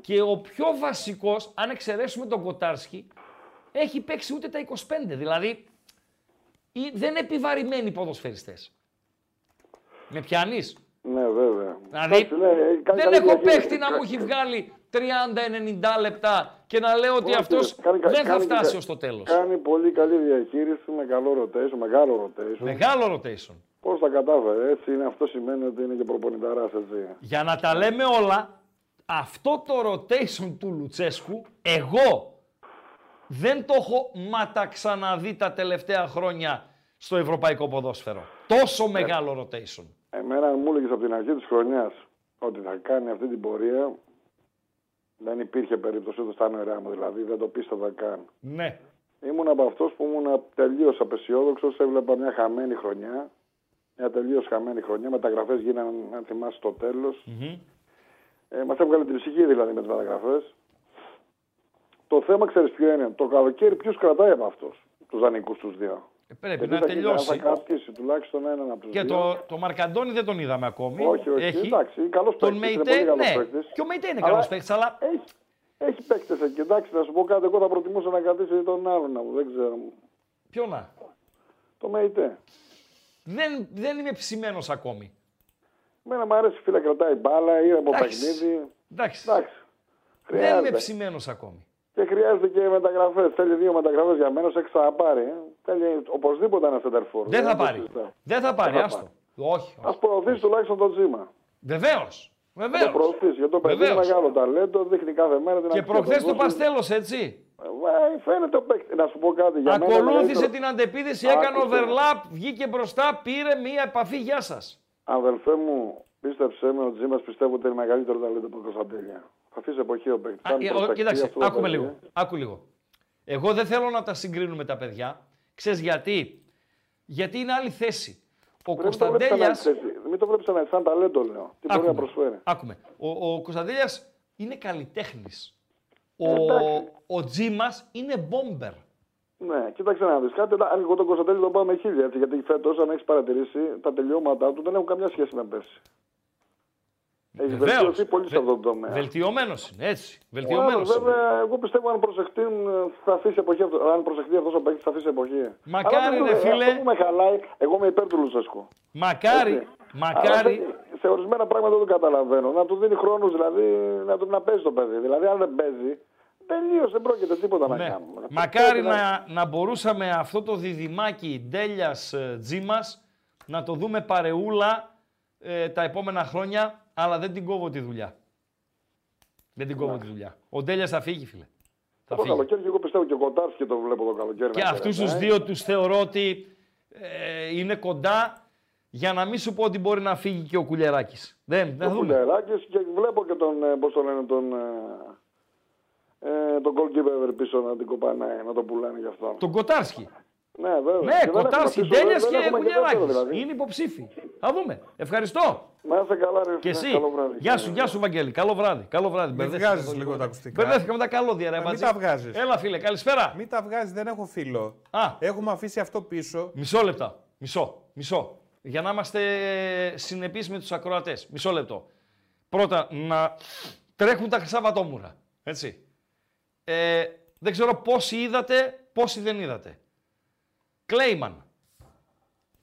και ο πιο βασικός, αν εξαιρέσουμε τον Κοτάρσκι, έχει παίξει ούτε τα 25. Δηλαδή, ή- δεν είναι επιβαρημένοι οι ποδοσφαιριστές. Με πιάνεις; Ναι, βέβαια. Δηλαδή, Εντάξει, ναι, κάνει δεν καλή έχω διαχείριση. παίχτη να μου έχει βγάλει 30-90 λεπτά και να λέω ότι Όχι, αυτός κάνει- δεν θα κάνει- φτάσει κάνει- ως το τέλος. Κάνει πολύ καλή διαχείριση με καλό rotation, μεγάλο rotation. Μεγάλο rotation. Πώς τα κατάφερε, έτσι είναι, αυτό σημαίνει ότι είναι και προπονηταράς, έτσι. Για να τα λέμε όλα, αυτό το rotation του Λουτσέσκου, εγώ δεν το έχω ματα ξαναδεί τα τελευταία χρόνια στο ευρωπαϊκό ποδόσφαιρο. Τόσο μεγάλο rotation. Εμένα αν μου έλεγες από την αρχή της χρονιάς ότι θα κάνει αυτή την πορεία, δεν υπήρχε περίπτωση ούτε στα νερά μου, δηλαδή δεν το πίστευα καν. Ναι. Ήμουν από αυτός που ήμουν τελείως απεσιόδοξος, έβλεπα μια χαμένη χρονιά, μια τελείως χαμένη χρονιά, μεταγραφές γίνανε, αν θυμάσαι, στο τέλος. Ε, μας έβγαλε την ψυχή δηλαδή με τις μεταγραφές. Το θέμα ξέρεις ποιο είναι, το καλοκαίρι ποιους κρατάει από αυτούς, τους δανεικούς τους δύο; Ε, Πρέπει Γιατί να θα- τελειώσει. Θα κρατήσει τουλάχιστον έναν από τους Και δύο. το, το Μαρκαντόνι δεν τον είδαμε ακόμη. Όχι, όχι, Έχει. εντάξει, καλός Τον παίκτης, είναι Μεϊτέ, πολύ καλός ναι. παίκτης. Και ο Μεϊτέ είναι Αλλά καλός παίκτης, αλλά Έχει, έχει παίκτες εκεί. Εντάξει, να σου πω κάτι, εγώ θα προτιμούσα να κρατήσει τον άλλον, να μου, δεν ξέρω. ποιο να; Το ΜΕΙΤΕ. Δεν, δεν είμαι ψημένος ακόμη. Μένα μου αρέσει, φίλε, κρατάει μπάλα, είναι από Εντάξει. παιχνίδι. Εντάξει. Εντάξει. Δεν είμαι Χρειάζεται. ψημένος ακόμη. Και χρειάζεται και μεταγραφές. Θέλει δύο μεταγραφές για μένα, σε ξαναπάρει. Ε. Θέλει οπωσδήποτε ένα center Δεν θα πάρει. Δεν θα πάρει, θα άστο. Όχι. Α προωθήσει τουλάχιστον το τζίμα. Βεβαίως. Να το Βεβαίως. προωθήσει. Γιατί το παιδί είναι Βεβαίως. μεγάλο ταλέντο, δείχνει κάθε μέρα την Και αξία προχθές του. το Δώσει- παστέλος, έτσι. Ε, φαίνεται ο παίκτης. Να σου πω κάτι. Για μένα Ακολούθησε μεγαλύτερο- την αντεπίδηση, έκανε Άκουσε. overlap, βγήκε μπροστά, πήρε μία επαφή. Γεια σας. Αδελφέ μου, πίστεψέ με, ο Τζίμας πιστεύω ότι είναι μεγαλύτερο ταλέντο από τον Κωνσταντέλια. Θα αφήσει εποχή ο παίκτη. Α, ε, ο- Κοίταξε, άκουμε λίγο. Άκου λίγο. Εγώ δεν θέλω να τα συγκρίνουμε τα παιδιά. Ξέρεις γιατί; Γιατί είναι άλλη θέση. Ο Κωνσταντέλιας... Μην το βλέπεις σαν, σαν ταλέντο, λέω. Τι μπορεί να προσφέρει. Άκουμε. Ο, ο Κωνσταντέλιας είναι καλλιτέχνης. Ο, εντάξει. ο Τζίμας είναι μπόμπερ. Ναι, κοίταξε να δεις κάτι. Αν εγώ τον Κωνσταντέλη τον πάω με χίλια. Έτσι, γιατί φέτος, αν έχεις παρατηρήσει, τα τελειώματά του δεν έχουν καμιά σχέση με πέρσι. Έχει Βεβαίως. βελτιωθεί πολύ σε αυτόν τον τομέα. Βελτιωμένος είναι, έτσι. Άρα, Βελτιωμένος είναι. βέβαια, εγώ πιστεύω αν προσεχτεί, θα αφήσει εποχή. αυτό- Αν προσεχτεί αυτός ο παίκτης, θα αφήσει εποχή. Μακάρι, Αλλά δεν ρε είναι- φίλε. Αυτό που με χαλάει, εγώ είμαι υπέρ του Λουτσέσκου. Μακάρι, Έτσι. Αλλά μακάρι. δεν- σε ορισμένα πράγματα δεν το καταλαβαίνω. Να του δίνει χρόνους, δηλαδή να, του, να παίζει το παιδί. Δηλαδή, αν δεν παίζει, τελείως δεν πρόκειται τίποτα να Ναι. κάνουμε. Μακάρι Πρέπει να, να μπορούσαμε αυτό το διδυμάκι Ντέλιας ε, Τζίμας να το δούμε παρεούλα ε, τα επόμενα χρόνια, αλλά δεν την κόβω τη δουλειά. Δεν την κόβω τη δουλειά. Ο Ντέλιας θα φύγει, φίλε. Θα Το φύγει. καλοκαίρι και εγώ πιστεύω και ο Κοντάρσκι το βλέπω το καλοκαίρι. Και να αυτούς τους χαιρετάει. δύο τους θεωρώ ότι ε, είναι κοντά για να μην σου πω ότι μπορεί να φύγει και ο Κουλιεράκης. Δεν, δεν Ο θα δούμε. Κουλεράκης και βλέπω και τον, ε, πώς το λένε, τον, ε, ε, τον goalkeeper πίσω να την κοπανάει, να το πουλάνε γι' αυτό. Τον Κοτάρσκι. Ναι, βέβαια. Ναι, Και δεν έχουμε Κοτάρσκι, πίσω, Ντέλια δεν και έχουμε δεύτερο, Κουλιεράκης. δηλαδή. Είναι υποψήφοι. Θα δούμε. Ευχαριστώ. Να είστε καλά, ρε. Και φίλε. εσύ. Καλό βράδυ. Γεια σου, γεια σου, Βαγγέλη. Καλό βράδυ. Καλό βράδυ. Μην Μπερδεύτηκα βγάζεις το λίγο τα ακουστικά. Μπερδεύτηκα με τα καλώδια, ρε Ε, μην Μπατζή. τα βγάζεις. Έλα, φίλε, καλησπέρα. Μην τα βγάζεις, δεν έχω φίλο. Α. Έχουμε αφήσει αυτό πίσω. Μισό λεπτό. Μισό. Μισό. Για να είμαστε συνεπείς με τους ακροατές. Μισό λεπτό. Πρώτα, να τρέχουν τα χρυσά βατόμουρα. Έτσι. Ε, δεν ξέρω πόσοι είδατε, πόσοι δεν είδατε. Κλέιμαν.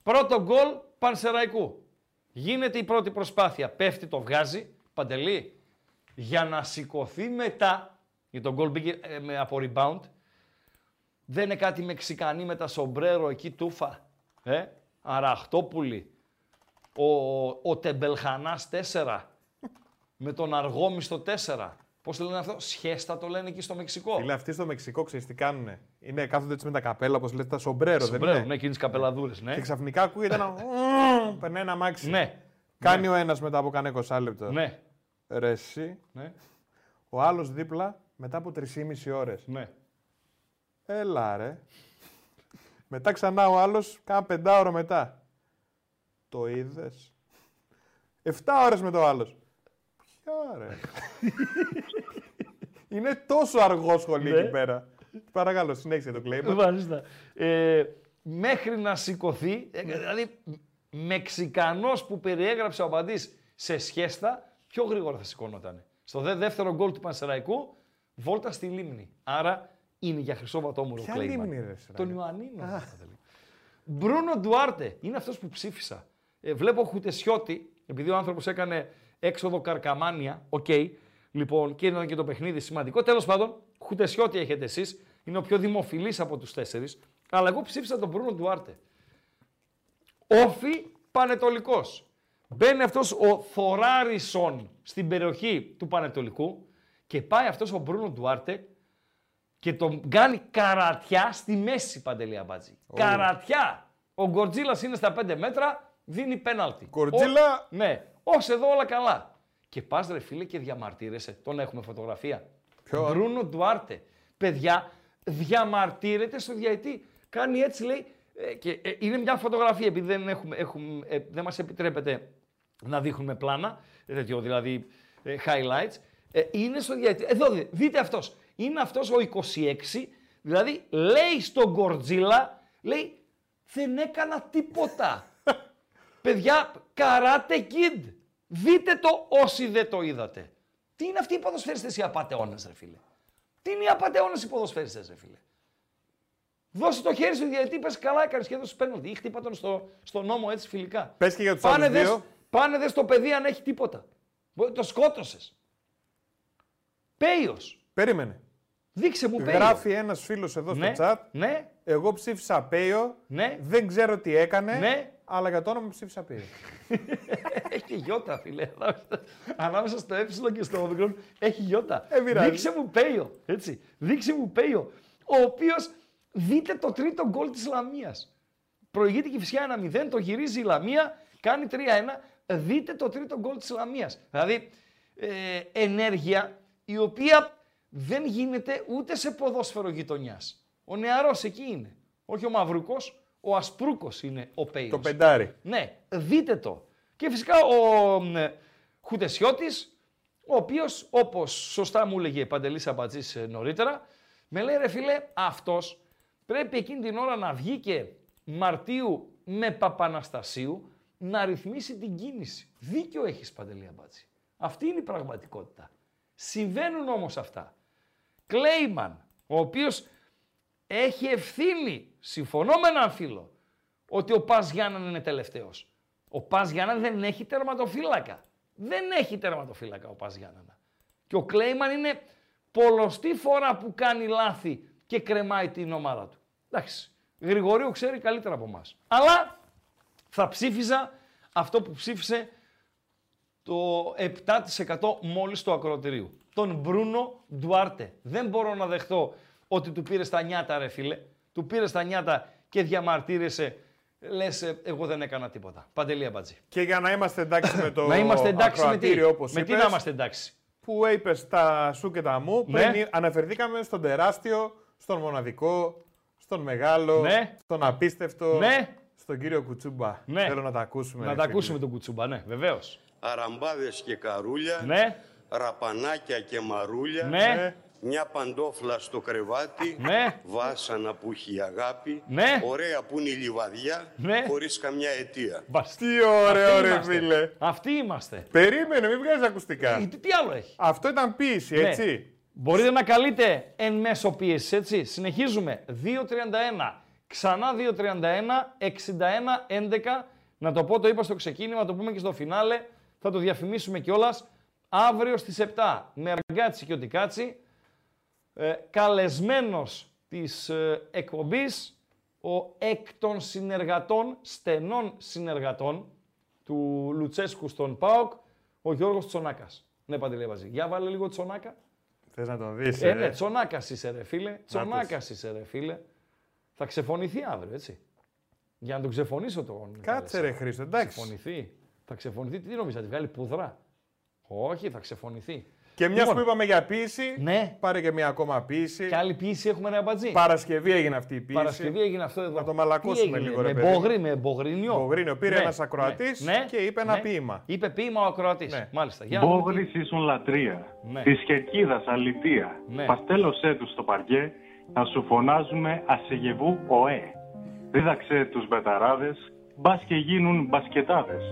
Πρώτο γκολ Πανσεραϊκού. Γίνεται η πρώτη προσπάθεια. Πέφτει, το βγάζει. Παντελή. Για να σηκωθεί μετά, γιατί το γκολ μπήκε ε, με, από rebound, δεν είναι κάτι Μεξικανή με τα σομπρέρο εκεί τούφα. Ε, Αραχτόπουλη. Ο, ο Τεμπελχανάς 4. με τον Αργόμιστο 4. Πώς το λένε αυτό, σχέστα το λένε εκεί στο Μεξικό. Φίλε, αυτοί στο Μεξικό ξέρεις τι κάνουνε. Είναι κάθονται έτσι με τα καπέλα, όπως λέτε, τα σομπρέρο. Σομπρέρο, δεν είναι; ναι, εκείνες καπελαδούρες, ναι. Και ξαφνικά ακούγεται ένα. Περνάει ένα μάξι. Ναι. Κάνει ο ένα μετά από κανένα 20 λεπτό. Ναι. Ρε εσύ. Ναι. Ο άλλος δίπλα μετά από 3,5 ώρες. Ναι. Έλα ρε. μετά ξανά ο άλλος κάνα πεντάωρο μετά. Το είδες. 7 ώρες με το άλλος. Ποια ρε. Είναι τόσο αργό σχολείο Ναι. εκεί πέρα. Παρακαλώ, συνέχισε το κλέιμα. Μάλιστα. Ε, μέχρι να σηκωθεί, ε, δηλαδή Μεξικανός που περιέγραψε ο Αμπατζής σε σιέστα, πιο γρήγορα θα σηκώνονταν. Στο δε, δεύτερο γκολ του Πανσεραϊκού, βόλτα στη λίμνη. Άρα είναι για χρυσό βατόμουρο Ποια κλέιμα. λίμνη, ρε, Σράγκα; Των Ιωαννίνων. ρε, Παντελή. Μπρούνο Ντουάρτε είναι αυτός που ψήφισα. Ε, βλέπω Χουτεσιώτη, επειδή ο άνθρωπος έκανε έξοδο καρκαμάνια, οκ, λοιπόν, και ήταν και το παιχνίδι σημαντικό. Τέλος πάντων, Χουτεσιώτη έχετε εσείς, είναι ο πιο δημοφιλής από τους τέσσερις, αλλά εγώ ψήφισα τον Μπρούνο Ντουάρτε. Όφι Πανετολικός. Μπαίνει αυτός ο Θωράρισον στην περιοχή του Πανετολικού και πάει αυτός ο Μπρούνο Ντουάρτε και τον κάνει καρατιά στη μέση Παντελή Αμπάτζη. Καρατιά. Ο Γκορτζίλας είναι στα 5 μέτρα, δίνει πέναλτι. Γκορτζίλα! Ο- Ναι. Ως εδώ όλα καλά. Και πας ρε φίλε και διαμαρτύρεσαι. Τον έχουμε φωτογραφία. Ποιο; Μπρούνο Ντουάρτε. Παιδιά, διαμαρτύρεται στο διαετή. Κάνει έτσι λέει. ε, και, ε, είναι μια φωτογραφία επειδή δεν, έχουμε, έχουμε, ε, δεν μας επιτρέπεται να δείχνουμε πλάνα, ε, τέτοιο, δηλαδή ε, highlights. Ε, είναι στο διαετή. Εδώ δείτε, δείτε αυτός. Είναι αυτός ο 26, δηλαδή λέει στον Γκορτζίλα, λέει δεν έκανα τίποτα. Παιδιά, καράτε kid. Δείτε το όσοι δεν το είδατε. Τι είναι αυτοί οι ποδοσφαίριστες οι απατεώνες, ρε φίλε; Τι είναι οι απατεώνες οι ποδοσφαίριστες, ρε φίλε; Δώσε το χέρι σου διαιτή, πες καλά έκανες και έδωσες πέναλτι. Ή χτύπα τον στο, στο νόμο έτσι φιλικά. Πες και για τους πάνε άλλους δες, δύο. Πάνε δες το παιδί αν έχει τίποτα. Μπο- Το σκότωσες. Πέιος. Περίμενε. Δείξε μου Πέιο. Γράφει ένας φίλος εδώ Ναι, στο chat. ναι. Εγώ ψήφισα Πέιο. Ναι. Δεν ξέρω τι έκανε. Ναι. Αλλά για το όνομα ψήφισα Πέιο. Έχει γιώτα, φίλε. Ανάμεσα στο ε και στο όμικρον έχει γιώτα. Ε, πειράζει. Δείξε μου Πέιο. Έτσι. Δείξε μου Πέιο. Ο οποίος δείτε το τρίτο γκολ της Λαμίας. Προηγείται και φυσικά 1-0, το γυρίζει η Λαμία, κάνει 3-1. Δείτε το τρίτο γκολ της Λαμίας. Δηλαδή ε, ενέργεια η οποία δεν γίνεται ούτε σε ποδόσφαιρο γειτονιάς. Ο νεαρός εκεί είναι. Όχι ο Μαυρούκος, ο Ασπρούκος είναι ο Πέιος. το πεντάρι. Ναι, δείτε το. Και φυσικά ο μ, ε, Χουτεσιώτης, ο οποίος, όπως σωστά μου έλεγε Παντελής Αμπατζής ε, νωρίτερα, με λέει ρε φίλε, αυτός πρέπει εκείνη την ώρα να βγει και Μαρτίου με Παπαναστασίου να ρυθμίσει την κίνηση. Δίκιο έχεις Παντελή Αμπατζή. Αυτή είναι η πραγματικότητα. Συμβαίνουν όμως αυτά. Κλέιμαν, ο οποίος έχει ευθύνη, συμφωνώ με έναν φίλο, ότι ο Πας Γιάνναν είναι τελευταίος. Ο Πας Γιάνναν δεν έχει τερματοφύλακα. Δεν έχει τερματοφύλακα ο Πας Γιάννανα. Και ο Κλέιμαν είναι πολλωστή φορά που κάνει λάθη και κρεμάει την ομάδα του. Εντάξει, Γρηγορίου ξέρει καλύτερα από εμάς. Αλλά θα ψήφιζα αυτό που ψήφισε το 7% μόλις του ακροτηρίου. Τον Μπρούνο Ντουάρτε. Δεν μπορώ να δεχτώ ότι του πήρε τα νιάτα ρε φίλε. Του πήρε τα νιάτα και διαμαρτύρεσαι λες, εγώ δεν έκανα τίποτα. Παντελή Αμπατζή. Και για να είμαστε εντάξει με το να είμαστε εντάξει με τι, ακροατήριο, όπως με τι είπες, να είμαστε εντάξει; που είπες τα σου και τα μου, Ναι. πριν αναφερθήκαμε στον τεράστιο, στον μοναδικό, στον μεγάλο, Ναι. στον απίστευτο, Ναι. στον κύριο Κουτσούμπα. Ναι. Θέλω να τα ακούσουμε. Να ρε τα φίλε. ακούσουμε τον Κουτσούμπα, ναι, βεβαίως. αραμπάδες και καρούλια, Ναι, ραπανάκια και μαρούλια, ναι, μια παντόφλα στο κρεβάτι, Ναι. βάσανα που έχει η αγάπη, Ναι. ωραία που είναι η λιβαδιά, Ναι. χωρίς καμιά αιτία. Μπας. Τι ωραίο, Αυτοί ρε είμαστε. φίλε. Αυτοί είμαστε. Περίμενε, μην βγάζεις ακουστικά. Ε, Τι, τι άλλο έχει; Αυτό ήταν ποίηση, Ναι. έτσι. Μπορείτε να καλείτε εν μέσω πίεσης, έτσι. Συνεχίζουμε. 2.31. Ξανά 2.31, 61, 11. Να το πω, το είπα στο ξεκίνημα, το πούμε και στο φινάλε. Θα το διαφημίσουμε κιόλας. Αύριο στις 7 με Ραγκάτσι και Οτικάτσι. Ε, καλεσμένος της ε, εκπομπής ο εκ των συνεργατών, στενών συνεργατών του Λουτσέσκου στον ΠΑΟΚ, ο Γιώργος Τσονάκας. Ναι, Παντελή Βαζή. Για βάλε λίγο Τσονάκα. Θες να τον δεις. Ε, ναι, τσονάκας είσαι ρε φίλε. Τσονάκας είσαι ρε φίλε. Θα ξεφωνηθεί αύριο, έτσι. Για να τον ξεφωνήσω τον. Κάτσε κάλεσα. ρε Χρήστο, εντάξει. Ξεφωνηθεί. Θα ξεφωνηθεί. Τι νομίζεις, θα τη βγάλει πουδρά. Όχι, θα ξεφωνηθεί. Και μιας Λοιπόν, που είπαμε για ποίηση, Ναι. πάρε και μια ακόμα ποίηση. Και άλλη ποιήση έχουμε ρε μπατζή. Παρασκευή έγινε αυτή η ποίηση. Παρασκευή έγινε αυτό εδώ. Να το Τι μαλακώσουμε έγινε, λίγο, ρε με παιδί. μπογρί, με μπογρινιό. Μπογρίνιο. Πήρε Ναι, ένας ακροατής ναι, και είπε ένα ναι. ποίημα. Είπε ποίημα ο ακροατής. Ναι. Μάλιστα. Για να δούμε τι- Μπόγρης ίσον λατρεία. Ναι. Της κερκίδας αλητεία. Ναι. Παστέλωσέ τους στο παρκέ, να σου φωνάζουμε ασεγεβού οέ. Δίδαξε τους μπεταράδες, μπας και γίνουν μπασκετάδες.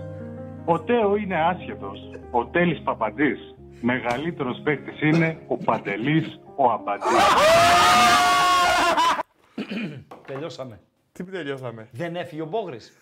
Ο Τέο είναι άσχετος, ο Τέλης Παπατζής. Μεγαλύτερος παίκτης είναι ο Παντελής ο Αμπατζής. Τελειώσαμε. Τι τελειώσαμε; Δεν έφυγε ο Μπόγρης.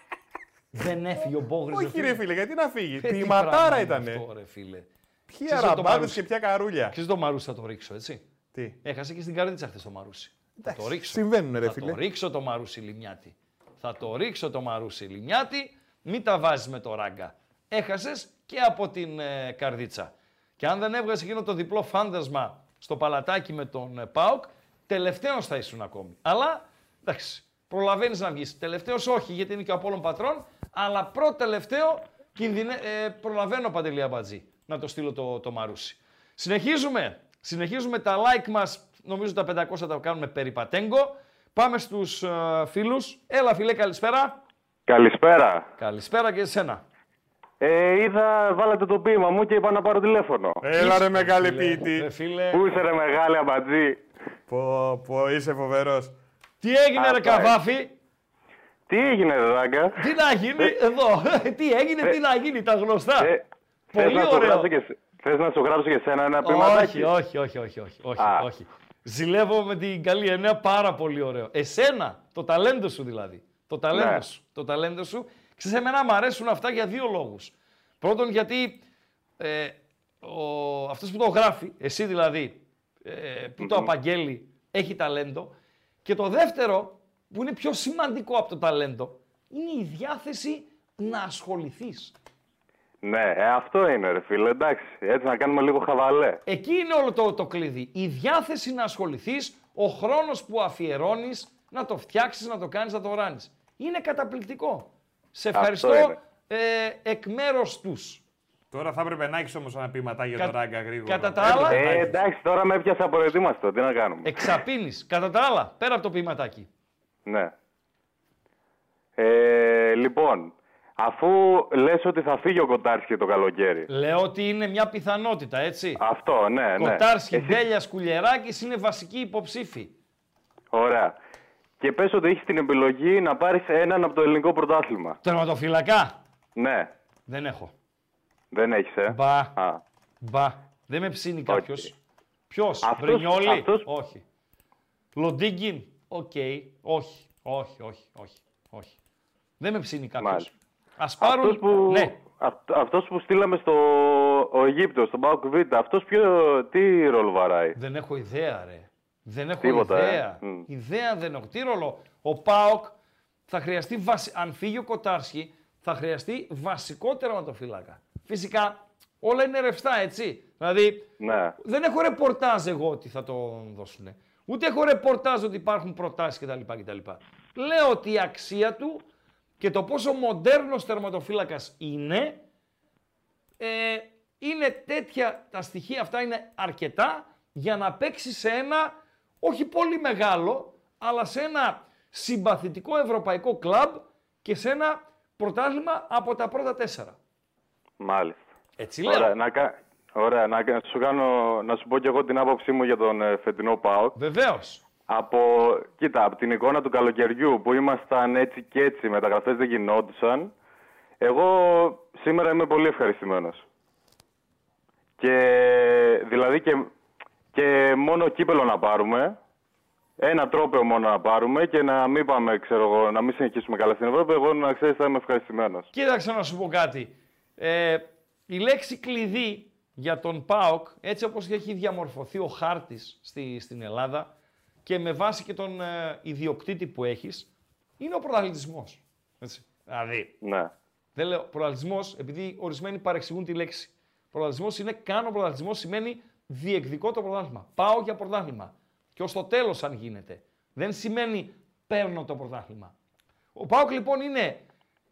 Δεν έφυγε ο Μπόγρης. Όχι ρε φίλε, γιατί να φύγει; Ε, τι Ποιηματάρα πράγμα είναι ήτανε. Αυτό, ρε φίλε. Ποιοι Ξέρεις ότι το αραμπάδες Μαρούσι- και ποια καρούλια. Ξέρεις το Μαρούσι θα το ρίξω, έτσι; Τι; Έχασε και στην καρδίτσα χθες το Μαρούσι. Θα το ρίξω. συμβαίνουνε, ρε θα φίλε. το ρίξω το Μαρούσι Λιμιάτη. Θα το ρίξω το Μαρούσι Λιμιάτη. Μην τα βάζεις με το ράγκα. Έχασες και από την ε, καρδίτσα. Και αν δεν έβγαζε εκείνο το διπλό φάντασμα στο παλατάκι με τον ε, ΠΑΟΚ, τελευταίος θα ήσουν ακόμη. Αλλά, εντάξει, προλαβαίνεις να βγεις. Τελευταίος όχι, γιατί είναι και ο Απόλλων Πατρών, αλλά πρώτο-τελευταίο κινδυνε... ε, προλαβαίνω Παντελή Αμπατζή να το στείλω το, το Μαρούσι. Συνεχίζουμε. Συνεχίζουμε τα like μας. Νομίζω τα 500 τα κάνουμε περί πατέγκο. Πάμε στους ε, φίλους. Έλα φίλε, καλησπέρα. Καλησπέρα. Καλησπέρα και εσένα. Ε, είδα, βάλατε το ποίημα μου και είπα να πάρω τηλέφωνο. Έλα ρε μεγάλη Φίλε, ποιητή. ρε, φίλε. Πού είσαι ρε μεγάλη αμπατζή; Πω, πω, είσαι φοβερός. Τι έγινε ρε Αυτά, ε. Καβάφη. Τι έγινε ρε Ράγκα; Τι να γίνει εδώ. Τι έγινε, τι να γίνει, τα γνωστά. Ε, θες Πολύ να σου ωραίο. γράψω και, σε- θες να σου γράψω και σένα ένα ποιηματάκι. Όχι, όχι, όχι, όχι, όχι, όχι, Α. όχι. Ζηλεύω με την καλή εννέα πάρα πολύ ωραίο. Εσένα, το ταλέντο σου δηλαδή. Το ταλέντο Ναι. σου. Το ταλέντο σου. Ξέρεις, εμένα μου αρέσουν αυτά για δύο λόγους. Πρώτον, γιατί ε, ο, αυτός που το γράφει, εσύ δηλαδή, ε, που το απαγγέλει, έχει ταλέντο. Και το δεύτερο, που είναι πιο σημαντικό από το ταλέντο, είναι η διάθεση να ασχοληθείς. Ναι, ε, αυτό είναι ρε φίλε, εντάξει. Έτσι να κάνουμε λίγο χαβαλέ. Εκεί είναι όλο το, το κλειδί. Η διάθεση να ασχοληθείς, ο χρόνος που αφιερώνεις, να το φτιάξεις, να το κάνεις, να το ράνεις. Είναι καταπληκτικό. Σε Αυτό ευχαριστώ είναι. ε, εκ μέρους τους. Τώρα θα έπρεπε να έχεις όμως ένα ποιηματά για Κα- το ράγκα γρήγορα. κατά τα άλλα- Έπρεπε να Ε, έχεις. εντάξει, τώρα με έπιασε απροετοίμαστο. Τι να κάνουμε. Εξαπίνεις. Κατά τα άλλα, πέρα από το ποιηματάκι. Ναι. Ε, λοιπόν, αφού λες ότι θα φύγει ο Κοτάρσκι το καλοκαίρι. Λέω ότι είναι μια πιθανότητα, έτσι. Αυτό, ναι, ναι. Κοτάρσκι, Εσύ- Ντέλια, Κουλιεράκης είναι βασικοί υποψήφοι. Ωραία. Και πες ότι έχεις την επιλογή να πάρεις έναν από το ελληνικό πρωτάθλημα. Τερματοφυλακά. Ναι, Δεν έχω. δεν έχεις, ε; Μπα. Α. Μπα. Δεν με ψήνει κάποιος. Ποιος, Αυτός- Βρινιόλη. αυτός- Όχι. Λοντίγκιν; Οκ. Όχι. Όχι, όχι, όχι. όχι. Δεν με ψήνει κάποιος. Μάλιστα. Α πάρουν. Αυτός που, Ναι. αυ- αυτός που στείλαμε στο ο Αιγύπτο, στον Πάοκ Β, αυτός ποιο, τι ρόλο βαράει; Δεν έχω ιδέα, ρε. Δεν έχω Τίποτα, ε. ιδέα. Μμ. Ιδέα δεν έχω. Τι ρόλο. Ο Πάοκ θα χρειαστεί, βασι... αν φύγει ο Κοτάρσκι, θα χρειαστεί βασικό τερματοφύλακα. Φυσικά όλα είναι ρευστά, έτσι. Δηλαδή, Ναι. δεν έχω ρεπορτάζ εγώ ότι θα το δώσουν. Ούτε έχω ρεπορτάζ ότι υπάρχουν προτάσεις κτλ. κτλ. λέω ότι η αξία του και το πόσο μοντέρνος τερματοφύλακας είναι, ε, είναι τέτοια, τα στοιχεία αυτά είναι αρκετά για να παίξει σε ένα, όχι πολύ μεγάλο, αλλά σε ένα συμπαθητικό ευρωπαϊκό κλαμπ και σε ένα πρωτάθλημα από τα πρώτα τέσσερα. Μάλιστα. Έτσι λέω. Ωραία, να, κα- Ωραία, να, να σου κάνω, να σου πω και εγώ την άποψή μου για τον ε, φετινό ΠΑΟΚ. Βεβαίως. Από, κοίτα, από την εικόνα του καλοκαιριού που ήμασταν έτσι και έτσι, μεταγραφές δεν γινόντουσαν, εγώ σήμερα είμαι πολύ ευχαριστημένος. Και δηλαδή και, και μόνο κύπελο να πάρουμε, ένα τρόπαιο μόνο να πάρουμε και να μην πάμε, ξέρω εγώ, να μην συνεχίσουμε καλά στην Ευρώπη, εγώ να ξέρεις θα είμαι ευχαριστημένος. Κοίταξε να σου πω κάτι. Ε, η λέξη κλειδί για τον ΠΑΟΚ, έτσι όπως έχει διαμορφωθεί ο χάρτης στη, στην Ελλάδα και με βάση και τον ε, ιδιοκτήτη που έχεις, είναι ο πρωταθλητισμός. Έτσι. Δηλαδή, Ναι. δεν λέω πρωταθλητισμός, επειδή ορισμένοι παρεξηγούν τη λέξη. Πρωταθλητισμός είναι κάνω πρωταθλητισμός, σημαίνει διεκδικώ το πρωτάθλημα. Πάω για πρωτάθλημα. Και ως το τέλος αν γίνεται. Δεν σημαίνει παίρνω το πρωτάθλημα. Ο ΠΑΟΚ λοιπόν είναι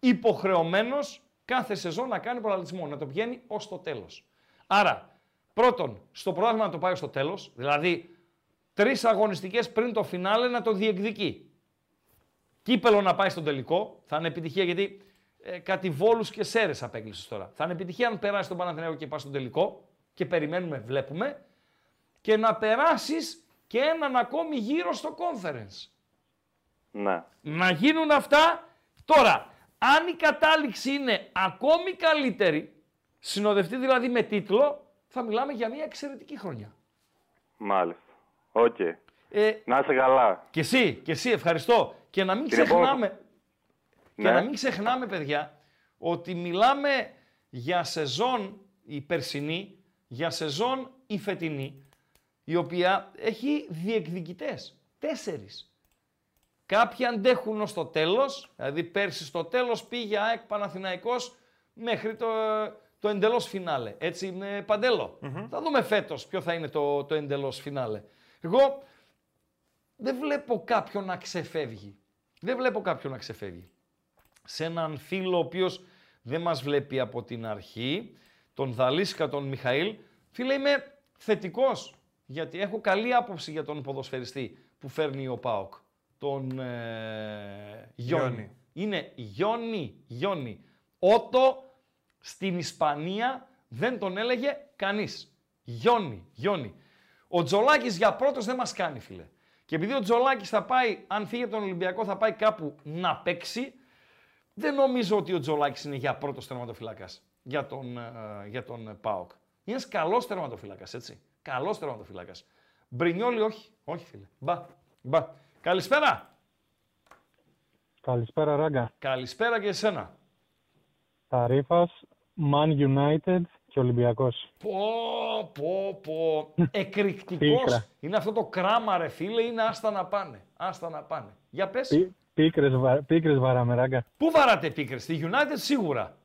υποχρεωμένος κάθε σεζόν να κάνει πρωταθλητισμό, να το πηγαίνει ως το τέλος. Άρα, πρώτον, στο πρωτάθλημα να το πάει στο τέλος, δηλαδή τρεις αγωνιστικές πριν το φινάλε να το διεκδικεί. Κύπελο να πάει στον τελικό, θα είναι επιτυχία γιατί ε, κάτι βόλους και σέρες απέκλεισες τώρα. Θα είναι επιτυχία αν περάσει τον Παναθηναϊκό και πάει στον τελικό και περιμένουμε, βλέπουμε και να περάσεις και έναν ακόμη γύρο στο conference. Ναι. Να γίνουν αυτά τώρα. Αν η κατάληξη είναι ακόμη καλύτερη, συνοδευτεί δηλαδή με τίτλο, θα μιλάμε για μια εξαιρετική χρονιά. Μάλιστα. Οκ. Ε, Να είσαι καλά. και εσύ, και εσύ, ευχαριστώ. Και να μην Κύριε Πόκο. ξεχνάμε, και Ναι. να μην ξεχνάμε, παιδιά, ότι μιλάμε για σεζόν η περσινή, για σεζόν η φετινή, η οποία έχει διεκδικητές. Τέσσερις. Κάποιοι αντέχουν ως το τέλος, δηλαδή πέρσι στο τέλος πήγε ΑΕΚ Παναθηναϊκός μέχρι το, το εντελώς φινάλε. Έτσι είναι Παντέλο. Θα δούμε φέτος ποιο θα είναι το, το εντελώς φινάλε. Εγώ δεν βλέπω κάποιον να ξεφεύγει. Δεν βλέπω κάποιον να ξεφεύγει. Σε έναν φίλο ο οποίος δεν μας βλέπει από την αρχή, τον Δαλίσκα, τον Μιχαήλ, φίλε είμαι θετικός, γιατί έχω καλή άποψη για τον ποδοσφαιριστή που φέρνει ο ΠΑΟΚ, τον ε, Γιόνι. Γιόνι. Είναι Γιόνι, Γιόνι. Ότο στην Ισπανία δεν τον έλεγε κανείς. Γιόνι, Γιόνι. Ο Τζολάκης για πρώτος δεν μας κάνει, φίλε. Και επειδή ο Τζολάκης θα πάει, αν φύγει από τον Ολυμπιακό, θα πάει κάπου να παίξει, δεν νομίζω ότι ο Τζολάκης είναι για πρώτος τερματοφυλάκας για τον, ε, για τον ε, ΠΑΟΚ. Είναι ένας καλός τερματοφυλάκας, έτσι. Καλός τερματοφυλάκας. Μπρινιόλι όχι. Όχι, φίλε. Μπα. Μπα. Καλησπέρα. Καλησπέρα, Ράγκα. Καλησπέρα και εσένα. Ταρίφας, Man United και Ολυμπιακός. Πω, πω, πω. Εκρηκτικός. Πίκρα. είναι αυτό το κράμα, ρε φίλε, είναι άστα να πάνε. Άστα να πάνε. Για πες. Πί- Πίκρες, βα... πίκρες βαράμε, Ράγκα. Πού βαράτε πίκρες, στη United σίγουρα.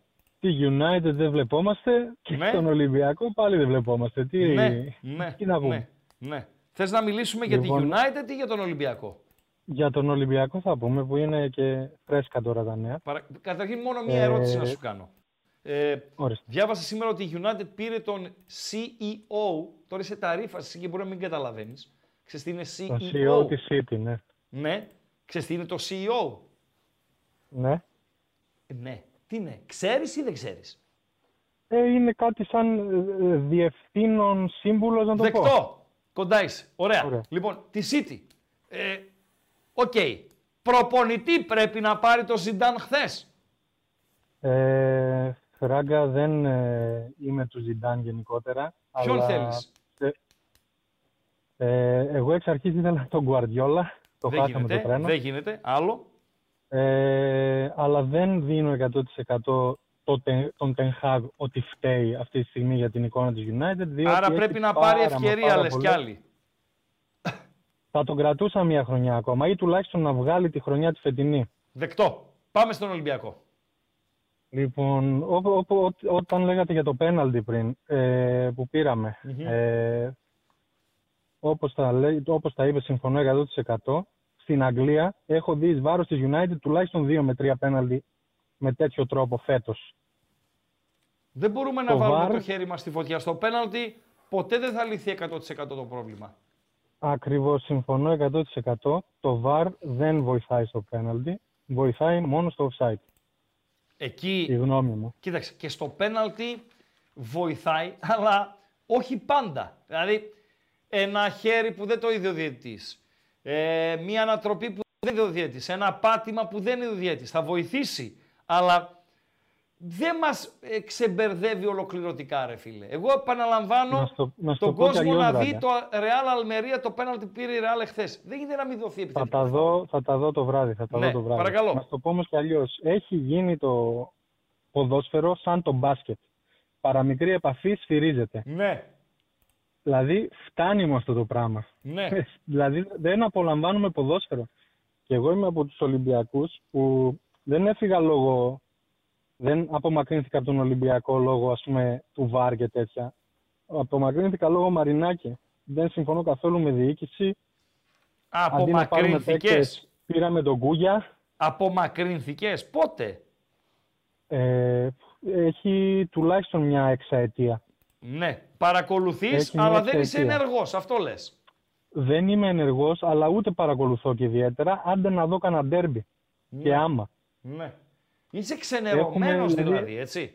Τη United δεν βλεπόμαστε και Ναι. τον Ολυμπιακό πάλι δεν βλεπόμαστε. Τι, Ναι, ναι, τι να πούμε. ναι, ναι. Θες να μιλήσουμε για Λοιπόν. τη United ή για τον Ολυμπιακό; Για τον Ολυμπιακό θα πούμε που είναι και φρέσκα τώρα τα νέα. Παρα... Καταρχήν μόνο μία Ε, ερώτηση να σου κάνω. Ε, Ορίστε. διάβασα σήμερα ότι η United πήρε τον CEO, τώρα είσαι ταρίφαση και μπορεί να μην καταλαβαίνεις. Ξέρεις τι είναι Το CEO. CEO της City, ναι. Ναι. Ξέρεις τι είναι το CEO. ναι. Ε, ναι. Τι είναι. Ξέρεις ή δεν ξέρεις; Ε, είναι κάτι σαν ε, ε, διευθύνων σύμβουλος να το πω. Δεκτό. Κοντά είσαι. Ωραία. Ωραία. Λοιπόν, τη City. Ε, Οκ. Προπονητή πρέπει να πάρει το Ζιντάν χθες. Ε, Ράγκα δεν ε, είμαι του Ζιντάν γενικότερα. Ποιον αλλά, θέλεις; ε, ε, εγώ εξ αρχής ήθελα τον Γκουαρδιόλα. Το δεν χάσαμε γίνεται. το τρένο. Δεν γίνεται. Άλλο. Ε, αλλά δεν δίνω 100% το, τε- τον Ten Hag ότι φταίει αυτή τη στιγμή για την εικόνα της United. διότι Άρα έχει πρέπει να πάρα πάρει μα ευκαιρία, πάρα λες κι πολλές- άλλοι. Θα τον κρατούσα μια χρονιά ακόμα ή τουλάχιστον να βγάλει τη χρονιά τη φετινή. Δεκτό. Πάμε στον Ολυμπιακό. Λοιπόν, ό, ό, ό, όταν λέγατε για το πέναλτι πριν ε, που πήραμε, Μμμ. ε, όπως, τα, λέ- όπως τα είπε, συμφωνώ 100%. Στην Αγγλία έχω δει εις βάρος της United τουλάχιστον δύο με τρία πέναλτι με τέτοιο τρόπο φέτος. Δεν μπορούμε να Το βάλουμε VAR το χέρι μας στη φωτιά. Στο πέναλτι ποτέ δεν θα λυθεί 100% το πρόβλημα. Ακριβώς, συμφωνώ 100%. Το VAR δεν βοηθάει στο πέναλτι, βοηθάει μόνο στο offside. Εκεί, Η γνώμη μου. κοίταξε, και στο πέναλτι βοηθάει, αλλά όχι πάντα. Δηλαδή, ένα χέρι που δεν το είδε ο διαιτητής, ε, μία ανατροπή που δεν είδε ο διαιτητής, ένα πάτημα που δεν είδε ο διαιτητής, θα βοηθήσει. Αλλά δεν μας ε, ξεμπερδεύει ολοκληρωτικά, ρε φίλε. Εγώ επαναλαμβάνω Να στο- να στο τον πω κι κόσμο αλλιώς, να δει Ράγκα. το Real Αλμερία το πέναλτι που πήρε η Real εχθές. Δεν γίνεται να μην δοθεί Θα επιθετικά. τα, δω, θα τα δω το βράδυ. Θα τα Ναι, δω το βράδυ. παρακαλώ. Να σου το πω όμως κι αλλιώς. Έχει γίνει το ποδόσφαιρο σαν το μπάσκετ. Παραμικρή επαφή σφυρίζεται. Ναι, Δηλαδή φτάνει με αυτό το πράγμα. ναι. δηλαδή δεν απολαμβάνουμε ποδόσφαιρο. Και εγώ είμαι από τους Ολυμπιακούς που δεν έφυγα λόγω... Δεν απομακρύνθηκα από τον Ολυμπιακό λόγω ας πούμε του ΒΑΡ και τέτοια. Απομακρύνθηκα λόγω Μαρινάκη. Δεν συμφωνώ καθόλου με διοίκηση. Αντί να πάρουμε Απομακρύνθηκες. παίκτες, Πήραμε τον Κούγια. Απομακρύνθηκες; Πότε; Ε, έχει τουλάχιστον μια εξαετία. Ναι. Παρακολουθείς, Έχει μια αλλά δεν είσαι εξαετία. ενεργός. Αυτό λες. Δεν είμαι ενεργός, αλλά ούτε παρακολουθώ και ιδιαίτερα. Άντε να δω κανένα ντέρμπι. Και άμα. Ναι. Είσαι ξενερωμένος Έχουμε, δηλαδή, δηλαδή, έτσι.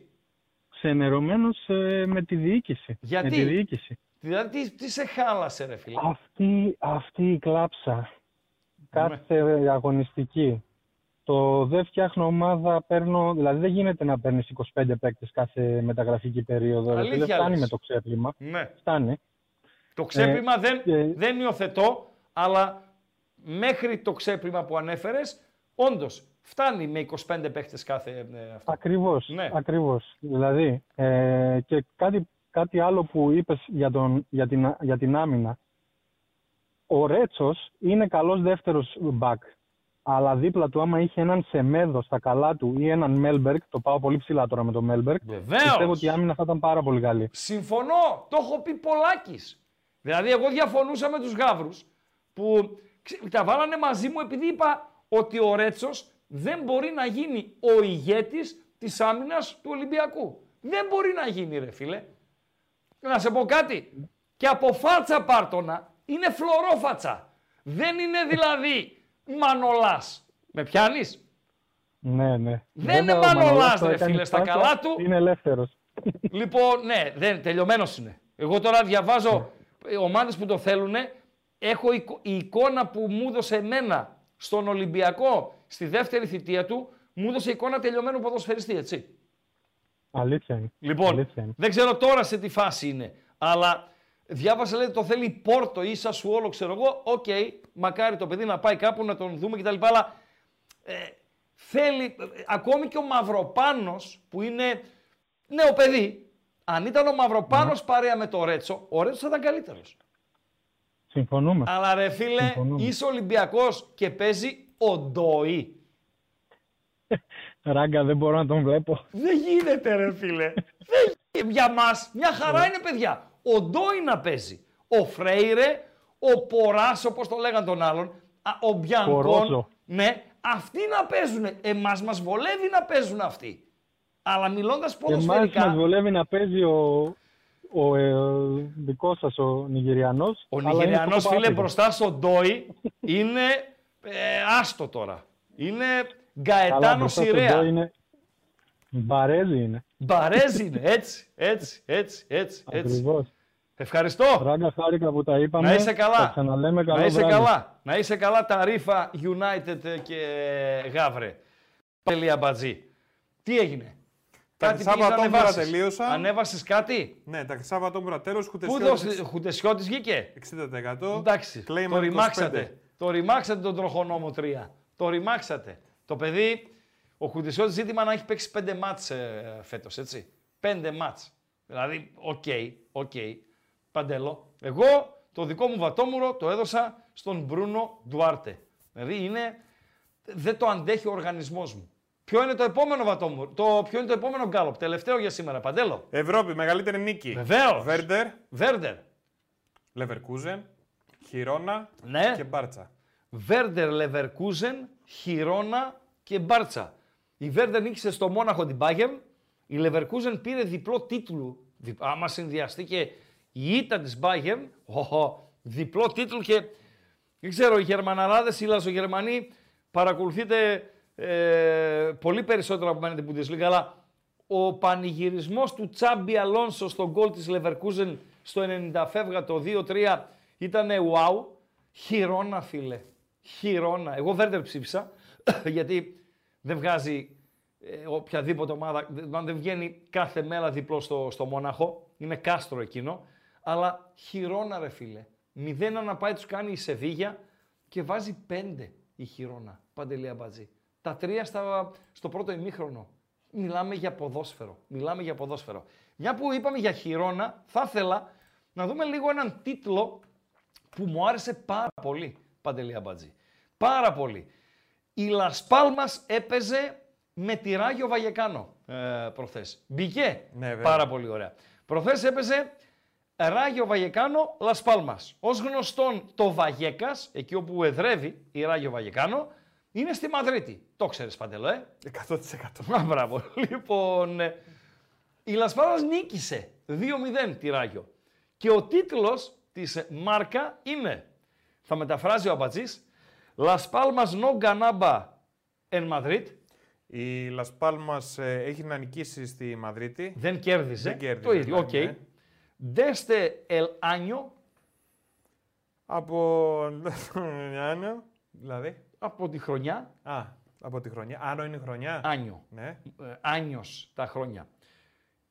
Ξενερωμένος ε, με τη διοίκηση. Γιατί; Με τη διοίκηση. Δηλαδή, τι, τι σε χάλασε ρε φίλε; Αυτή, αυτή η κλάψα. Κάθε αγωνιστική. Το δεν φτιάχνω ομάδα, παίρνω. Δηλαδή δεν γίνεται να παίρνεις 25 παίκτες κάθε μεταγραφική περίοδο. ρε Αλήθεια φίλε, φτάνει λες. με το ξέπλυμα. Ναι. Φτάνει. Το ξέπλυμα Ε, δεν, ε, δεν υιοθετώ, αλλά μέχρι το ξέπλυμα που ανέφερες, όντως φτάνει με 25 παίχτες κάθε ε, αυτό. Ακριβώς, Ναι. ακριβώς. Δηλαδή, ε, και κάτι, κάτι άλλο που είπες για, τον, για, την, για την άμυνα. Ο Ρέτσος είναι καλός δεύτερος μπακ. Αλλά δίπλα του άμα είχε έναν Σεμέδο στα καλά του ή έναν Μέλμπεργκ, το πάω πολύ ψηλά τώρα με τον Μέλμπεργκ, Βεβαίως. πιστεύω ότι η άμυνα θα ήταν πάρα πολύ καλή. Συμφωνώ, το έχω πει πολλάκις. Δηλαδή, εγώ διαφωνούσα με τους γάβρους που ξε- τα βάλανε μαζί μου επειδή είπα ότι ο Ρέτσος δεν μπορεί να γίνει ο ηγέτης της άμυνας του Ολυμπιακού. Δεν μπορεί να γίνει ρε φίλε. Να σε πω κάτι. Και από φάτσα πάρτονα είναι φλωρόφατσα. Δεν είναι δηλαδή Μανολάς. Με πιάνεις; Ναι, ναι. Δεν είναι Βέβαια, ο Μανολάς, Μανολάς το ρε έκανε φίλε, στα φάτσα, καλά του. Είναι ελεύθερος. Λοιπόν, ναι, δεν, τελειωμένος είναι. Εγώ τώρα διαβάζω ε, ομάδες που το θέλουν. Έχω εικο- η εικόνα που μου έδωσε εμένα στον Ολυμπιακό στη δεύτερη θητεία του, μου έδωσε εικόνα τελειωμένου ποδοσφαιριστή, έτσι. Αλήθεια είναι. Λοιπόν, Αλήθεια είναι. δεν ξέρω τώρα σε τι φάση είναι, αλλά διάβασα λέει το θέλει η Πόρτο ή σου όλο ξέρω εγώ. Οκ, μακάρι το παιδί να πάει κάπου να τον δούμε κτλ. Αλλά ε, θέλει, ε, ακόμη και ο Μαυροπάνος που είναι νέο παιδί, αν ήταν ο Μαυροπάνος παρέα με το Ρέτσο, ο Ρέτσος θα ήταν καλύτερος. Συμφωνούμε. Αλλά ρε φίλε, Συμφωνούμε. είσαι Ολυμπιακός και παίζει ο Ντοή. Ράγκα δεν μπορώ να τον βλέπω. Δεν γίνεται ρε φίλε. Δεν γι- Για μας μια χαρά είναι παιδιά. Ο Ντόι να παίζει. Ο Φρέιρε, ο Ποράς όπως το λέγαν τον άλλον, α, ο Μπιανκόν. Πορόζο. Ναι, αυτοί να παίζουν. Εμάς μας βολεύει να παίζουν αυτοί. Αλλά μιλώντας Εμάς ποδοσφαιρικά, μας βολεύει να παίζει ο, ο ε, δικός σας ο Νιγηριανός. ο αλλά είναι Νιγηριανός αυτό φίλε παράπλευρο. μπροστά στο Ντόι είναι ε, άστο τώρα. Είναι Καλά, Γκαετάνο μπροστά στον Σιρέα. Ντόι είναι... Μπαρέζι είναι. Μπαρέζι είναι, έτσι, έτσι, έτσι, έτσι, έτσι. Ακριβώς. Ευχαριστώ. Ράγκα χάρηκα που τα είπαμε. Να είσαι καλά. Τα ξαναλέμε καλό να είσαι βράδυ. καλά. Να είσαι καλά τα ρήφα United και Γαύρε. Τελεία μπατζή. Τι έγινε; Τα Κάτι χρυσά πήγες να βατόμουρα ανεβάσεις. τελείωσαν. Ανέβασες κάτι; Ναι, τα χρυσά βατόμουρα τέλος. Πού δώσε, Χουτεσιώτης βγήκε; 60%. Εντάξει, Claim το 25. ρημάξατε. Το ρημάξατε τον τροχονόμο 3. Το ρημάξατε. Το παιδί, ο Χουτεσιώτης ζήτημα να έχει παίξει 5 μάτς ε, φέτος, έτσι. 5 μάτς. Δηλαδή, οκ, οκ. Παντέλο. Εγώ το δικό μου βατόμουρο το έδωσα στον Μπρούνο Ντουάρτε. Δηλαδή είναι, δεν το αντέχει ο οργανισμός μου. Ποιο είναι το επόμενο βατόμουρο, το, ποιο είναι το επόμενο γκάλοπ, τελευταίο για σήμερα, Παντέλο; Ευρώπη, μεγαλύτερη νίκη. Βεβαίως. Βέρντερ, Βέρντερ. Λεβερκούζεν, Χιρόνα Ναι. και Μπάρτσα. Βέρντερ Λεβερκούζεν, Χιρόνα και Μπάρτσα. Η Βέρντερ νίκησε στο Μόναχο την Bayern. Η Λεβερκούζεν πήρε διπλό τίτλο. Δι... Άμα συνδυαστεί και η ήττα της Bayern, οχο, διπλό τίτλο και δεν ξέρω, οι Γερμαναράδες, οι Λαζογερμανοί παρακολουθείτε ε, πολύ περισσότερο από μένα την Bundesliga, αλλά ο πανηγυρισμός του Τσάμπι Αλόνσο στον γκολ της Leverkusen στο 90 φεύγα το 2-3 ήταν wow. Χιρόνα, φίλε. Χιρόνα. Εγώ Βέρντερ ψήφισα, γιατί δεν βγάζει ε, οποιαδήποτε ομάδα, δεν δεν βγαίνει κάθε μέρα διπλό στο, στο Μόναχο. Είναι κάστρο εκείνο. Αλλά χιρόνα, ρε φίλε. Μηδέν να πάει, τους κάνει η Σεβίγια και βάζει πέντε η χιρόνα. Παντελία Μπατζή. Τα τρία στα, στο πρώτο ημίχρονο. Μιλάμε για ποδόσφαιρο. Μιλάμε για ποδόσφαιρο. Μια που είπαμε για χιρόνα, θα ήθελα να δούμε λίγο έναν τίτλο που μου άρεσε πάρα πολύ, Παντελία Μπατζή. Πάρα πολύ. Η Λασπάλμας έπαιζε με τη Ράγιο Βαγεκάνο ε, προχθές. Μπήκε; Ναι, βέβαια. πάρα πολύ ωραία. Προχθές έπαιζε Ράγιο Βαγεκάνο Λασπάλμας. Ως γνωστόν το Βαγέκας, εκεί όπου εδρεύει η Ράγιο Βαγεκάνο, είναι στη Μαδρίτη. Το ξέρεις Παντελό, ε; 100%. Α, μπράβο. Λοιπόν, ε, η Λας Πάλμας νίκησε 2-0 τη Ράγιο. Και ο τίτλος της Μάρκα είναι, θα μεταφράζει ο Αμπατζής, Las Palmas no ganaba en Madrid. Η Λας Πάλμας έχει να νικήσει στη Μαδρίτη. Δεν κέρδισε. Δεν κέρδισε, Το ίδιο, ναι, οκ. ναι. Desde el año, Από Ιάννιο, δηλαδή. από τη χρονιά, Α, από τη χρονιά. Άνω είναι η χρονιά. Άνιο. Ναι. ε, άνιος τα χρόνια.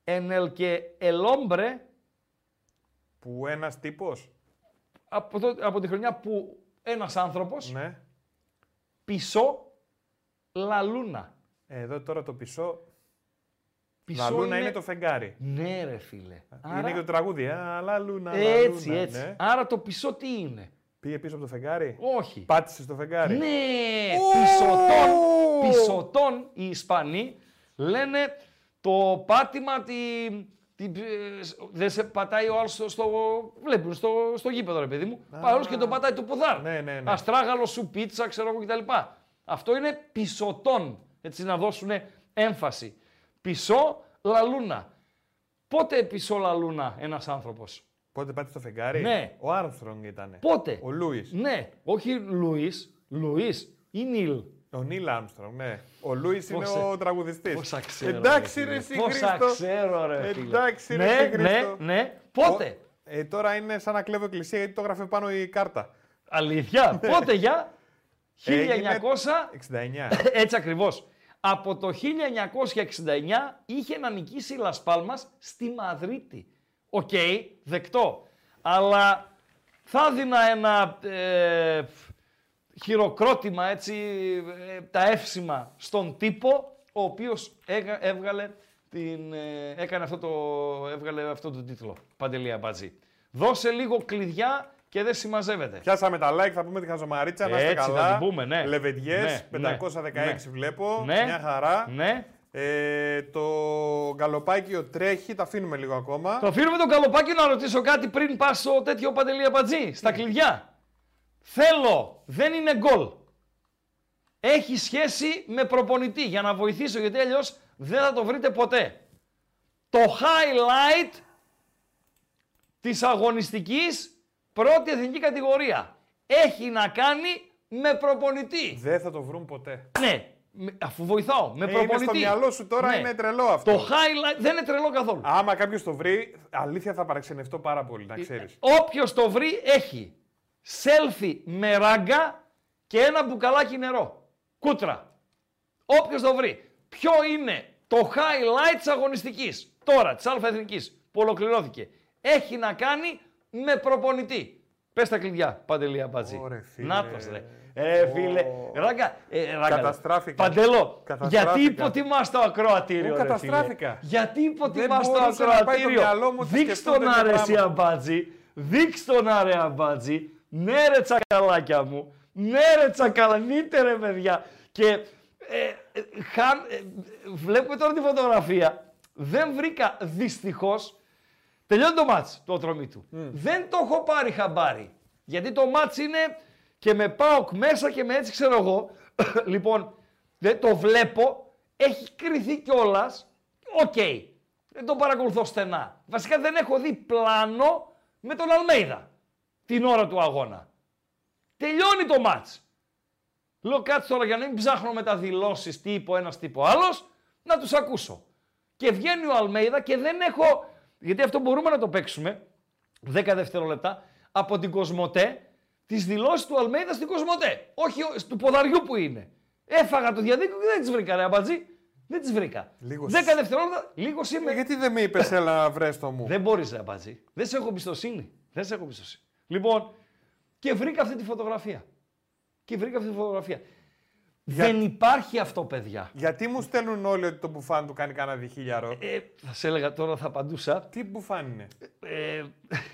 En el que el hombre, Που ένας τύπος. από, το- από τη χρονιά που ένας άνθρωπος Ναι. πισώ la luna. Ε, Εδώ τώρα το πισό. Πισώ Λαλούνα είναι... το φεγγάρι. Ναι ρε φίλε. Είναι και το τραγούδι. Α, λαλούνα, Έτσι, λαλούνα, έτσι. ναι. Άρα το πισώ τι είναι; Πήγε πίσω από το φεγγάρι; Όχι. Πάτησε στο φεγγάρι; Ναι, πισωτών, πισωτών οι Ισπανοί λένε το πάτημα τη, τη, ε, δεν σε πατάει ο άλλος στο, στο, βλέπουν, στο, στο γήπεδο ρε παιδί μου. Παρόλος και το πατάει το ποδάρ. Ναι, ναι, ναι. Αστράγαλο σου πίτσα, ξέρω εγώ κτλ. Αυτό είναι πισωτών, έτσι να δώσουν έμφαση. Πισώ λαλούνα. Πότε πισώ λαλούνα ένας άνθρωπος; Πότε πάτησε στο φεγγάρι; Ναι. Ο Άρμστρονγκ ήταν. Πότε; Ο Λούις. Ναι, όχι Λουίς, Λουίς ή Νίλ. Ο Νίλ Άρμστρονγκ, ναι. Ο Λούις είναι Πόσα- ο τραγουδιστής. Πόσα ξέρω. Εντάξει ρε ρε φίλε. εσύ Πόσα Χρήστο. ξέρω ρε φίλε. Εντάξει ρε ναι, εσύ Χρήστο. Ναι, ναι. Πότε; Ο- Ε, τώρα είναι σαν να κλέβω εκκλησία γιατί το έγραφε πάνω η κάρτα. Αλήθεια. Πότε για. 1900. Έγινε 69. Έτσι ακριβώς. Από το 1969 είχε να νικήσει η Λασπάλμας στη Μαδρίτη. Οκ, δεκτό. Αλλά θα δίνα ένα ε, χειροκρότημα, έτσι, ε, τα εύσημα στον τύπο, ο οποίος έγα- έβγαλε την, ε, έκανε αυτό το, έβγαλε αυτό το τίτλο. Παντελή Αμπατζή. Δώσε λίγο κλειδιά και δεν συμμαζεύεται. Πιάσαμε τα like, θα πούμε τη χαζομαρίτσα, να είστε Έτσι, καλά. θα την πούμε, ναι. Λεβεντιές, Ναι, 516 ναι. βλέπω, Ναι. μια χαρά. Ναι. Ε, το γκαλοπάκιο τρέχει, τα αφήνουμε λίγο ακόμα. Το αφήνουμε τον καλοπάκι να ρωτήσω κάτι πριν πας στο τέτοιο Παντελία Μπατζή, στα Ναι. κλειδιά. Θέλω, δεν είναι γκολ. Έχει σχέση με προπονητή για να βοηθήσω γιατί αλλιώς δεν θα το βρείτε ποτέ. Το highlight της αγωνιστικής πρώτη εθνική κατηγορία έχει να κάνει με προπονητή. Δεν θα το βρουν ποτέ. Ναι, με- αφού βοηθάω, με Ε, προπονητή. είναι στο μυαλό σου τώρα, Ναι. είναι τρελό αυτό. Το highlight δεν είναι τρελό καθόλου. Άμα κάποιος το βρει, αλήθεια θα παραξενευτώ πάρα πολύ, Ε, να ξέρει. Όποιος το βρει έχει selfie με ράγκα και ένα μπουκαλάκι νερό. Κούτρα. Όποιος το βρει. Ποιο είναι το highlight της αγωνιστικής; Τώρα, της αλφα εθνικής που ολοκληρώθηκε. Έχει να κάνει με προπονητή. Πες τα κλειδιά, Παντελία Μπατζή. Ωρε, φίλε. Νάτος, ρε. Ε, φίλε. Ράγκα, ε, ράγκα. Καταστράφηκα. Παντελό, Καταστράφηκα. γιατί υποτιμάς το ακροατήριο, Ω, ρε, καταστράφηκα. φίλε. Γιατί υποτιμάς Δεν το μπορούσε να πάει το ακροατήριο; μυαλό μου ότι Δείξ' σκεφτούν τον τέτοιο άρεση πράγμα. αμπάτζι. Δείξ' τον άρε αμπάτζι. Ναι ρε τσακαλάκια μου. Ναι ρε τσακαλανίτε ρε παιδιά. Και ε, ε, χαν- ε, βλέπουμε τώρα τη φωτογραφία. Δεν βρήκα δυστυχώς. Τελειώνει το μάτς το τρομή του. Δεν το έχω πάρει χαμπάρι. Γιατί το μάτς είναι και με πάω μέσα και με έτσι ξέρω εγώ. λοιπόν, δεν το βλέπω, έχει κριθεί κιόλας. Οκ. Δεν τον παρακολουθώ στενά. Βασικά δεν έχω δει πλάνο με τον Αλμέιδα την ώρα του αγώνα. Τελειώνει το μάτς. Λέω κάτι τώρα για να μην ψάχνω με τα δηλώσεις τι είπε ο ένας, τι είπε ο άλλος, να τους ακούσω. Και βγαίνει ο Αλμέιδα και δεν έχω. Γιατί αυτό μπορούμε να το παίξουμε 10 δευτερόλεπτα από την Κοσμοτέ, τις δηλώσεις του Αλμέιδα στην Κοσμοτέ. Όχι ο- του ποδαριού που είναι. Έφαγα το διαδίκτυο και δεν τις βρήκα, ρε αμπατζή. Δεν τις βρήκα. Λίγος. 10 δευτερόλεπτα, λίγος είμαι. Ε, Γιατί δεν με είπες, έλα βρέστο μου. Δεν μπορείς, ρε αμπατζή. Δεν σε έχω εμπιστοσύνη. Δεν σε έχω εμπιστοσύνη. Λοιπόν, και βρήκα αυτή τη φωτογραφία. Και βρήκα αυτή τη φωτογραφία. Δεν υπάρχει αυτό, παιδιά. Γιατί μου στέλνουν όλοι ότι το μπουφάν του κάνει κανένα διχίλιαρο. Ε, θα σε έλεγα τώρα, θα απαντούσα. Τι μπουφάν είναι; Ε,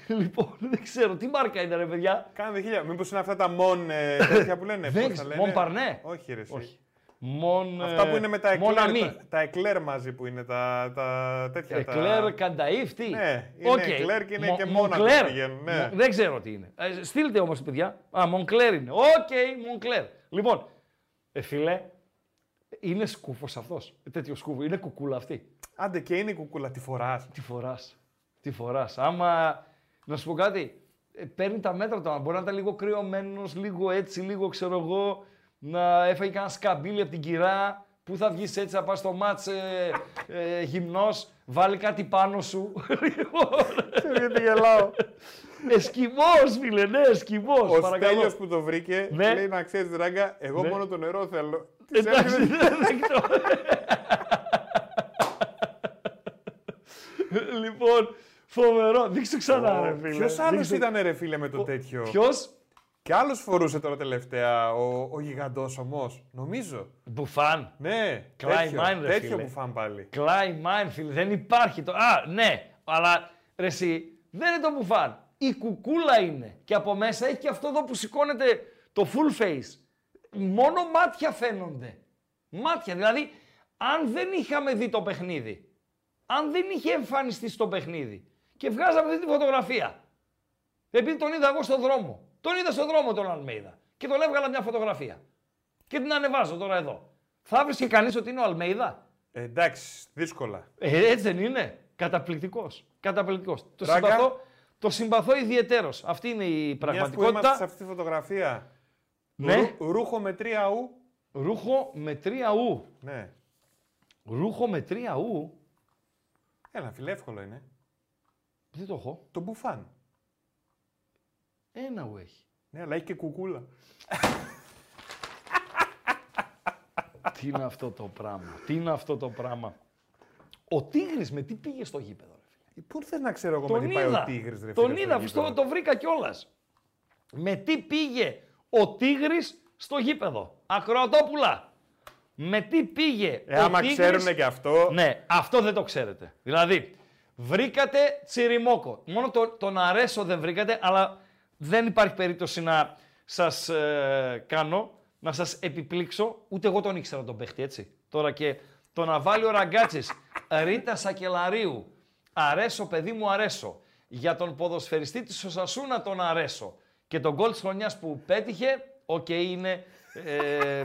λοιπόν, δεν ξέρω. Τι μάρκα είναι, ρε παιδιά; Κάνα διχίλιαρο. Μήπως είναι αυτά τα μον ε, τέτοια που λένε. Δεν πώς τα ξέρω. λένε; Μον Παρνέ. Όχι, ρε. εσύ. Όχι. Μον, Αυτά που είναι με τα Μον εκλέρ, Αμί. τα, τα εκλέρ μαζί που είναι τα, τα τέτοια. Εκλέρ, τα... Κανταΐφ, τι; Ναι, είναι Οκ. εκλέρ και είναι Μο- και μόνα που Moncler. πηγαίνουν, ναι. Μο- Δεν ξέρω τι είναι. Ε, στείλτε όμως, παιδιά. Α, Moncler είναι. Οκ, Moncler. Λοιπόν, ε, φίλε, είναι σκούφος αυτός. Ε, τέτοιο σκούφο. Είναι κουκούλα αυτή. Άντε και είναι η κουκούλα, τη φοράς. Τι φοράς. Τι φοράς. Άμα, να σου πω κάτι, ε, παίρνει τα μέτρα του. Μπορεί να ήταν λίγο κρυωμένος, λίγο έτσι, λίγο ξέρω εγώ, να έφαγε κανένα σκαμπίλι από την κυρά. Πού θα βγεις έτσι, να πας στο μάτς ε, ε, γυμνός, βάλει κάτι πάνω σου. Γιατί γελάω. Εσκιμός, φίλε, ναι, εσκιμός. Ο παρακαλώ. Στέλιος που το βρήκε Ναι. λέει να ξέρεις ράγκα, εγώ Ναι. μόνο το νερό θέλω. Της Εντάξει, έλεγε, δεκτό. λοιπόν, φοβερό. Δείξτε ξανά, ρε φίλε. Ποιος άλλος Δείξτε- ήταν ρε φίλε με το τέτοιο; Ποιος; Και άλλος φορούσε τώρα τελευταία ο, ο γιγαντός όμως. Νομίζω. Μπουφάν. Ναι, Κλάι τέτοιο, Μάιν, ρε τέτοιο φίλε. μπουφάν πάλι. Κλάι Μάιν, φίλε. Δεν υπάρχει το. Α, ναι, αλλά ρε, εσύ, δεν είναι το μπουφάν. Η κουκούλα είναι. Και από μέσα έχει και αυτό εδώ που σηκώνεται το full face. Μόνο μάτια φαίνονται. Μάτια. Δηλαδή, αν δεν είχαμε δει το παιχνίδι, αν δεν είχε εμφανιστεί στο παιχνίδι και βγάζαμε αυτή τη φωτογραφία, επειδή τον είδα εγώ στον δρόμο, τον είδα στον δρόμο τον Αλμέιδα και τον έβγαλα μια φωτογραφία και την ανεβάζω τώρα εδώ. Θα βρίσκε κανείς ότι είναι ο Αλμέιδα; Ε, εντάξει, δύσκολα. Ε, έτσι δεν είναι. Καταπληκτικός. Καταπληκτικός. Το Ράγκα. συμπαθώ, το συμπαθώ ιδιαιτέρως. Αυτή είναι η Μιας που πραγματικότητα. είμαστε σε αυτή τη φωτογραφία. Ναι. Ρου- ρούχο με τρία ου. Ρούχο με τρία ου. Ναι. Ρούχο με τρία ου. Ένα φίλε, εύκολο είναι. Δεν το έχω. Το μπουφάν. Ένα ου έχει. Ναι, αλλά έχει και κουκούλα. Τι είναι αυτό το πράγμα; Τι είναι αυτό το πράγμα; Ο Τίγρης με τι πήγε στο γήπεδο. Ρε φίλε. Πού θες να ξέρω εγώ Τον με τι πάει είδα. ο Τίγρης, ρε Τον φίλε, στο είδα, γήπεδο. αυτό το βρήκα κιόλας. Με τι πήγε ο Τίγρης στο γήπεδο. Ακροατόπουλα. Με τι πήγε Ε, ο άμα Τίγρης... ξέρουνε και αυτό. Ναι, αυτό δεν το ξέρετε. Δηλαδή, βρήκατε τσιριμόκο. Μόνο το, τον αρέσω δεν βρήκατε, αλλά δεν υπάρχει περίπτωση να σας ε, κάνω, να σας επιπλήξω. Ούτε εγώ τον ήξερα τον παίχτη, έτσι. Τώρα και το να βάλει ο Ραγκάτσης, Ρίτα Σακελλαρίου, αρέσω παιδί μου αρέσω. Για τον ποδοσφαιριστή της Οσασούνα τον αρέσω. Και τον γκολ της χρονιάς που πέτυχε, οκ, είναι ε,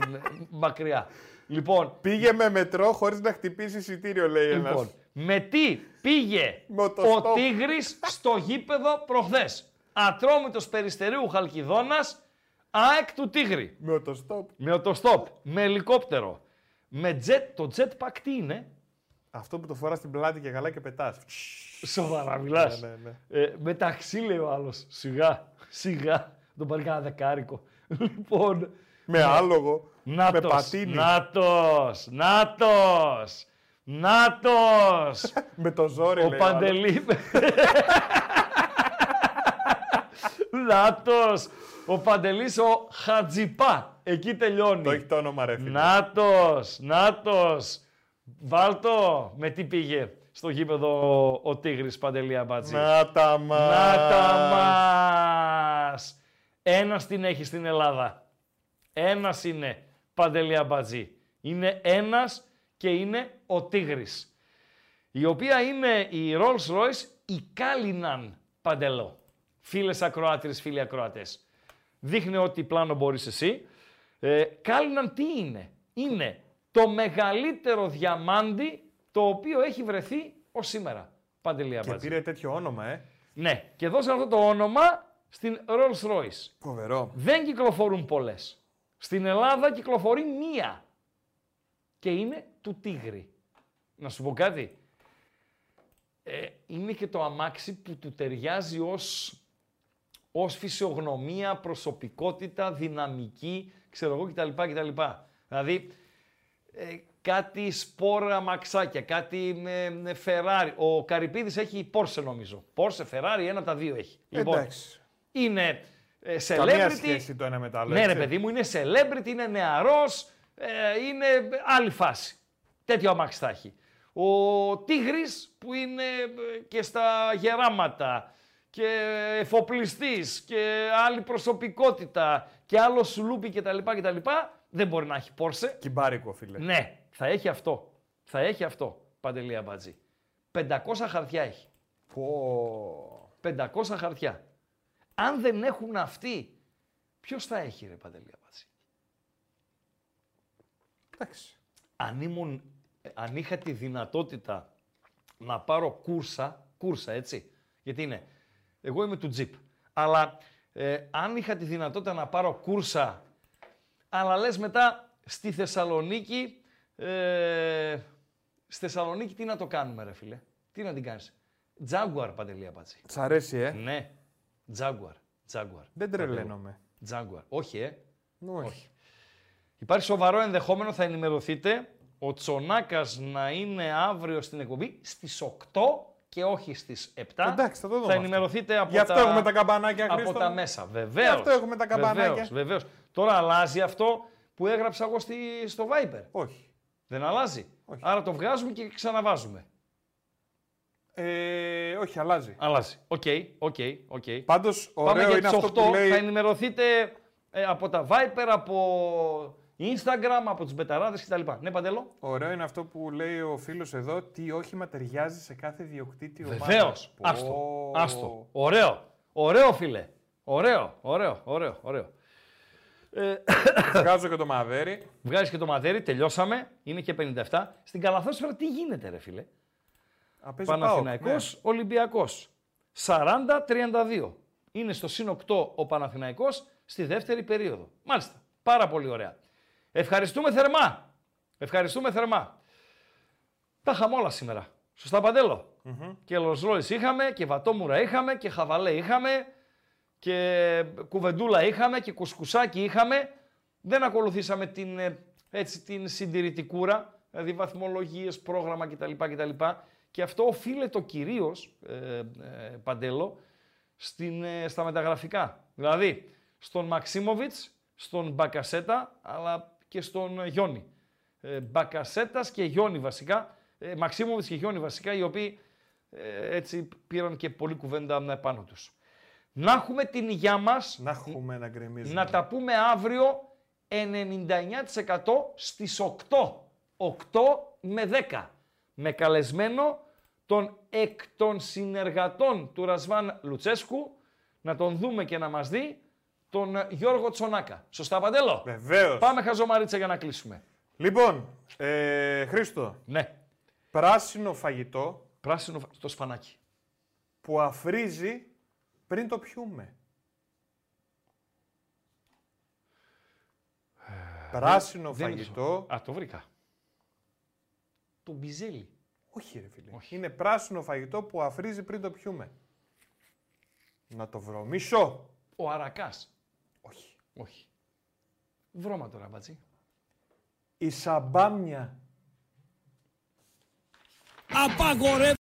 μακριά. Λοιπόν, Πήγε με μετρό χωρίς να χτυπήσει εισιτήριο, λέει ένας. Λοιπόν, με τι πήγε Με οτοστόπ. Τίγρης στο γήπεδο προχθές; Ατρόμητος Περιστερίου Χαλκιδόνας, ΑΕΚ του Τίγρη. Με το στόπ. Με οτοστόπ, με ελικόπτερο. Με jet, το jetpack τι είναι; Αυτό που το φοράς στην πλάτη και καλά και πετάς. Σοβαρά μιλάς. Ναι, ναι, ναι. Ε, με ταξί λέει ο άλλος. Σιγά, σιγά. Τον πάρει κανένα δεκάρικο. Λοιπόν, Με άλογο. Με Νάτος, πατίνι. Νάτος, Νάτος, Νάτος. Με το ζόρι, Ο λέει. άλλος. Παντελή. Νάτος. Ο Παντελής ο Χατζιπά. Εκεί τελειώνει. Το έχει το όνομα, ρε φίλε. Νάτος, Νάτος. Βάλτο. Με τι πήγε στο γήπεδο ο, ο Τίγρης Παντελή Αμπάτζη. Να τα μας. Να τα μας. Ένας την έχει στην Ελλάδα. Ένας είναι Παντελή Αμπατζή. Είναι ένας και είναι ο Τίγρης. Η οποία είναι η Rolls Royce η Κάλιναν Παντελό. Φίλες ακροάτρες, φίλοι ακροατές. Δείχνει ότι πλάνο μπορείς εσύ. Ε, Κάλιναν τι είναι; Είναι το μεγαλύτερο διαμάντι το οποίο έχει βρεθεί ως σήμερα. Παντελή Και Αμπάτζη. πήρε τέτοιο όνομα, ε. Ναι, και δώσαν αυτό το όνομα στην Rolls Royce. Φοβερό. Δεν κυκλοφορούν πολλές. Στην Ελλάδα κυκλοφορεί μία. Και είναι του Τίγρη. Να σου πω κάτι. Ε, είναι και το αμάξι που του ταιριάζει ως, ως φυσιογνωμία, προσωπικότητα, δυναμική, ξέρω εγώ κτλ. κτλ. Δηλαδή, ε, κάτι σπόρα αμαξάκια, κάτι με, με Ferrari. Ο Καρυπίδης έχει Porsche νομίζω. Porsche, Ferrari, ένα από τα δύο έχει. Λοιπόν, Εντάξει. είναι ε, celebrity. Καμία σχέση το ένα με το άλλο. Ναι, ρε έτσι. παιδί μου, είναι celebrity, είναι νεαρός, ε, είναι άλλη φάση. Τέτοιο αμάξι θα έχει. Ο Τίγρης που είναι ε, και στα γεράματα και εφοπλιστής και άλλη προσωπικότητα και άλλος σουλούπι κτλ. κτλ. Δεν μπορεί να έχει Porsche. Κυμπάρικο, φίλε. Ναι, θα έχει αυτό. Θα έχει αυτό, Παντελή Αμπατζή. 500 χαρτιά έχει. Πω. 500 χαρτιά. Αν δεν έχουν αυτοί, ποιος θα έχει ρε Παντελή Αμπατζή; Εντάξει. αν, ήμουν, ε, αν είχα τη δυνατότητα να πάρω κούρσα, κούρσα έτσι, γιατί είναι, εγώ είμαι του τζιπ, αλλά ε, αν είχα τη δυνατότητα να πάρω κούρσα, αλλά λες μετά στη Θεσσαλονίκη, ε, στη Θεσσαλονίκη τι να το κάνουμε ρε φίλε, τι να την κάνεις; Jaguar Παντελή Απάτσι. Σ' αρέσει, ε; Ναι, Jaguar, Jaguar. Δεν τρελαίνομαι. Jaguar. Όχι, ε. Όχι. Υπάρχει σοβαρό ενδεχόμενο, θα ενημερωθείτε, ο Τσονάκας να είναι αύριο στην εκπομπή στις 8 και όχι στις 7. Εντάξει, θα το δούμε Θα αυτό. ενημερωθείτε από Γι' αυτό τα... έχουμε τα καμπανάκια, Από Χρήστο. τα μέσα, βεβαίως. Γι' αυτό έχουμε τα καμπανάκια. Βεβαίως, βεβαίως. Τώρα αλλάζει αυτό που έγραψα εγώ στη... στο Viber. Όχι. Δεν αλλάζει. Άρα το βγάζουμε και ξαναβάζουμε. Ε, όχι, αλλάζει. Αλλάζει. Οκ, οκ, οκ. Πάντως, Πάμε ωραίο για είναι τις αυτό 8. που λέει... Θα ενημερωθείτε ε, από τα Viber, από Instagram, από τους μπεταράδες κτλ. Ναι, Παντέλο; Ωραίο είναι αυτό που λέει ο φίλος εδώ, τι όχημα ταιριάζει σε κάθε ιδιοκτήτη ομάδα. Βεβαίως. Πω. Άστο. Άστο. Ωραίο. Ωραίο, φίλε. Ωραίο, ωραίο, ωραίο, ωραίο. Ε, Βγάζω και το μαδέρι. Βγάζεις και το μαδέρι, τελειώσαμε. Είναι και 57. Στην Καλαθόσφαιρα τι γίνεται, ρε φίλε; Α, παίζει Παναθηναϊκός, ΠΑΟΚ, Ολυμπιακός. 40-32. Είναι στο συν 8 ο Παναθηναϊκός στη δεύτερη περίοδο. Μάλιστα. Πάρα πολύ ωραία. Ευχαριστούμε θερμά. Ευχαριστούμε θερμά. Τα είχαμε όλα σήμερα. Σωστά, Παντέλο; Και Rolls Royce είχαμε, και Βατόμουρα είχαμε, και Χαβαλέ είχαμε, και Κουβεντούλα είχαμε, και Κουσκουσάκι είχαμε. Δεν ακολουθήσαμε την, ε, έτσι, την συντηρητικούρα, δηλαδή βαθμολογίες, πρόγραμμα κτλ. κτλ. Και αυτό οφείλεται κυρίως, ε, ε, Παντέλο, στην, ε, στα μεταγραφικά. Δηλαδή, στον Μαξίμοβιτς, στον Μπακασέτα, αλλά και στον ε, Γιόνι. Ε, Μπακασέτας και Γιόνι βασικά. Ε, Μαξίμοβιτς και Γιόνι βασικά, οι οποίοι ε, έτσι πήραν και πολλή κουβέντα ε, πάνω τους. Να έχουμε την υγειά μας, Να έχουμε να γκρεμίζουμε. να τα πούμε αύριο 99% στις 8. 8 με 10. Με καλεσμένο τον εκ των συνεργατών του Ρασβάν Λουτσέσκου, να τον δούμε και να μας δει, τον Γιώργο Τσονάκα. Σωστά, Παντέλο; Βεβαίως. Πάμε χαζομαρίτσα για να κλείσουμε. Λοιπόν, ε, Χρήστο. Ναι. Πράσινο φαγητό Πράσινο φα- το σφανάκι. που αφρίζει πριν το πιούμε. Πράσινο Δεν είναι φαγητό. το- Α, το βρήκα. Το μπιζέλι. Όχι, ρε φίλε. Είναι πράσινο φαγητό που αφρίζει πριν το πιούμε. Να το βρω. Μισό. Ο Αρακάς. Όχι. Όχι. Βρώμα τώρα, μπατσί. Η σαμπάμια. Απαγορεύεται,